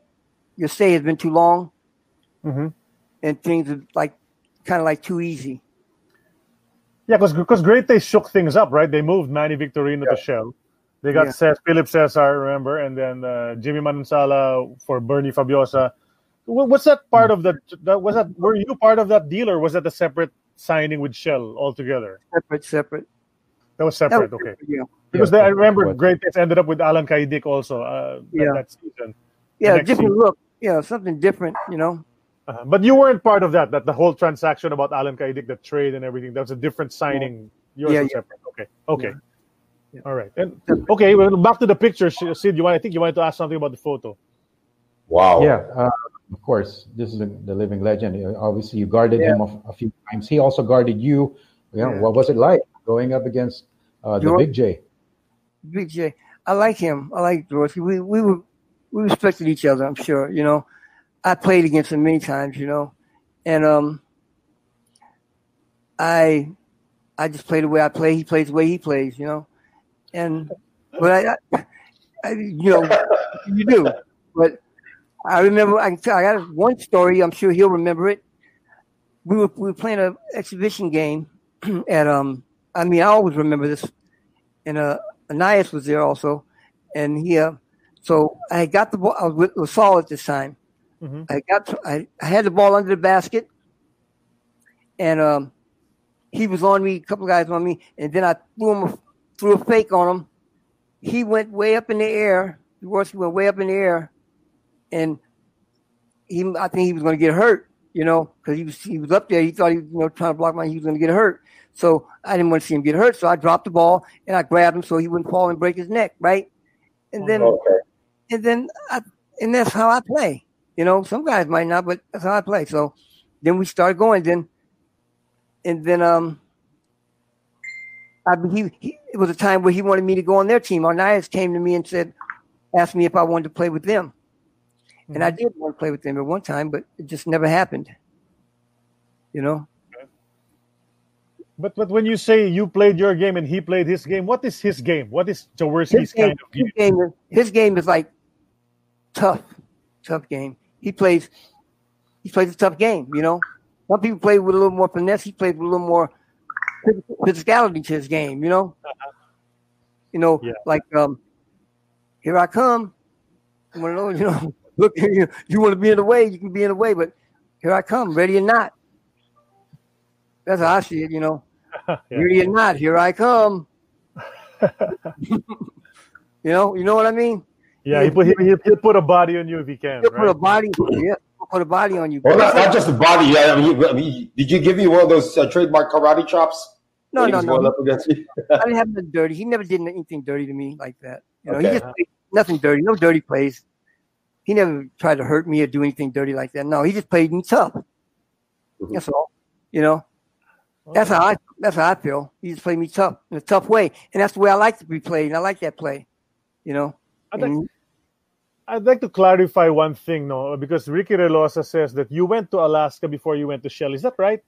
[SPEAKER 2] your stay has been too long, mm-hmm. and things are like kind of like too easy.
[SPEAKER 4] Yeah, because because Great they shook things up, right? They moved Manny Victorino yeah. to Shell. They got yeah. Cés, Philip Cezar, remember, and then uh, Jimmy Manansala for Bernie Fabiosa. What's that part of the? That was that? Were you part of that deal, or was that a separate signing with Shell altogether?
[SPEAKER 2] Separate, separate.
[SPEAKER 4] That was separate. That was okay. Separate, yeah. Because yeah, I remember Great Taste ended up with Allan Caidic also uh, yeah. that season.
[SPEAKER 2] Yeah, different season. look. Yeah, something different, you know.
[SPEAKER 4] Uh-huh. But you weren't part of that. That the whole transaction about Allan Caidic, the trade and everything. That was a different signing. Yours yeah, yeah. separate. Okay. Okay. Yeah. All right. And okay, well, back to the picture, Sid. You want? I think you wanted to ask something about the photo.
[SPEAKER 3] Wow.
[SPEAKER 1] Yeah. Uh, of course, this is the, the living legend. Obviously, you guarded him a, a, few times. He also guarded you. You know, what was it like going up against uh, the Big J?
[SPEAKER 2] Big J. I like him. I like Dorothy. We we were we respected each other. I'm sure. You know, I played against him many times. You know, and um, I I just play the way I play. He plays the way he plays. You know, and but I, I, I you know you do. But I remember I, can tell I got one story. I'm sure he'll remember it. We were we were playing an exhibition game at um. I mean, I always remember this And a Ananias was there also, and he. Uh, so I got the ball. I was with, Saul at this time. Mm-hmm. I got. To, I, I had the ball under the basket, and um, he was on me. A couple of guys on me, and then I threw him a, threw a fake on him. He went way up in the air. The worst went way up in the air, and he. I think he was going to get hurt. You know, because he was he was up there. He thought he was you know trying to block my. He was going to get hurt. So I didn't want to see him get hurt. So I dropped the ball and I grabbed him so he wouldn't fall and break his neck, right? And then, okay. and then, I, and that's how I play. You know, some guys might not, but that's how I play. So then we started going. Then, and then, um, I, he, he, it was a time where he wanted me to go on their team. Arnaiz came to me and said, asked me if I wanted to play with them. Mm-hmm. And I did want to play with them at one time, but it just never happened. You know?
[SPEAKER 4] But but when you say you played your game and he played his game, what is his game? What is Jaworski's kind of game?
[SPEAKER 2] His game, is, his game is like tough, tough game. He plays he plays a tough game, you know. Some people play with a little more finesse. He plays with a little more physicality to his game, you know. Uh-huh. You know, yeah. like um, here I come. You know, you know, look, you, you want to be in the way, you can be in the way, but here I come, ready or not. That's how I see it, you know. yeah. Here or not, here I come. you know, you know what I mean?
[SPEAKER 4] Yeah, he put he, he'll put a body on you if he can.
[SPEAKER 2] He'll right? put a body, yeah, put a body on you.
[SPEAKER 3] Well, not, not just a body. Yeah, I mean, I mean, did you give me one of those uh, trademark karate chops?
[SPEAKER 2] No, no, no. Up against you? I didn't have nothing dirty. He never did anything dirty to me like that. You know, okay. he just nothing dirty, no dirty plays. He never tried to hurt me or do anything dirty like that. No, he just played me tough. Mm-hmm. That's all. You know, that's how I that's how I feel. He just played me tough in a tough way, and that's the way I like to be played. And I like that play. You know.
[SPEAKER 4] I'd like, I'd like to clarify one thing, no, because Ricky Relosa says that you went to Alaska before you went to Shell. Is that right?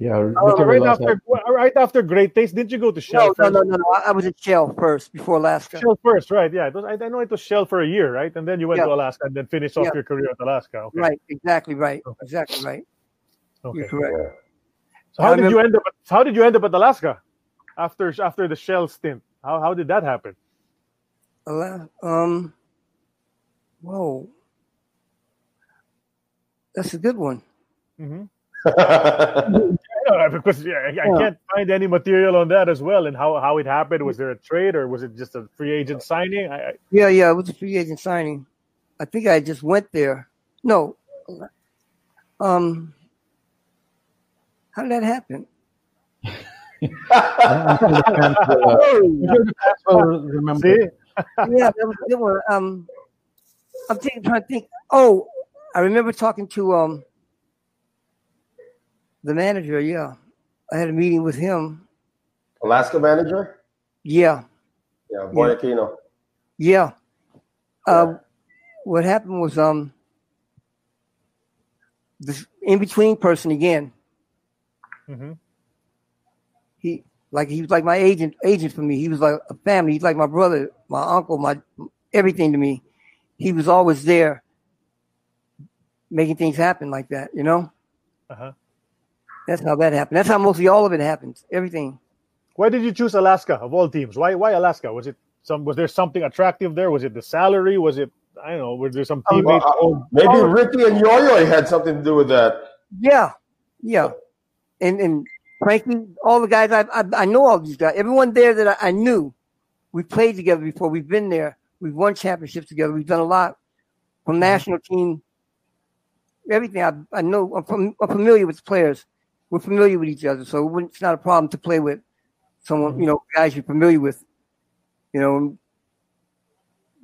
[SPEAKER 1] Yeah,
[SPEAKER 4] uh, right after right after Great Taste, didn't you go to Shell?
[SPEAKER 2] No, no, no, no, no. I was at Shell first before Alaska.
[SPEAKER 4] Shell first, right? Yeah, was, I, I, know it was Shell for a year, right? And then you went yeah. to Alaska and then finished off yeah. your career at Alaska. Okay.
[SPEAKER 2] Right, exactly right, okay. exactly right. Okay. You're correct.
[SPEAKER 4] So how I did remember, you end up? How did you end up at Alaska after after the Shell stint? How how did that happen?
[SPEAKER 2] Um, whoa, that's a good one.
[SPEAKER 4] Mm-hmm. because yeah, I, I, can't find any material on that as well. And how, how it happened? Was there a trade or was it just a free agent signing? I, I...
[SPEAKER 2] Yeah, yeah, it was a free agent signing. I think I just went there. No, um, how did that happen?
[SPEAKER 1] remember.
[SPEAKER 2] yeah, there was, there were, um, I'm thinking, trying to think. Oh, I remember talking to um the manager, yeah. I had a meeting with him.
[SPEAKER 3] Alaska manager?
[SPEAKER 2] Yeah.
[SPEAKER 3] Yeah, Boy Aquino.
[SPEAKER 2] Yeah. Uh, what happened was um this in between person again. Mm-hmm. He like he was like my agent agent for me. He was like a family. He's like my brother, my uncle, my everything to me. He was always there, making things happen like that. You know. Uh huh. That's how that happened. That's how mostly all of it happens. Everything.
[SPEAKER 4] Why did you choose Alaska of all teams? Why why Alaska? Was it some was there something attractive there? Was it the salary? Was it I don't know, was there some teammates?
[SPEAKER 3] Uh, maybe Ricky and Yo-Yo had something to do with that.
[SPEAKER 2] Yeah. Yeah. And and frankly, all the guys I I, I know all these guys. Everyone there that I, I knew. We played together before. We've been there. We've won championships together. We've done a lot from mm-hmm. national team. Everything I, I know. I'm, from, I'm familiar with the players we're familiar with each other, so it's not a problem to play with someone, you know, guys you're familiar with. You know,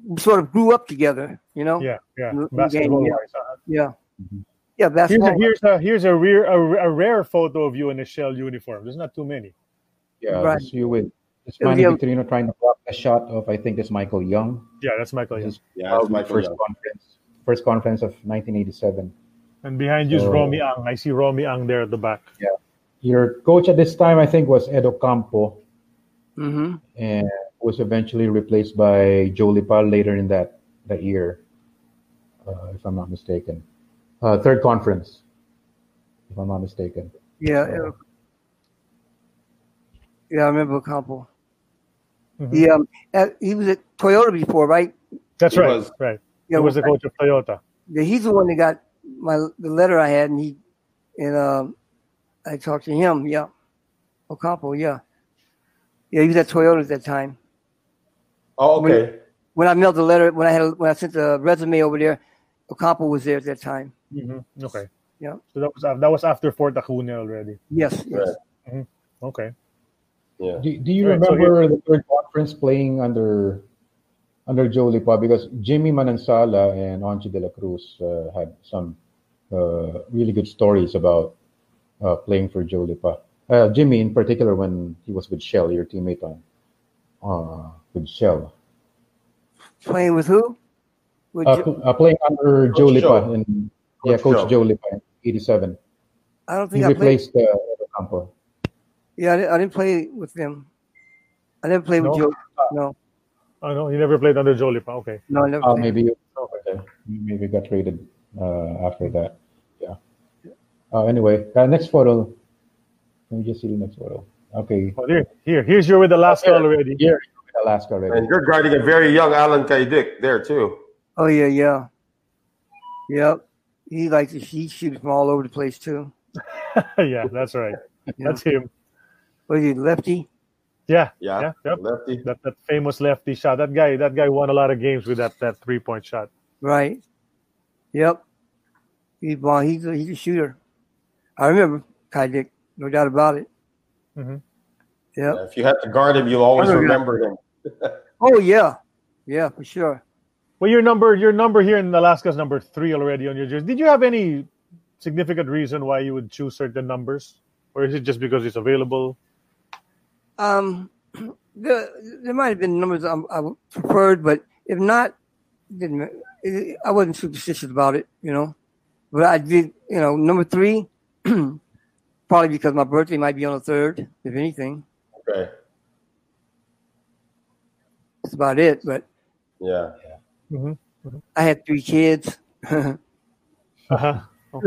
[SPEAKER 2] we sort of grew up together. You know.
[SPEAKER 4] Yeah, yeah.
[SPEAKER 2] Yeah. yeah. Mm-hmm. Yeah, basketball.
[SPEAKER 4] Here's a here's a here's a rare a, a, rare photo of you in a shell uniform. There's not too many.
[SPEAKER 1] Yeah, right. you with it's Manny Victorino trying to block a shot of I think it's Michael Young.
[SPEAKER 4] Yeah, that's Michael Young.
[SPEAKER 3] Yeah, that's Michael
[SPEAKER 1] first
[SPEAKER 3] Young.
[SPEAKER 1] conference, first conference of 1987.
[SPEAKER 4] And behind you is Romy Ang. I see Romy Ang there at the back.
[SPEAKER 1] Yeah. Your coach at this time, I think, was Ed Ocampo,
[SPEAKER 2] Mm-hmm.
[SPEAKER 1] And was eventually replaced by Joe Lipa later in that, that year, uh, if I'm not mistaken. Uh, third conference, if I'm not mistaken.
[SPEAKER 2] Yeah. Uh, yeah, I remember Ocampo. Mm-hmm. He, um, he was at Toyota before, right?
[SPEAKER 4] That's he right. Was. Right. Yeah, he was the coach of Toyota.
[SPEAKER 2] Yeah, he's the one that got my the letter I had, and he and um, I talked to him. Yeah, Ocampo. Yeah, yeah. He was at Toyota at that time.
[SPEAKER 3] Oh, okay.
[SPEAKER 2] When, when I mailed the letter, when I had when I sent the resume over there, Ocampo was there at that time.
[SPEAKER 4] Mm-hmm. Okay.
[SPEAKER 2] Yeah.
[SPEAKER 4] So that was that was after Fort Acuna already.
[SPEAKER 2] Yes. Yes.
[SPEAKER 4] Right. Mm-hmm. Okay.
[SPEAKER 1] Yeah. Do, do you right, remember so the third conference playing under under Joe Lipa because Jimmy Manansala and Angie De La Cruz uh, had some uh, really good stories about uh, playing for Joe Lipa. Uh, Jimmy, in particular, when he was with Shell, your teammate on uh, with Shell.
[SPEAKER 2] Playing with who?
[SPEAKER 1] With uh, playing under Coach Joe Lipa Joe. in Coach yeah, Coach Joe, Joe Lipa '87.
[SPEAKER 2] I don't think
[SPEAKER 1] he
[SPEAKER 2] I
[SPEAKER 1] replaced played. Campo.
[SPEAKER 2] Yeah, I didn't, I didn't, play with him. I never played no? with Joe. No.
[SPEAKER 4] Oh no, he never played under Joe Lipa. Okay.
[SPEAKER 2] No, never. Uh,
[SPEAKER 1] maybe okay. maybe got traded uh, after that. Yeah. Uh, anyway, uh, next photo. Let me just see the next photo. Okay.
[SPEAKER 4] Oh, here, here, here's you with Alaska
[SPEAKER 1] here,
[SPEAKER 4] already.
[SPEAKER 1] Here, Alaska already.
[SPEAKER 3] And you're guarding a very young Allan Caidic there too.
[SPEAKER 2] Oh yeah, yeah, yep. He likes to he shoots from all over the place too.
[SPEAKER 4] yeah, that's right. Yeah. That's him.
[SPEAKER 2] Was he lefty?
[SPEAKER 4] Yeah,
[SPEAKER 3] yeah,
[SPEAKER 4] yeah
[SPEAKER 3] yep. lefty.
[SPEAKER 4] That that famous lefty shot. That guy, that guy won a lot of games with that that three point shot.
[SPEAKER 2] Right. Yep. He's well, he's a, he's a shooter. I remember Caidic. no doubt about it.
[SPEAKER 3] Mm-hmm. Yep. Yeah. If you had to guard him, you'll always remember him.
[SPEAKER 2] oh yeah, yeah, for sure.
[SPEAKER 4] Well, your number, your number here in Alaska is number three already on your jersey. Did you have any significant reason why you would choose certain numbers, or is it just because it's available?
[SPEAKER 2] Um, there, there might have been numbers I, I preferred, but if not, didn't I wasn't superstitious about it, you know. But I did, you know, number three, probably because my birthday might be on the third, if anything.
[SPEAKER 3] Okay.
[SPEAKER 2] That's about it. But
[SPEAKER 3] yeah, yeah.
[SPEAKER 2] Mm-hmm. Mm-hmm. I had three kids.
[SPEAKER 4] uh-huh.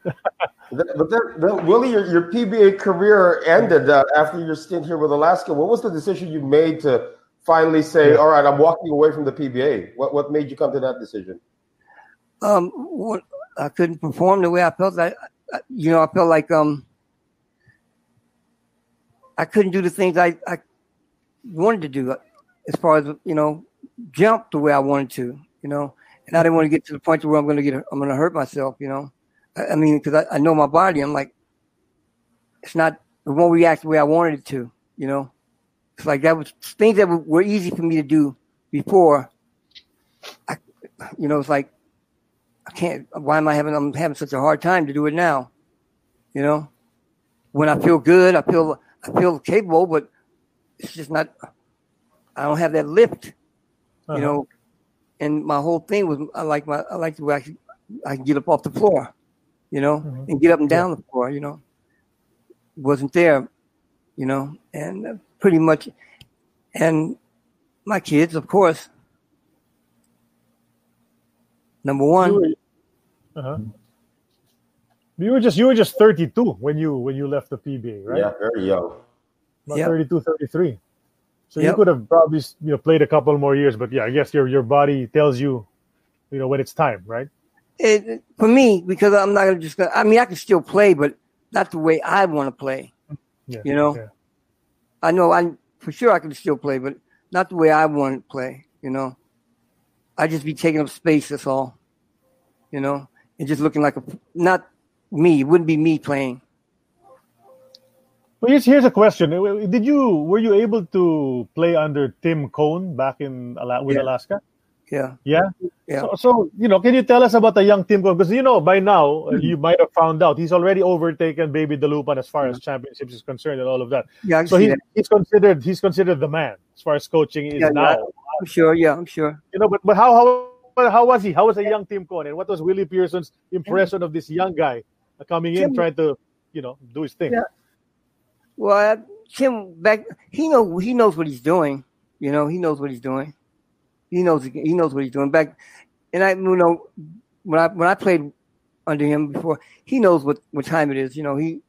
[SPEAKER 3] but then, then, Willie, your, your PBA career ended uh, after your stint here with Alaska. What was the decision you made to finally say, "All right, I'm walking away from the PBA"? What what made you come to that decision?
[SPEAKER 2] Um, I couldn't perform the way I felt. I, you know, I felt like um, I couldn't do the things I, I wanted to do, as far as you know, jump the way I wanted to. You know, and I didn't want to get to the point where I'm going to get, I'm going to hurt myself. You know, I, I mean, because I, I know my body. I'm like, it's not, it won't react the way I wanted it to. You know, it's like that was things that were easy for me to do before. I, you know, it's like I can't. Why am I having? I'm having such a hard time to do it now. You know, when I feel good, I feel I feel capable, but it's just not. I don't have that lift. Uh-huh. You know, and my whole thing was I like my I like the way I can, I can get up off the floor, you know, mm-hmm. and get up and down yeah. the floor. You know, wasn't there, you know, and pretty much, and my kids, of course, Number one. You were, uh-huh.
[SPEAKER 4] you were just you were just 32 when you when you left the PBA, right?
[SPEAKER 3] Yeah, very young.
[SPEAKER 4] About yep. 32, 33. So yep. you could have probably you know played a couple more years, but yeah, I guess your your body tells you, you know, when it's time, right?
[SPEAKER 2] It, for me, because I'm not just gonna. I mean, I can still play, but not the way I want to play. Yeah, you know, yeah. I know I for sure I can still play, but not the way I want to play. You know, I'd just be taking up space. That's all. You know, and just looking like a not me. It wouldn't be me playing.
[SPEAKER 4] Well, here's, here's a question. Did you were you able to play under Tim Cone back in with
[SPEAKER 2] yeah.
[SPEAKER 4] Alaska?
[SPEAKER 2] Yeah.
[SPEAKER 4] Yeah. Yeah. So, so, you know, can you tell us about the young Tim Cone? Because you know, by now mm-hmm. you might have found out he's already overtaken Baby Dalupan as far as championships is concerned and all of that.
[SPEAKER 2] Yeah.
[SPEAKER 4] So he, he's considered he's considered the man as far as coaching is yeah, now. Yeah.
[SPEAKER 2] I'm sure. Yeah, I'm sure.
[SPEAKER 4] You know, but but how how how was he? How was a young Tim Cone? And what was Willie Pearson's impression hmm. of this young guy uh, coming in, Tim, trying to, you know, do his thing?
[SPEAKER 2] Yeah. Well, Tim back he know he knows what he's doing. You know, he knows what he's doing. He knows he knows what he's doing. Back and I you know when I when I played under him before, he knows what, what time it is. You know, he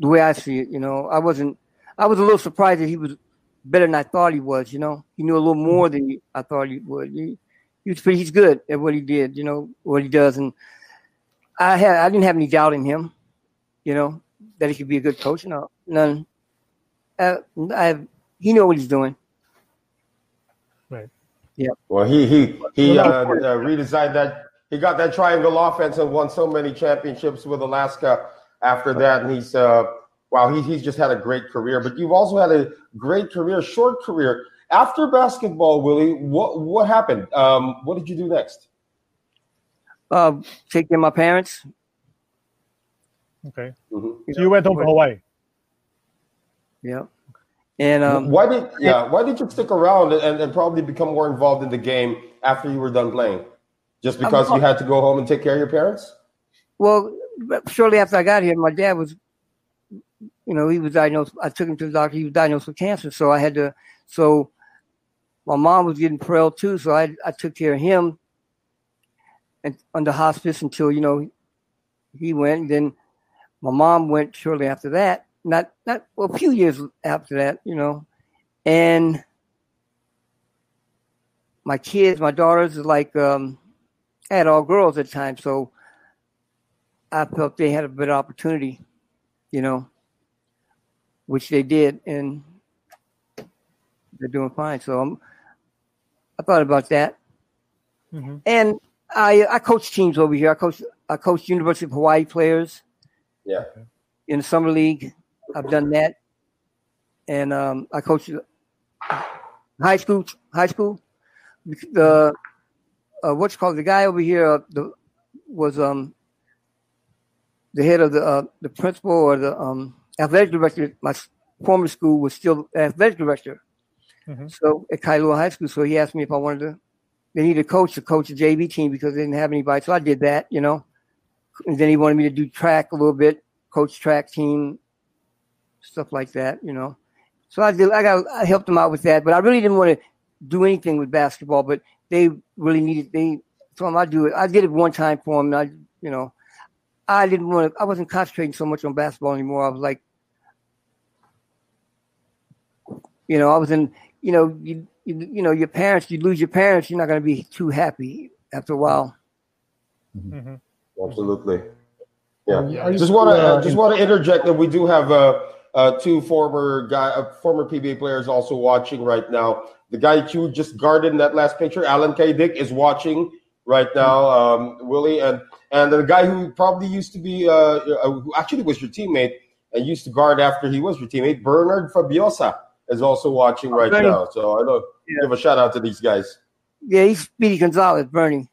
[SPEAKER 2] the way I see it, you know, I wasn't I was a little surprised that he was better than I thought he was, you know. He knew a little mm-hmm. more than he, I thought he would. He, he was pretty, he's good at what he did, you know, what he does. And I had I didn't have any doubt in him, you know, that he could be a good coach. No, none. Uh, I have, he know what he's doing.
[SPEAKER 4] Right.
[SPEAKER 2] Yeah.
[SPEAKER 3] Well, he he he uh, uh, redesigned that. He got that triangle offense and won so many championships with Alaska. After that, and he's uh, wow, he, he's just had a great career. But you've also had a great career, short career. After basketball, Willie, what what happened? Um, what did you do next?
[SPEAKER 2] Uh, take care of my parents.
[SPEAKER 4] Okay. Mm-hmm. So you went home to Hawaii.
[SPEAKER 2] Yeah. And um,
[SPEAKER 3] why did yeah why did you stick around and, and probably become more involved in the game after you were done playing? Just because you had to go home and take care of your parents?
[SPEAKER 2] Well, shortly after I got here, my dad was, you know, he was diagnosed. I took him to the doctor. He was diagnosed with cancer, so I had to. So my mom was getting frail too, so I I took care of him and under hospice until you know he went. And then my mom went shortly after that. Not not well, a few years after that, you know, and my kids, my daughters, like um, I had all girls at the time, so I felt they had a better opportunity, you know, which they did, and they're doing fine. So I'm I thought about that, mm-hmm. and I I coach teams over here. I coach I coach University of Hawaii players.
[SPEAKER 3] Yeah,
[SPEAKER 2] in the summer league. I've done that, and um, I coached high school. High school. The uh, what's called the guy over here uh, the, was um the head of the uh, the principal or the um athletic director. My former school was still athletic director. Mm-hmm. So at Kailua High School, so he asked me if I wanted to. They needed a coach to coach the JV team because they didn't have anybody. So I did that, you know. And then he wanted me to do track a little bit, coach track team, stuff like that, you know. So I did. I got. I helped them out with that, but I really didn't want to do anything with basketball. But they really needed. They told them I do it. I did it one time for them. And I, you know, I didn't want to. I wasn't concentrating so much on basketball anymore. I was like, you know, I was in. You know, you you, you know, your parents. You lose your parents. You're not going to be too happy after a while.
[SPEAKER 3] Mm-hmm. Absolutely. Yeah. just want to uh, just want to interject that we do have uh, uh, two former guy, uh, former PBA players also watching right now. The guy you just guarded in that last picture, Allan Caidic, is watching right now. Um, Willie and and the guy who probably used to be, uh, uh, who actually was your teammate and used to guard after he was your teammate, Bernard Fabiosa is also watching right Bernie. now. So I know yeah. give a shout out to these guys.
[SPEAKER 2] Yeah, he's Speedy Gonzalez, Bernie.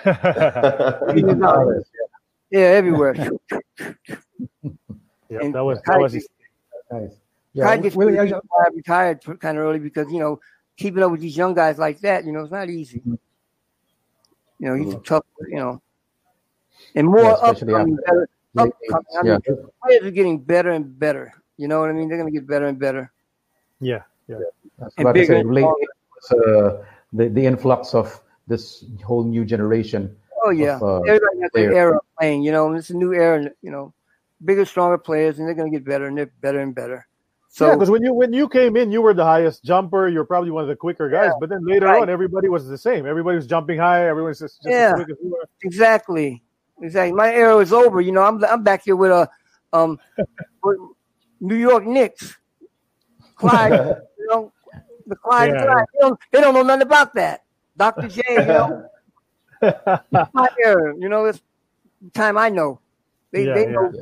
[SPEAKER 2] Speedy Gonzalez. Yeah, everywhere.
[SPEAKER 4] yeah, that was that was
[SPEAKER 2] nice. Yeah, I just really, I retired kind of early because you know keeping up with these young guys like that, you know, it's not easy. Mm-hmm. You know, he's mm-hmm. tough. You know, and more yeah, upcoming, better, upcoming. I mean, yeah. players are getting better and better. You know what I mean? They're going to get better and better.
[SPEAKER 4] Yeah, yeah.
[SPEAKER 1] That's and about to say, late, uh, the the influx of this whole new generation
[SPEAKER 2] Oh yeah, of, uh, everybody has their era playing. You know, it's a new era. You know, bigger, stronger players, and they're going to get better, and they're better and better.
[SPEAKER 4] So, yeah, because when you when you came in, you were the highest jumper. You're probably one of the quicker guys. Yeah, but then later right. on, everybody was the same. Everybody was jumping high. Everyone's just, just
[SPEAKER 2] yeah, exactly, exactly. My era is over. You know, I'm I'm back here with a um New York Knicks, Clyde. you know, the Clyde. Yeah. Clyde. They, don't, they don't know nothing about that. Dr. J. You know. you know, it's time I know. They, yeah, they know. Yeah.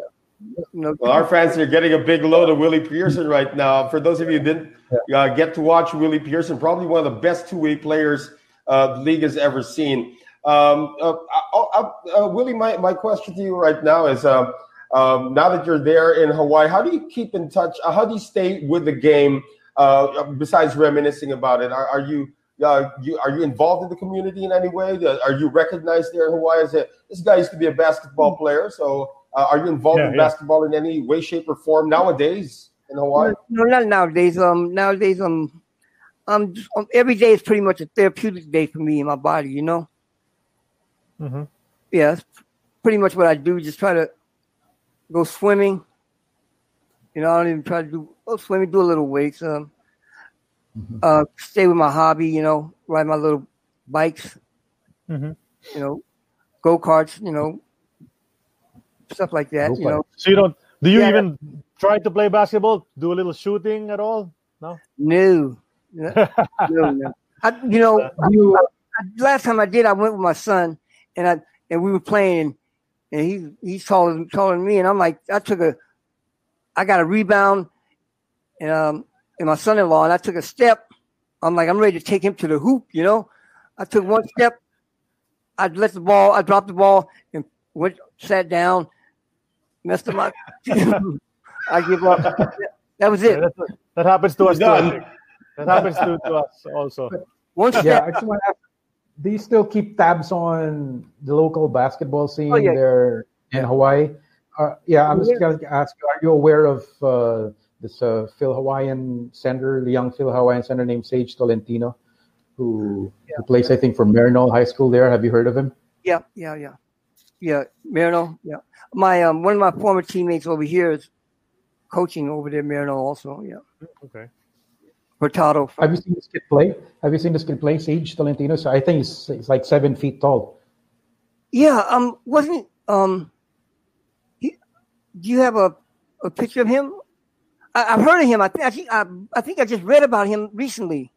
[SPEAKER 3] You know, well, our fans are getting a big load of Willie Pearson right now. For those of you who didn't uh, get to watch Willie Pearson, probably one of the best two-way players uh, the league has ever seen. Um, uh, uh, uh, Willie, my, my question to you right now is: um, um, now that you're there in Hawaii, how do you keep in touch? Uh, how do you stay with the game? besides reminiscing about it, are, are you uh, you, are you involved in the community in any way? Are you recognized there in Hawaii as a this guy used to be a basketball hmm. player? So uh, are you involved yeah, in yeah. basketball in any way, shape, or form nowadays in Hawaii?
[SPEAKER 2] No, not nowadays. Um, nowadays, um, um, um, every day is pretty much a therapeutic day for me and my body. You know. Mm-hmm. Yeah, that's pretty much what I do. Just try to go swimming. You know, I don't even try to do go swimming, do a little weights. Um, mm-hmm. uh, stay with my hobby, you know, ride my little bikes, mm-hmm. you know, go karts, you know, stuff like that. Go you know.
[SPEAKER 4] So you don't? Do you yeah, even try to play basketball? Do a little shooting at all? No.
[SPEAKER 2] No. no, no. I, you know, you, last time I did, I went with my son, and I and we were playing, and he he's taller taller than me, and I'm like, I took a, I got a rebound, and um, and my son-in-law, and I took a step. I'm like, I'm ready to take him to the hoop, you know. I took one step. I let the ball. I dropped the ball and went, sat down, messed up my. I give up. That was it.
[SPEAKER 4] Yeah, that happens to us. Too, that happens to, to us also.
[SPEAKER 1] One step. Yeah, I just want to ask, do you still keep tabs on the local basketball scene oh, yeah. there in Hawaii? Uh, yeah, I'm just going to ask Are you aware of uh, this uh, Fil-Hawaiian center, the young Fil-Hawaiian center named Sage Tolentino, who, yeah. who plays, I think, for Maryknoll High School there. Have you heard of him?
[SPEAKER 2] Yeah, yeah, yeah. Yeah, Maryknoll, yeah. My um, one of my former teammates over here is coaching over there, Maryknoll also, yeah.
[SPEAKER 4] Okay.
[SPEAKER 2] Hurtado.
[SPEAKER 1] Have you seen this kid play? Have you seen this kid play, Sage Tolentino? So I think he's, he's like seven feet tall.
[SPEAKER 2] Yeah, um, wasn't um, he, do you have a, a picture of him I, have heard of him. I think I, I, think I just read about him recently.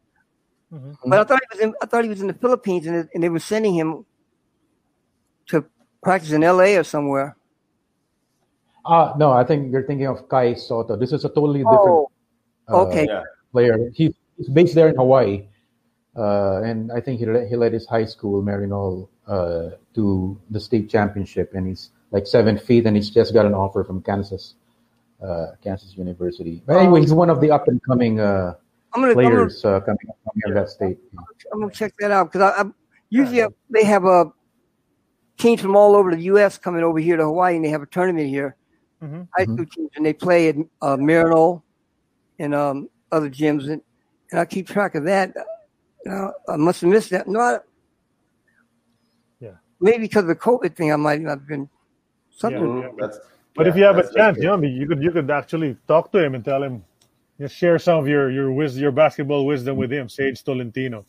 [SPEAKER 2] Mm-hmm. But I thought he was in, I thought he was in the Philippines, and, and they were sending him to practice in L.A. or somewhere.
[SPEAKER 1] Uh, no, I think you're thinking of Kai Sotto. This is a totally different oh,
[SPEAKER 2] okay.
[SPEAKER 1] Uh, player. He, he's based there in Hawaii. Uh, and I think he, he led his high school, Maryknoll, uh, to the state championship. And he's like seven feet, and he's just got an offer from Kansas, uh, Kansas University. But anyway, he's one of the up and coming uh, players
[SPEAKER 2] gonna,
[SPEAKER 1] uh, coming, coming out of that state.
[SPEAKER 2] I'm gonna check that out because I, I, usually they have a teams from all over the U.S. coming over here to Hawaii, and they have a tournament here. Mm-hmm. High school mm-hmm. teams, and they play at uh, Maryknoll and um, other gyms, and, and I keep track of that. Uh, I must have missed that. No, I,
[SPEAKER 4] yeah,
[SPEAKER 2] maybe because of the COVID thing, I might not have been something.
[SPEAKER 4] Yeah, yeah. But yeah, if you have a chance, you know, you could you could actually talk to him and tell him, just share some of your your wisdom, your basketball wisdom with him, Sage Tolentino.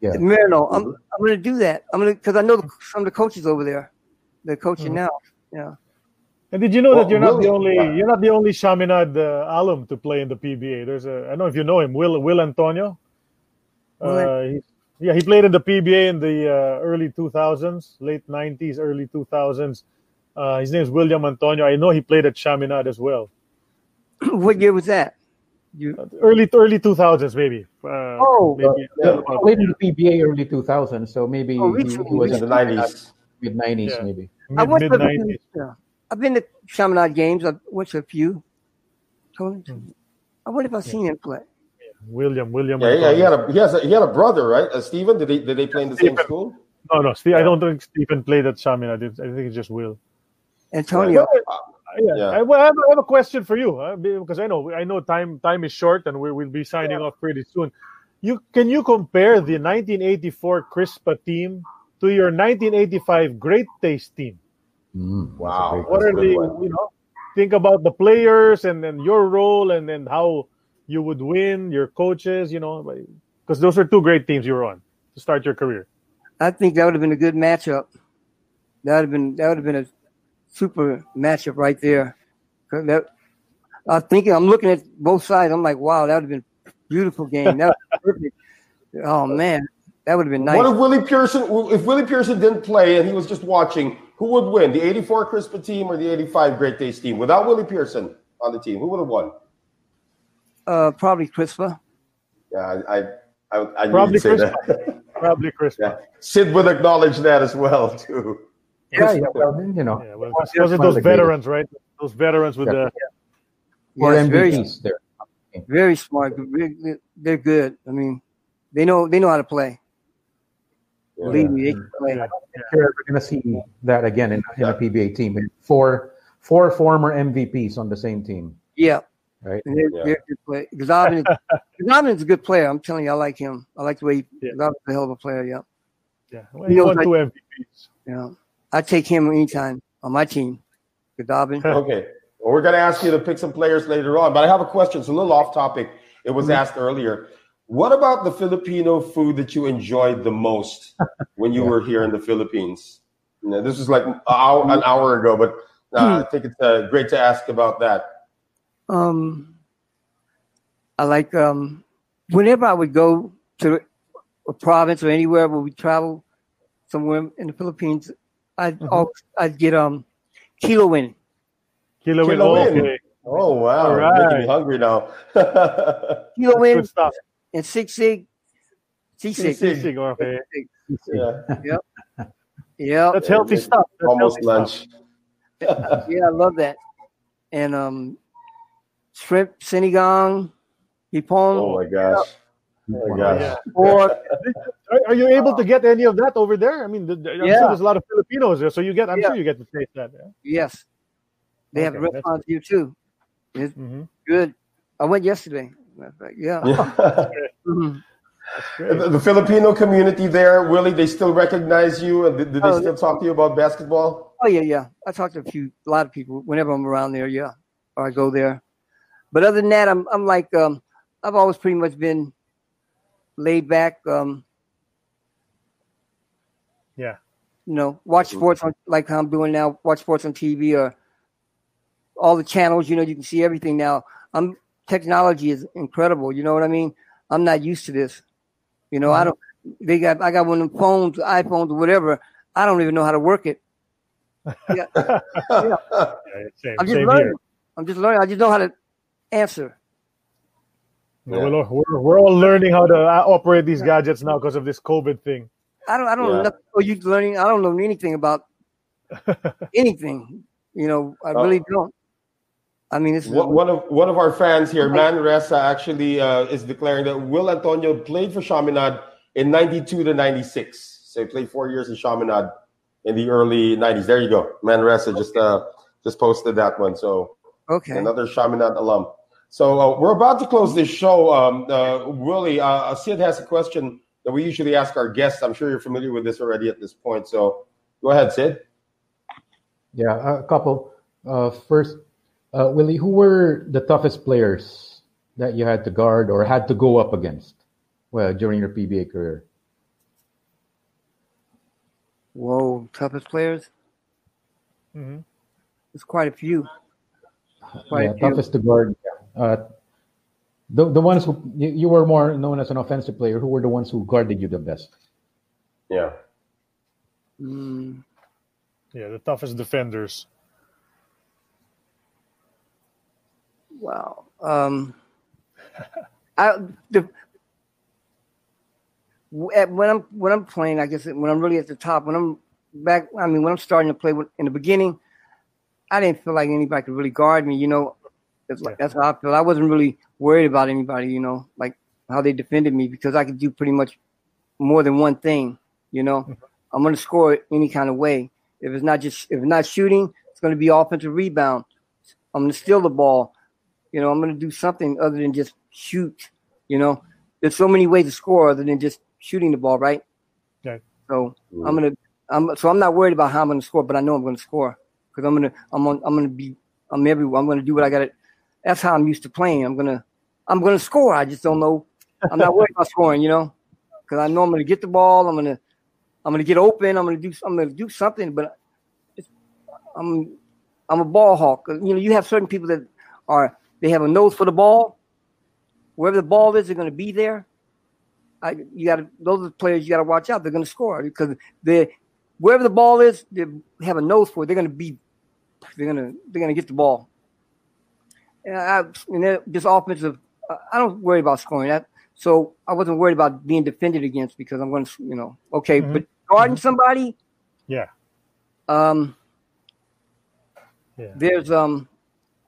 [SPEAKER 2] Yeah, Maryknoll. I'm I'm going to do that. I'm going to because I know the, some of the coaches over there. They're coaching mm-hmm. now. Yeah.
[SPEAKER 4] And did you know well, that you're not the only you're not the only Chaminade uh, alum to play in the PBA? There's a I don't know if you know him, Will Will Antonio. Uh, he, yeah, he played in the PBA in the uh, early 2000s, late 90s, early 2000s. Uh, his name is William Antonio. I know he played at Chaminade as well.
[SPEAKER 2] what year was that?
[SPEAKER 4] You... Uh, early early 2000s, maybe.
[SPEAKER 2] Uh, oh,
[SPEAKER 1] maybe, yeah, played in the PBA early 2000s, so maybe oh, he, he, was in the 90s, mid 90s, yeah. maybe.
[SPEAKER 4] Mid, mid 90s.
[SPEAKER 2] Yeah. I've been to Chaminade games. I've went to a few. Mm-hmm. I wonder if I've seen him play.
[SPEAKER 4] William, William.
[SPEAKER 3] Yeah, yeah, he had a he has a, he had a brother, right? Uh, Stephen. Did they did they play in the Stephen. same school?
[SPEAKER 4] No, no. Steve, yeah. I don't think Stephen played at Chaminade. I think it's just Will.
[SPEAKER 2] Antonio.
[SPEAKER 4] Yeah, yeah. I, well, I, have, I, have, a question for you uh, because I know I know time time is short and we will be signing yeah. off pretty soon. You can you compare the 1984 Crispa team to your 1985 Great Taste team?
[SPEAKER 1] Mm,
[SPEAKER 3] wow,
[SPEAKER 4] what are the you know? Think about the players and then your role and then how you would win, your coaches, you know, because those are two great teams you were on to start your career.
[SPEAKER 2] I think that would have been a good matchup. That would have been that would have been a super matchup right there. That, I'm thinking, I'm looking at both sides. I'm like, wow, that would have been a beautiful game. That perfect. Oh man, that would have been nice.
[SPEAKER 3] What if Willie Pearson? If Willie Pearson didn't play and he was just watching, who would win? The '84 Crispa team or the '85 Great Taste team? Without Willie Pearson on the team, who would have won?
[SPEAKER 2] Uh, probably Crispa.
[SPEAKER 3] Yeah, I, I, I,
[SPEAKER 4] probably Crispa. probably Crispa. Yeah.
[SPEAKER 3] Sid would acknowledge that as well too.
[SPEAKER 1] Yeah, yeah, well, you know, yeah, well,
[SPEAKER 4] because of those veterans, right? Those veterans with yeah. the
[SPEAKER 2] yeah, yes, very, there. very smart. They're good. I mean, they know they know how to play. Yeah. Believe me, they can play. Yeah.
[SPEAKER 1] We're going to see that again in, in a PBA team. Four four former MVPs on the same team.
[SPEAKER 2] Yeah,
[SPEAKER 1] right?
[SPEAKER 2] And they're, yeah. they're good play. Guidaben is, is a good player. I'm telling you, I like him. I like the way he, yeah. a hell of a player. Yeah.
[SPEAKER 4] Yeah. Well, he, he won two MVPs.
[SPEAKER 2] Yeah. I'd take him anytime on my team. Guidaben.
[SPEAKER 3] okay. Well, we're going to ask you to pick some players later on, but I have a question. It's a little off topic. It was mm-hmm. asked earlier. What about the Filipino food that you enjoyed the most when you yeah. were here in the Philippines? You know, this was like an hour, an hour ago, but uh, hmm. I think it's uh, great to ask about that.
[SPEAKER 2] Um, I like um, whenever I would go to a province or anywhere where we travel somewhere in the Philippines, I'd mm-hmm. I'd get um kilawin.
[SPEAKER 4] Kilo, win. Oh, okay.
[SPEAKER 3] oh wow! All right. Making me hungry now.
[SPEAKER 2] kilawin and sisig.
[SPEAKER 4] Six sig. Okay.
[SPEAKER 3] Yeah.
[SPEAKER 2] Yep. Yep.
[SPEAKER 4] That's healthy stuff. That's
[SPEAKER 3] Almost
[SPEAKER 4] healthy
[SPEAKER 3] lunch.
[SPEAKER 2] yeah, I love that. And um, shrimp sinigang, hipon.
[SPEAKER 3] Oh my gosh. Oh. Yeah.
[SPEAKER 2] Or
[SPEAKER 4] are you able to get any of that over there? I mean, I'm yeah. sure there's a lot of Filipinos there, so you get. I'm yeah. sure you get to taste that. Yeah?
[SPEAKER 2] Yes, they okay, have restaurants here too. It's mm-hmm. good. I went yesterday. Yeah.
[SPEAKER 3] mm-hmm. the, the, Filipino community there, Willie, they still recognize you, and do, they oh, still talk to you about basketball?
[SPEAKER 2] Oh yeah, yeah. I talk to a few, a lot of people whenever I'm around there. Yeah, or I go there. But other than that, I'm I'm like um, I've always pretty much been laid back. Um,
[SPEAKER 4] yeah.
[SPEAKER 2] You know, watch sports on like I'm doing now. Watch sports on TV or all the channels. You know, you can see everything now. I'm technology is incredible. You know what I mean? I'm not used to this. You know, mm-hmm. I don't. They got I got one of them phones, iPhones, or whatever. I don't even know how to work it. Yeah. yeah. Same, I'm just learning. Here. I'm just learning. I just know how to answer.
[SPEAKER 4] Yeah. We're, we're, we're, all learning how to uh, operate these gadgets now because of this COVID thing.
[SPEAKER 2] I don't. I don't yeah. know. Are you learning? I don't know anything about anything. You know, I really uh, don't. I mean, it's
[SPEAKER 3] one of one of our fans here, Man Ressa, actually uh, is declaring that Will Antonio played for Chaminade in '92 to '96. So he played four years in Chaminade in the early '90s. There you go, Man Ressa just uh, just posted that one. So
[SPEAKER 2] okay,
[SPEAKER 3] another Chaminade alum. So uh, we're about to close this show. Um, uh, Willie, uh, Sid has a question that we usually ask our guests. I'm sure you're familiar with this already at this point. So go ahead, Sid.
[SPEAKER 1] Yeah, a couple. Uh, first, uh, Willie, who were the toughest players that you had to guard or had to go up against well during your PBA career?
[SPEAKER 2] Whoa, toughest players? Mm-hmm. There's quite a few.
[SPEAKER 1] Quite yeah, a few. toughest to guard. Uh, the the ones who you, you were more known as an offensive player. Who were the ones who guarded you the best?
[SPEAKER 3] Yeah.
[SPEAKER 2] Mm.
[SPEAKER 4] Yeah, the toughest defenders.
[SPEAKER 2] Wow. Um, I the when I'm when I'm playing, I guess when I'm really at the top, when I'm back, I mean, when I'm starting to play in the beginning, I didn't feel like anybody could really guard me. You know, that's like that's how I feel. I wasn't really worried about anybody. You know, like how they defended me because I could do pretty much more than one thing. You know, mm-hmm. I'm gonna score any kind of way. If it's not just if it's not shooting, it's going to be offensive rebound. I'm going to steal the ball. You know, I'm going to do something other than just shoot. You know, there's so many ways to score other than just shooting the ball, right?
[SPEAKER 4] Okay.
[SPEAKER 2] So mm-hmm. I'm gonna, I'm so I'm not worried about how I'm gonna score, but I know I'm gonna score because I'm gonna, I'm on, I'm gonna be, I'm everywhere. I'm gonna do what I got to. That's how I'm used to playing. I'm gonna, I'm gonna score. I just don't know. I'm not worried about scoring, you know, because I know I'm gonna get the ball. I'm gonna I'm gonna get open. I'm gonna do. I'm gonna do something. But I'm I'm a ball hawk. Uh, you know, you have certain people that are they have a nose for the ball. Wherever the ball is, they're gonna be there. I you got to those are the players you got to watch out. They're gonna score because they wherever the ball is, they have a nose for. It. They're gonna be. They're gonna they're gonna get the ball. And, I, and this offensive, I don't worry about scoring that. So I wasn't worried about being defended against because I'm going to, you know, okay, mm-hmm. but guarding mm-hmm. somebody,
[SPEAKER 4] yeah,
[SPEAKER 2] um, yeah. there's um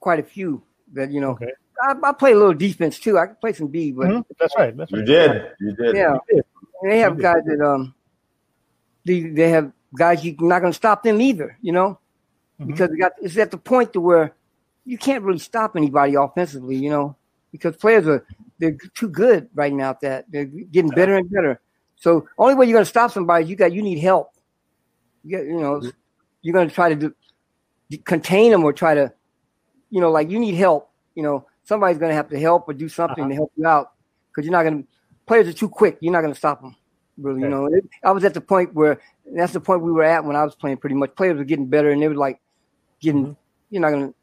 [SPEAKER 2] quite a few that you know. Okay. I, I, play a little defense too. I can play some B, but
[SPEAKER 4] mm-hmm. that's right. That's right.
[SPEAKER 3] You did. You did.
[SPEAKER 2] Yeah,
[SPEAKER 3] you did.
[SPEAKER 2] they have guys that um, they they have guys you're not going to stop them either. You know, mm-hmm. because got it's at the point to where you can't really stop anybody offensively. You know, because players are they're too good right now. At That they're getting better and better. So only way you're going to stop somebody, is you got you need help. You, got, you know, you're going to try to do, contain them or try to, you know, like you need help. You know, somebody's going to have to help or do something uh-huh. to help you out because you're not going to. Players are too quick. You're not going to stop them. Really, okay. you know. It, I was at the point where that's the point we were at when I was playing. Pretty much, players were getting better, and they were like getting. Mm-hmm. You're not going to.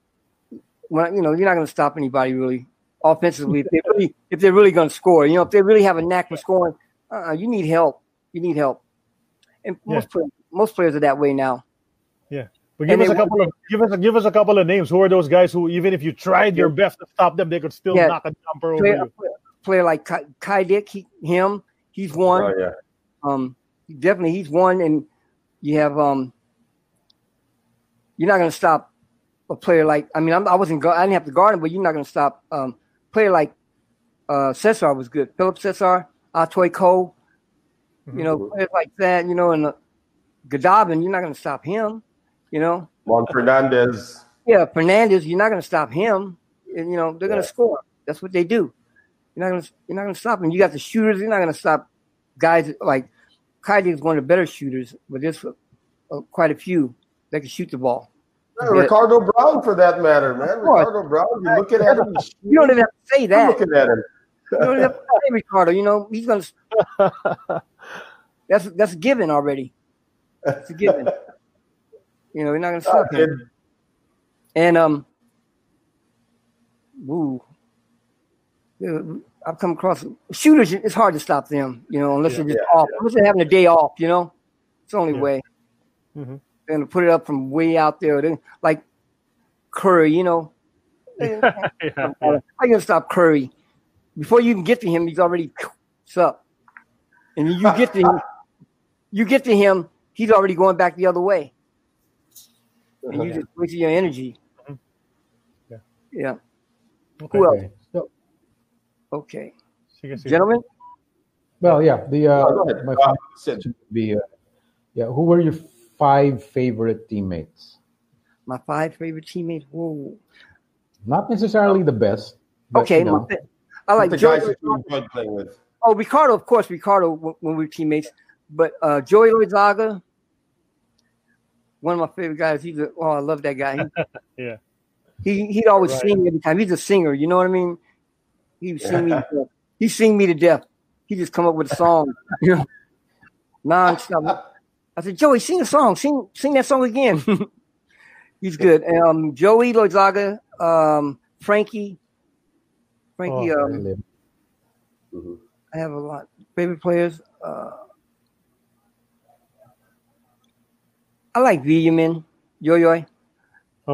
[SPEAKER 2] When you know, you're not going to stop anybody really offensively if they really if they're really going to score. You know, if they really have a knack for scoring, uh, you need help. You need help, and most yeah. players, most players are that way now.
[SPEAKER 4] Yeah, but give and us a couple of give us give us a couple of names. Who are those guys who even if you tried your best to stop them, they could still yeah. knock a jumper
[SPEAKER 2] player,
[SPEAKER 4] over you?
[SPEAKER 2] Player like Kai, Caidic, he, him, he's one.
[SPEAKER 3] Oh, yeah.
[SPEAKER 2] Um, definitely he's one, and you have um, you're not going to stop a player like I mean I'm, I wasn't I didn't have to guard him, but you're not going to stop um player like uh, Cezar was good. Philip Cezar, Atoy Co, mm-hmm. you know, players like that, you know, and uh, Guidaben, you're not going to stop him, you know.
[SPEAKER 3] Juan Fernandez.
[SPEAKER 2] Yeah, Fernandez, you're not going to stop him. And, you know, they're yeah. going to score. That's what they do. You're not going to you're not going to stop them. You got the shooters. You're not going to stop guys like Kylie is one of the better shooters, but there's uh, quite a few that can shoot the ball.
[SPEAKER 3] Yeah, Ricardo Brown, for that matter, man. Ricardo Brown, you look at him.
[SPEAKER 2] You don't even have to say that.
[SPEAKER 3] looking at him.
[SPEAKER 2] you don't even have to say Ricardo. You know he's gonna. that's that's a given already. It's a given. you know, we're not gonna stop him. And um, ooh, I've come across shooters. It's hard to stop them. You know, unless yeah, they're just yeah, off. Yeah. Unless they're having a day off. You know, it's the only way.
[SPEAKER 4] Mm-hmm.
[SPEAKER 2] They're put it up from way out there. They're, like Curry, you know. yeah, yeah. How you gonna stop Curry? Before you even get to him, he's already up. And you get to him, you get to him, he's already going back the other way. And you just wasting your energy. Mm-hmm. Yeah. Yeah. Okay. Who else? So, okay. Gentlemen?
[SPEAKER 1] Well, yeah. The uh, oh, my uh, be uh, yeah. Who were your five favorite teammates?
[SPEAKER 2] My five favorite teammates. Whoa.
[SPEAKER 1] Not necessarily the best.
[SPEAKER 2] okay, you know. I like
[SPEAKER 3] the Joey, guys that you enjoyed playing with.
[SPEAKER 2] Oh, Ricardo, of course, Ricardo when we were teammates. But uh, Joey Loyzaga, one of my favorite guys. He's a, oh, I love that guy.
[SPEAKER 4] yeah.
[SPEAKER 2] He he'd always right. sing every time. He's a singer, you know what I mean? He would sing me. He sing me to death. He just come up with a song, you know, nonstop. I said, Joey, sing a song. Sing sing that song again. He's good. Um, Joey Loyzaga, um, Frankie, Frankie. Oh, um, mm-hmm. I have a lot favorite players. Uh, I like Villamin, Yo Yo, okay.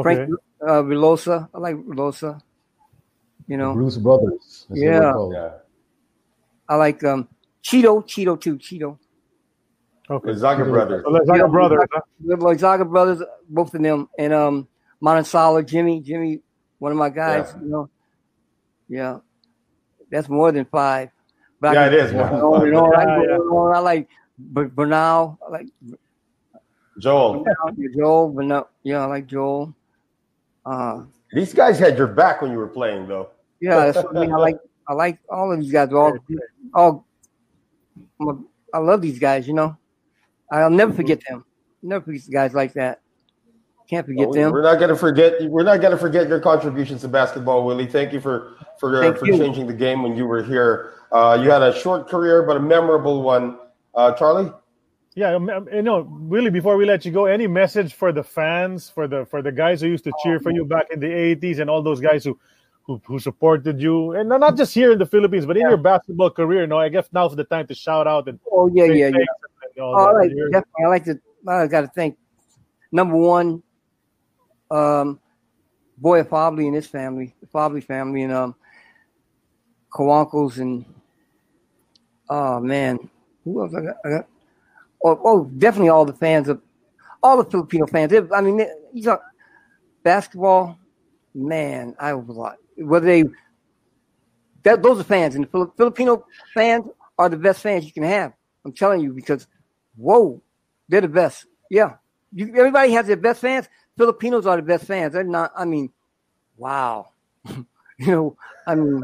[SPEAKER 2] Frank uh, Velosa. I like Velosa. You know,
[SPEAKER 1] Bruce Brothers.
[SPEAKER 2] Yeah. yeah. I like um Cheeto, Cheeto too, Cheeto.
[SPEAKER 3] Okay. Zaga brothers.
[SPEAKER 4] Oh, Zaga yeah, brothers.
[SPEAKER 2] Like Zaga brothers, both of them, and um Manansala, Jimmy, Jimmy, one of my guys. Yeah. You know, yeah, that's more than five.
[SPEAKER 3] But yeah, I, it is. More than
[SPEAKER 2] five. You know, yeah, yeah. I like Bernal. I like
[SPEAKER 3] Joel.
[SPEAKER 2] Joel, but no, yeah, I like Joel. Uh,
[SPEAKER 3] these guys had your back when you were playing, though.
[SPEAKER 2] Yeah, that's what I mean. I like I like all of these guys. All, all. I love these guys. You know, I'll never forget them. Never forget guys like that. Can't forget them.
[SPEAKER 3] We're not going to forget. We're not going to forget your contributions to basketball, Willie. Thank you for for uh, for you. changing the game when you were here. Uh, you had a short career, but a memorable one. Uh, Charlie.
[SPEAKER 4] Yeah, um, um, you know, really, before we let you go, any message for the fans, for the for the guys who used to cheer for you back in the '80s, and all those guys who who, who supported you, and not just here in the Philippines, but in your basketball career. You know, I guess now's the time to shout out and
[SPEAKER 2] oh yeah, yeah, yeah. Oh, all right, definitely. I like to. I got to thank number one, um, Boy Fably and his family, the Fably family, and um, Cojuangcos and oh man, who else I got? I got oh, oh, definitely all the fans of all the Filipino fans. I mean, you talk basketball, man. I was a lot. Whether they that those are fans, and the Filipino fans are the best fans you can have. I'm telling you because, whoa, they're the best. Yeah, you, everybody has their best fans. Filipinos are the best fans. They're not. I mean, wow. you know, I mean,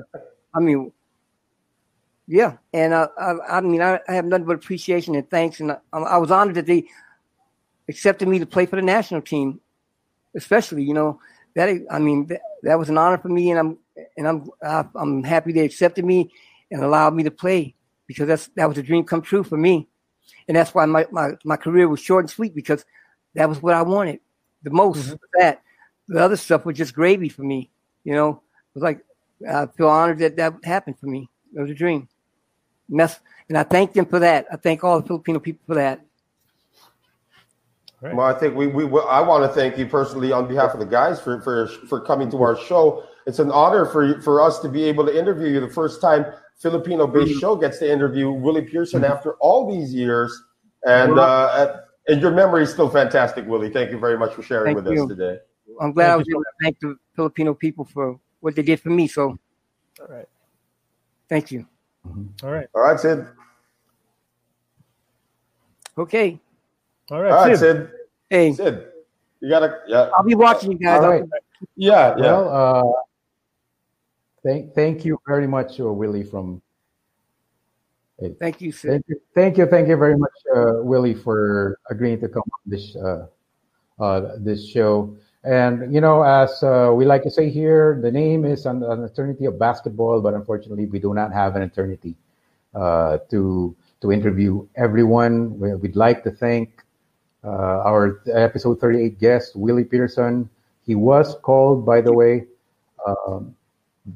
[SPEAKER 2] I mean, yeah, and I, I, I mean, I, I, have nothing but appreciation and thanks, and I, I, was honored that they accepted me to play for the national team, especially. You know, that I mean, that, that was an honor for me, and I'm and I'm I'm happy they accepted me and allowed me to play because that's that was a dream come true for me, and that's why my my, my career was short and sweet because that was what I wanted the most. Mm-hmm. That the other stuff was just gravy for me. You know, it was like I feel honored that that happened for me. It was a dream mess. And I thank them for that. I thank all the Filipino people for that.
[SPEAKER 3] Right. Well, I think we, we I want to thank you personally on behalf of the guys for, for for coming to our show. It's an honor for for us to be able to interview you. The first time Filipino-based mm-hmm. show gets to interview Willie Pearson mm-hmm. after all these years, and uh, and your memory is still fantastic, Willie. Thank you very much for sharing thank with you. us today.
[SPEAKER 2] I'm glad thank I was able to thank the Filipino people for what they did for me. So,
[SPEAKER 4] all right,
[SPEAKER 2] thank you.
[SPEAKER 4] Mm-hmm. All right.
[SPEAKER 3] All right, Sid.
[SPEAKER 2] Okay.
[SPEAKER 4] All right,
[SPEAKER 3] All right Sid. Sid.
[SPEAKER 2] Hey,
[SPEAKER 3] Sid. You gotta. Yeah.
[SPEAKER 2] I'll be watching you guys.
[SPEAKER 1] All right.
[SPEAKER 3] Yeah. Yeah.
[SPEAKER 1] Well, uh, thank thank you very much, uh, Willie. From.
[SPEAKER 2] Thank you,
[SPEAKER 1] Sid. Thank you, thank you, thank you very much, uh, Willie, for agreeing to come on this uh, uh, this show. And you know, as uh, we like to say here, the name is an, an, eternity of basketball, but unfortunately, we do not have an eternity uh, to to interview everyone. We, would like to thank uh, our episode 38 guest, Willie Peterson. He was called, by the way, um,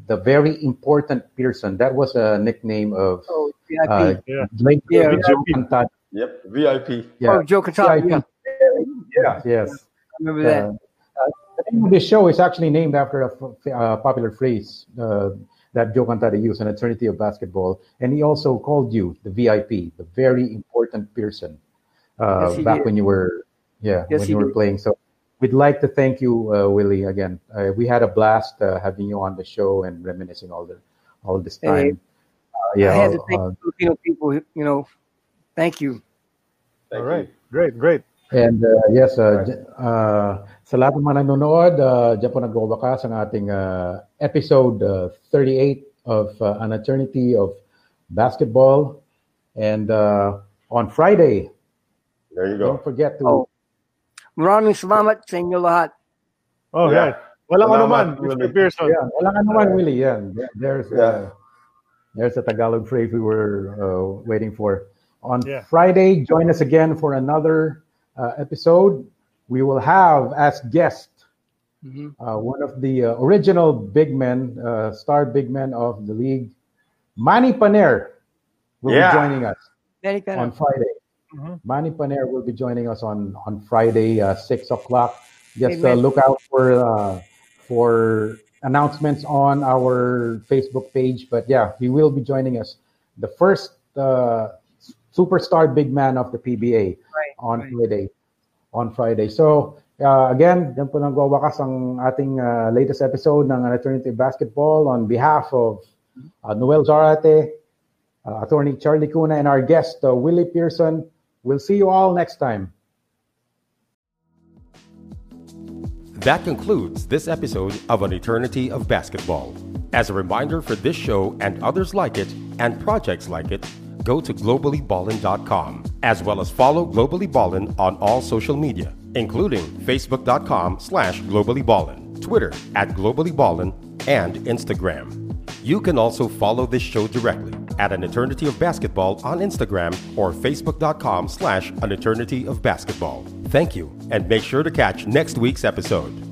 [SPEAKER 1] the very important Pearson. That was a nickname of
[SPEAKER 2] oh, VIP. Uh,
[SPEAKER 3] yeah. Blake
[SPEAKER 2] yeah,
[SPEAKER 3] VIP. Yep, VIP.
[SPEAKER 2] Yeah. Oh, Joe Cantada.
[SPEAKER 1] Yeah. Yes, yes.
[SPEAKER 2] I remember that. Uh,
[SPEAKER 1] the name of this show is actually named after a uh, popular phrase uh, that Joe Cantada used, an eternity of basketball. And he also called you the VIP, the very important person, uh, yes, back did. when you were, yeah, yes, when you were did. playing. So we'd like to thank you, uh, Willie, again. Uh, we had a blast uh, having you on the show and reminiscing all the all this time.
[SPEAKER 2] Hey, yeah, I had to thank Filipino people. You know, thank you.
[SPEAKER 4] Thank all right, you. great, great.
[SPEAKER 1] And uh, yes, uh, uh, sa lahat ng mga nanonood, uh, dyan po nagwawakas ang ating uh, episode uh, 38 of uh, An Eternity of Basketball. And uh, on Friday,
[SPEAKER 6] there you go.
[SPEAKER 1] Don't forget to... Oh.
[SPEAKER 2] Maraming salamat sa inyo lahat.
[SPEAKER 4] Oh, yeah. right. Walang anuman, Mr. Pearson.
[SPEAKER 1] Yeah, walang anuman, Willie. Yeah. There's, uh, there's a Tagalog phrase we were uh, waiting for. On yeah. Friday, join us again for another uh, episode, we will have as guest mm-hmm. uh, one of the uh, original big men, uh, star big men of the league, Manny Paner, will yeah. be joining us on Friday. Mm-hmm. Manny Paner will be joining us on on Friday, uh, six o'clock. Just uh, look out for for announcements on our Facebook page. But yeah, he will be joining us. The first superstar big man of the PBA right, on right. Friday. On Friday. So, uh, again, yan po nagwawakas ang ating uh, latest episode ng Eternity Basketball on behalf of uh, Noel Zarate, uh, attorney Charlie Cuna, and our guest, uh, Willie Pearson. We'll see you all next time.
[SPEAKER 3] That concludes this episode of An Eternity of Basketball. As a reminder for this show and others like it, and projects like it, go to globallyballin.com, as well as follow Globally Ballin on all social media, including facebook.com slash globallyballin, Twitter at globallyballin, and Instagram. You can also follow this show directly at An Eternity of Basketball on Instagram or facebook.com slash An Eternity of Basketball. Thank you, and make sure to catch next week's episode.